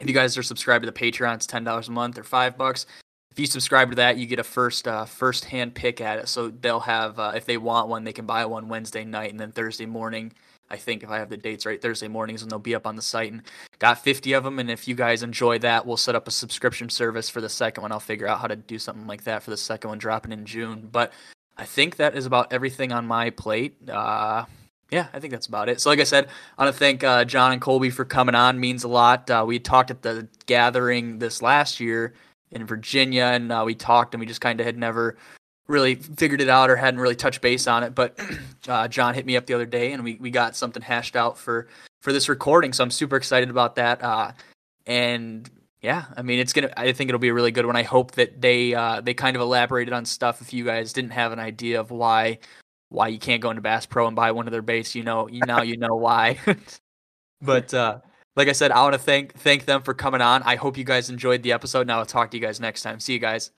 if you guys are subscribed to the Patreon, it's ten dollars a month or five bucks. If you subscribe to that, you get a first uh, first hand pick at it. So they'll have uh, if they want one, they can buy one Wednesday night, and then Thursday morning I think if I have the dates right, Thursday mornings, and they'll be up on the site. And got 50 of them. And if you guys enjoy that, we'll set up a subscription service for the second one. I'll figure out how to do something like that for the second one, dropping in June. But I think that is about everything on my plate. Uh, yeah, I think that's about it. So, like I said, I want to thank uh, John and Colby for coming on. Means a lot. Uh, we talked at the gathering this last year in Virginia, and uh, we talked, and we just kind of had never really figured it out or hadn't really touched base on it. But <clears throat> uh, John hit me up the other day, and we, we got something hashed out for for this recording. So I'm super excited about that. Uh, and yeah, I mean, it's gonna. I think it'll be a really good one. I hope that they uh, they kind of elaborated on stuff. If you guys didn't have an idea of why why you can't go into Bass Pro and buy one of their baits, you know, you now you know why. <laughs> but uh, like I said, I want to thank thank them for coming on. I hope you guys enjoyed the episode. Now I'll talk to you guys next time. See you guys.